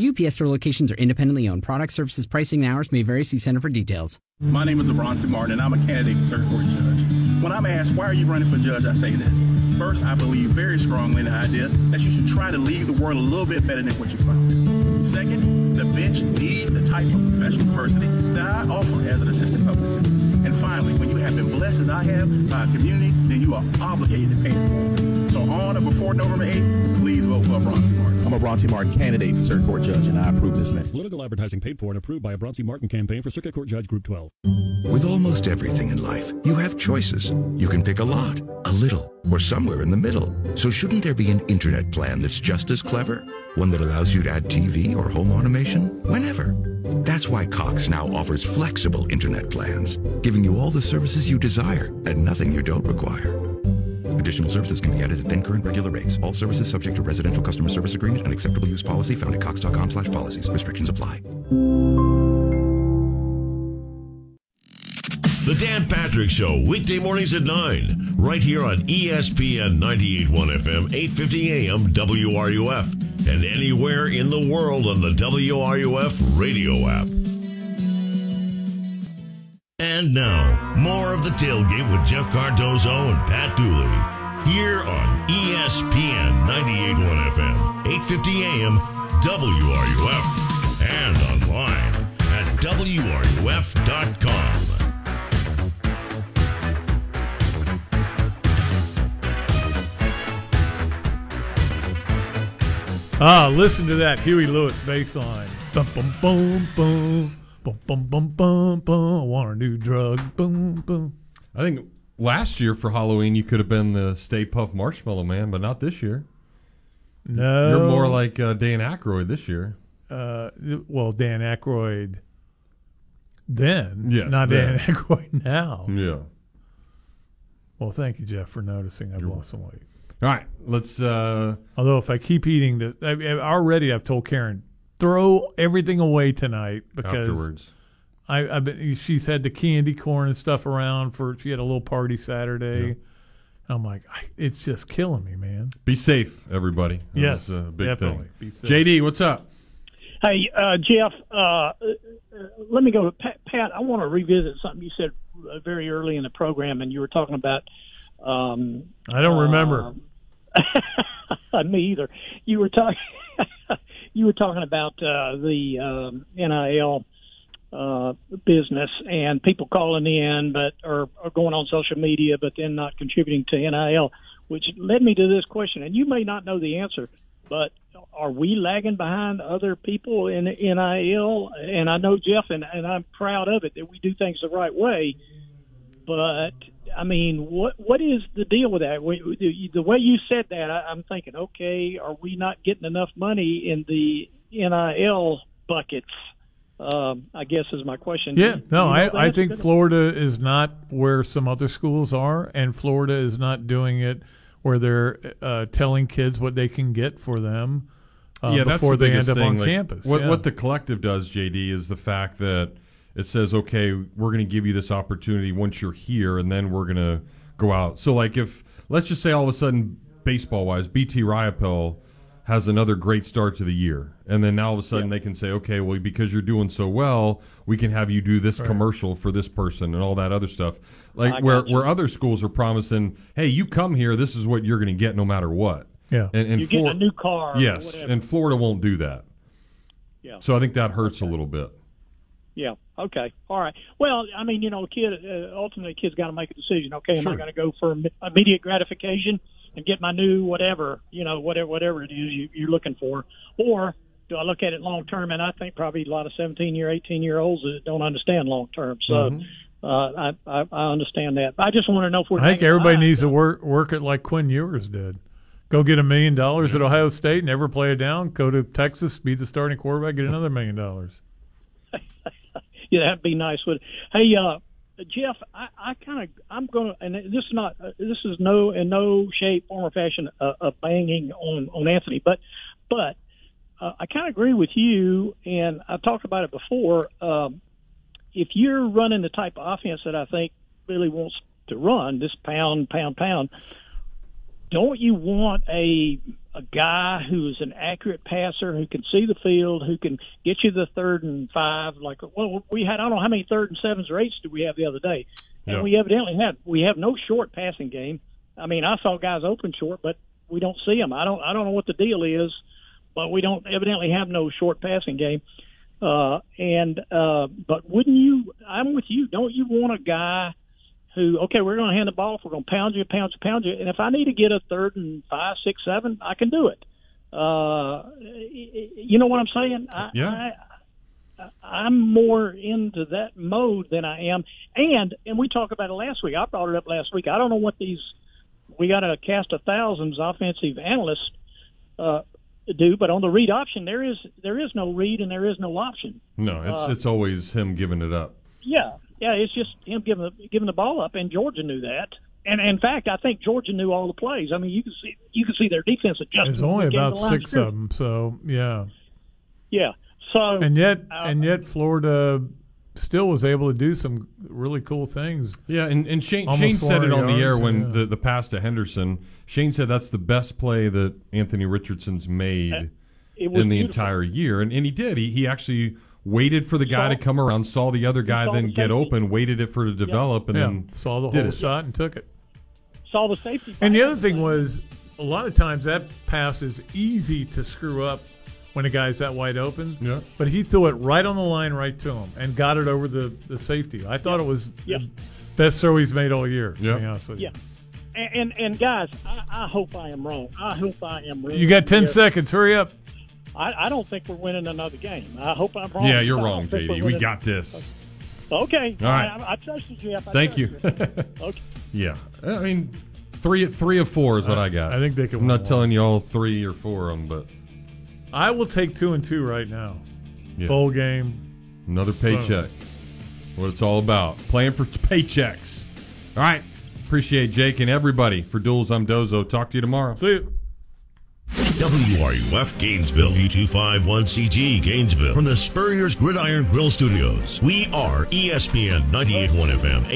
Speaker 24: The UPS Store locations are independently owned. Product services, pricing, and hours may vary. See Center for details.
Speaker 53: My name is Abronson Martin, and I'm a candidate for circuit court judge. When I'm asked, why are you running for judge, I say this. First, I believe very strongly in the idea that you should try to leave the world a little bit better than what you found. Second, the bench needs the type of professional diversity that I offer as an assistant public defender. And finally, when you have been blessed as I have by a community, then you are obligated to pay it forward. So on or before November 8th, please vote for Bronson Martin.
Speaker 54: I'm a Bronte Martin candidate for Circuit Court Judge, and I approve this message.
Speaker 55: Political advertising paid for and approved by a Bronte Martin campaign for Circuit Court Judge Group 12.
Speaker 49: With almost everything in life, you have choices. You can pick a lot, a little, or somewhere in the middle. So shouldn't there be an internet plan that's just as clever? One that allows you to add TV or home automation whenever. That's why Cox now offers flexible internet plans, giving you all the services you desire and nothing you don't require. Additional services can be added at then current regular rates. All services subject to residential customer service agreement and acceptable use policy found at cox.com slash policies. Restrictions apply.
Speaker 1: The Dan Patrick Show, weekday mornings at 9, right here on ESPN 98.1 FM, 850 AM, WRUF, and anywhere in the world on the WRUF radio app. And now, more of the tailgate with Jeff Cardozo and Pat Dooley, here on ESPN 98.1 FM, 850 AM, WRUF, and online at WRUF.com.
Speaker 4: Ah, listen to that Huey Lewis bass line. Bum, bum, bum, bum. Bum, bum, bum, bum, bum. I want a new drug. Boom, boom.
Speaker 3: I think last year for Halloween you could have been the Stay Puft Marshmallow Man, but not this year.
Speaker 4: No.
Speaker 3: You're more like uh, Dan Aykroyd this year.
Speaker 4: Uh, well, Dan Aykroyd then,
Speaker 3: Yes,
Speaker 4: not
Speaker 3: then.
Speaker 4: Dan Aykroyd now.
Speaker 3: Yeah.
Speaker 4: Well, thank you, Jeff, for noticing I've lost some weight.
Speaker 3: All right, let's. Uh,
Speaker 4: Although if I keep eating this, I- already I've told Karen throw everything away tonight because
Speaker 3: Afterwards.
Speaker 4: I, I've been. She's had the candy corn and stuff around for. She had a little party Saturday. I'm like, I, it's just killing me, man.
Speaker 3: Be safe, everybody. That
Speaker 4: Yes,
Speaker 3: was a big
Speaker 4: definitely.
Speaker 3: thing. JD, what's up?
Speaker 56: Hey, uh, Jeff, uh, uh, let me go. Pat, Pat, I want to revisit something you said uh, very early in the program, and you were talking about. Um,
Speaker 4: I don't remember.
Speaker 56: uh, (laughs) me either. You were talking. (laughs) you were talking about uh, the um, NIL uh, business and people calling in, but are, or going on social media, but then not contributing to NIL, which led me to this question. And you may not know the answer, but are we lagging behind other people in NIL? And I know Jeff, and, and I'm proud of it that we do things the right way. But I mean, what what is the deal with that? We, the, the way you said that, I, I'm thinking, okay, are we not getting enough money in the NIL buckets? Um, I guess is my question.
Speaker 4: Yeah,
Speaker 56: Do you
Speaker 4: no,
Speaker 56: know
Speaker 4: I, I think? Florida is not where some other schools are, and Florida is not doing it where they're uh, telling kids what they can get for them uh,
Speaker 3: yeah,
Speaker 4: before
Speaker 3: the
Speaker 4: they end up
Speaker 3: thing.
Speaker 4: on
Speaker 3: Like,
Speaker 4: campus.
Speaker 3: What
Speaker 4: yeah.
Speaker 3: what the collective does, JD, is the fact that it says, okay, we're going to give you this opportunity once you're here, and then we're going to go out. So, like, if let's just say all of a sudden, baseball wise, BT Riopell has another great start to the year, and then now all of a sudden they can say, okay, well, because you're doing so well, we can have you do this
Speaker 56: Right.
Speaker 3: commercial for this person and all that other stuff. Like
Speaker 56: I
Speaker 3: where where other schools are promising, hey, you come here, this is what you're going to get no matter what.
Speaker 4: Yeah.
Speaker 3: and, and
Speaker 56: getting
Speaker 3: Flor-
Speaker 56: a new car or
Speaker 3: Yes, and Florida won't do that.
Speaker 56: Yeah.
Speaker 3: So I think that hurts a little bit.
Speaker 56: Yeah. Okay. All right. Well, I mean, you know, a kid uh, ultimately, a kid's got to make a decision. Okay, am I going to go for immediate gratification and get my new whatever, you know, whatever whatever it is you, you're looking for, or do I look at it long term? And I think probably a lot of 17 year, 18 year olds that don't understand long term. So
Speaker 4: Mhm.
Speaker 56: uh, I, I I understand that. But I just want to know if we're.
Speaker 4: I think everybody
Speaker 56: behind.
Speaker 4: needs to work work it like Quinn Ewers did. Go get a million dollars at Ohio State, never play it down. Go to Texas, be the starting quarterback, get another million dollars. (laughs) (laughs)
Speaker 56: Yeah, that'd be nice. Would hey, uh, Jeff, I, I kind of I'm gonna, and this is not uh, this is no in no shape, form, or fashion a, a banging on on Anthony, but but uh, I kind of agree with you, and I've talked about it before. Um, if you're running the type of offense that I think Billy wants to run, this pound, pound, pound, don't you want a a guy who's an accurate passer who can see the field, who can get you the third and five? Like, well, we had I don't know how many third and sevens or eights did we have the other day, and
Speaker 3: Yeah.
Speaker 56: we evidently had we have no short passing game. I mean, I saw guys open short, but we don't see them. I don't I don't know what the deal is, but we don't evidently have no short passing game. Uh, and uh, but wouldn't you? I'm with you. Don't you want a guy who? Okay, we're going to hand the ball. off. We're going to pound you, pound you, pound you. And if I need to get a third and five, six, seven, I can do it. Uh, you know what I'm saying? I,
Speaker 3: Yeah.
Speaker 56: I, I'm more into that mode than I am. And and we talked about it last week. I brought it up last week. I don't know what these. We got a cast of thousands offensive analysts uh, do, but on the read option there is there is no read and there is no option.
Speaker 3: No, it's
Speaker 56: Uh,
Speaker 3: it's always him giving it up.
Speaker 56: Yeah, yeah, it's just him giving the giving the ball up, and Georgia knew that. And in fact, I think Georgia knew all the plays. I mean, you can see you can see their defense adjusting.
Speaker 4: There's only
Speaker 56: when they came to
Speaker 4: about
Speaker 56: the
Speaker 4: six of them, so yeah.
Speaker 56: Yeah. So
Speaker 4: And yet,
Speaker 56: uh,
Speaker 4: and yet, Florida still was able to do some really cool things.
Speaker 3: Yeah, and, and Shane, Shane said it
Speaker 4: 400
Speaker 3: on the air when
Speaker 4: yeah.
Speaker 3: the, the pass to Henderson. Shane said that's the best play that Anthony Richardson's made
Speaker 56: Uh,
Speaker 3: in the
Speaker 56: beautiful.
Speaker 3: entire year, and, and he did. He, he actually waited for the guy
Speaker 56: Saw-
Speaker 3: to come around, saw the other guy then
Speaker 56: the
Speaker 3: get open, waited it for it to develop, and
Speaker 4: yeah,
Speaker 3: then
Speaker 4: saw the
Speaker 3: did
Speaker 4: whole
Speaker 3: it.
Speaker 4: shot and took it.
Speaker 56: saw the safety.
Speaker 4: And the other thing was, a lot of times that pass is easy to screw up when a guy's that wide open.
Speaker 3: Yeah.
Speaker 4: But he threw it right on the line, right to him, and got it over the, the safety. I thought it was
Speaker 56: Yeah.
Speaker 4: the best throw he's made all year.
Speaker 3: Yeah.
Speaker 4: To be honest with you.
Speaker 56: Yeah. And, and and guys, I, I hope I am wrong. I hope I am wrong.
Speaker 4: You got ten
Speaker 56: Yeah.
Speaker 4: seconds. Hurry up.
Speaker 56: I, I don't think we're winning another game. I hope I'm wrong.
Speaker 3: Yeah, you're wrong,
Speaker 56: think we're
Speaker 3: JD. We got this.
Speaker 56: Okay.
Speaker 3: All right.
Speaker 56: I, I trust you, Jeff. I
Speaker 3: Thank
Speaker 56: trust
Speaker 3: you. (laughs)
Speaker 56: okay.
Speaker 3: Yeah, I mean, three three of four is what I, got.
Speaker 4: I think they can
Speaker 3: I'm
Speaker 4: win
Speaker 3: not
Speaker 4: one.
Speaker 3: telling you all three or four of them, but
Speaker 4: I will take two and two right now.
Speaker 3: yeah.
Speaker 4: Bowl game.
Speaker 3: Another paycheck. What it's all about. Playing for paychecks. All right. Appreciate Jake and everybody for Duels. I'm Dozo. Talk to you tomorrow.
Speaker 4: See you.
Speaker 1: WRUF Gainesville, U251CG Gainesville, from the Spurrier's Gridiron Grill Studios. We are ESPN 98.1 FM.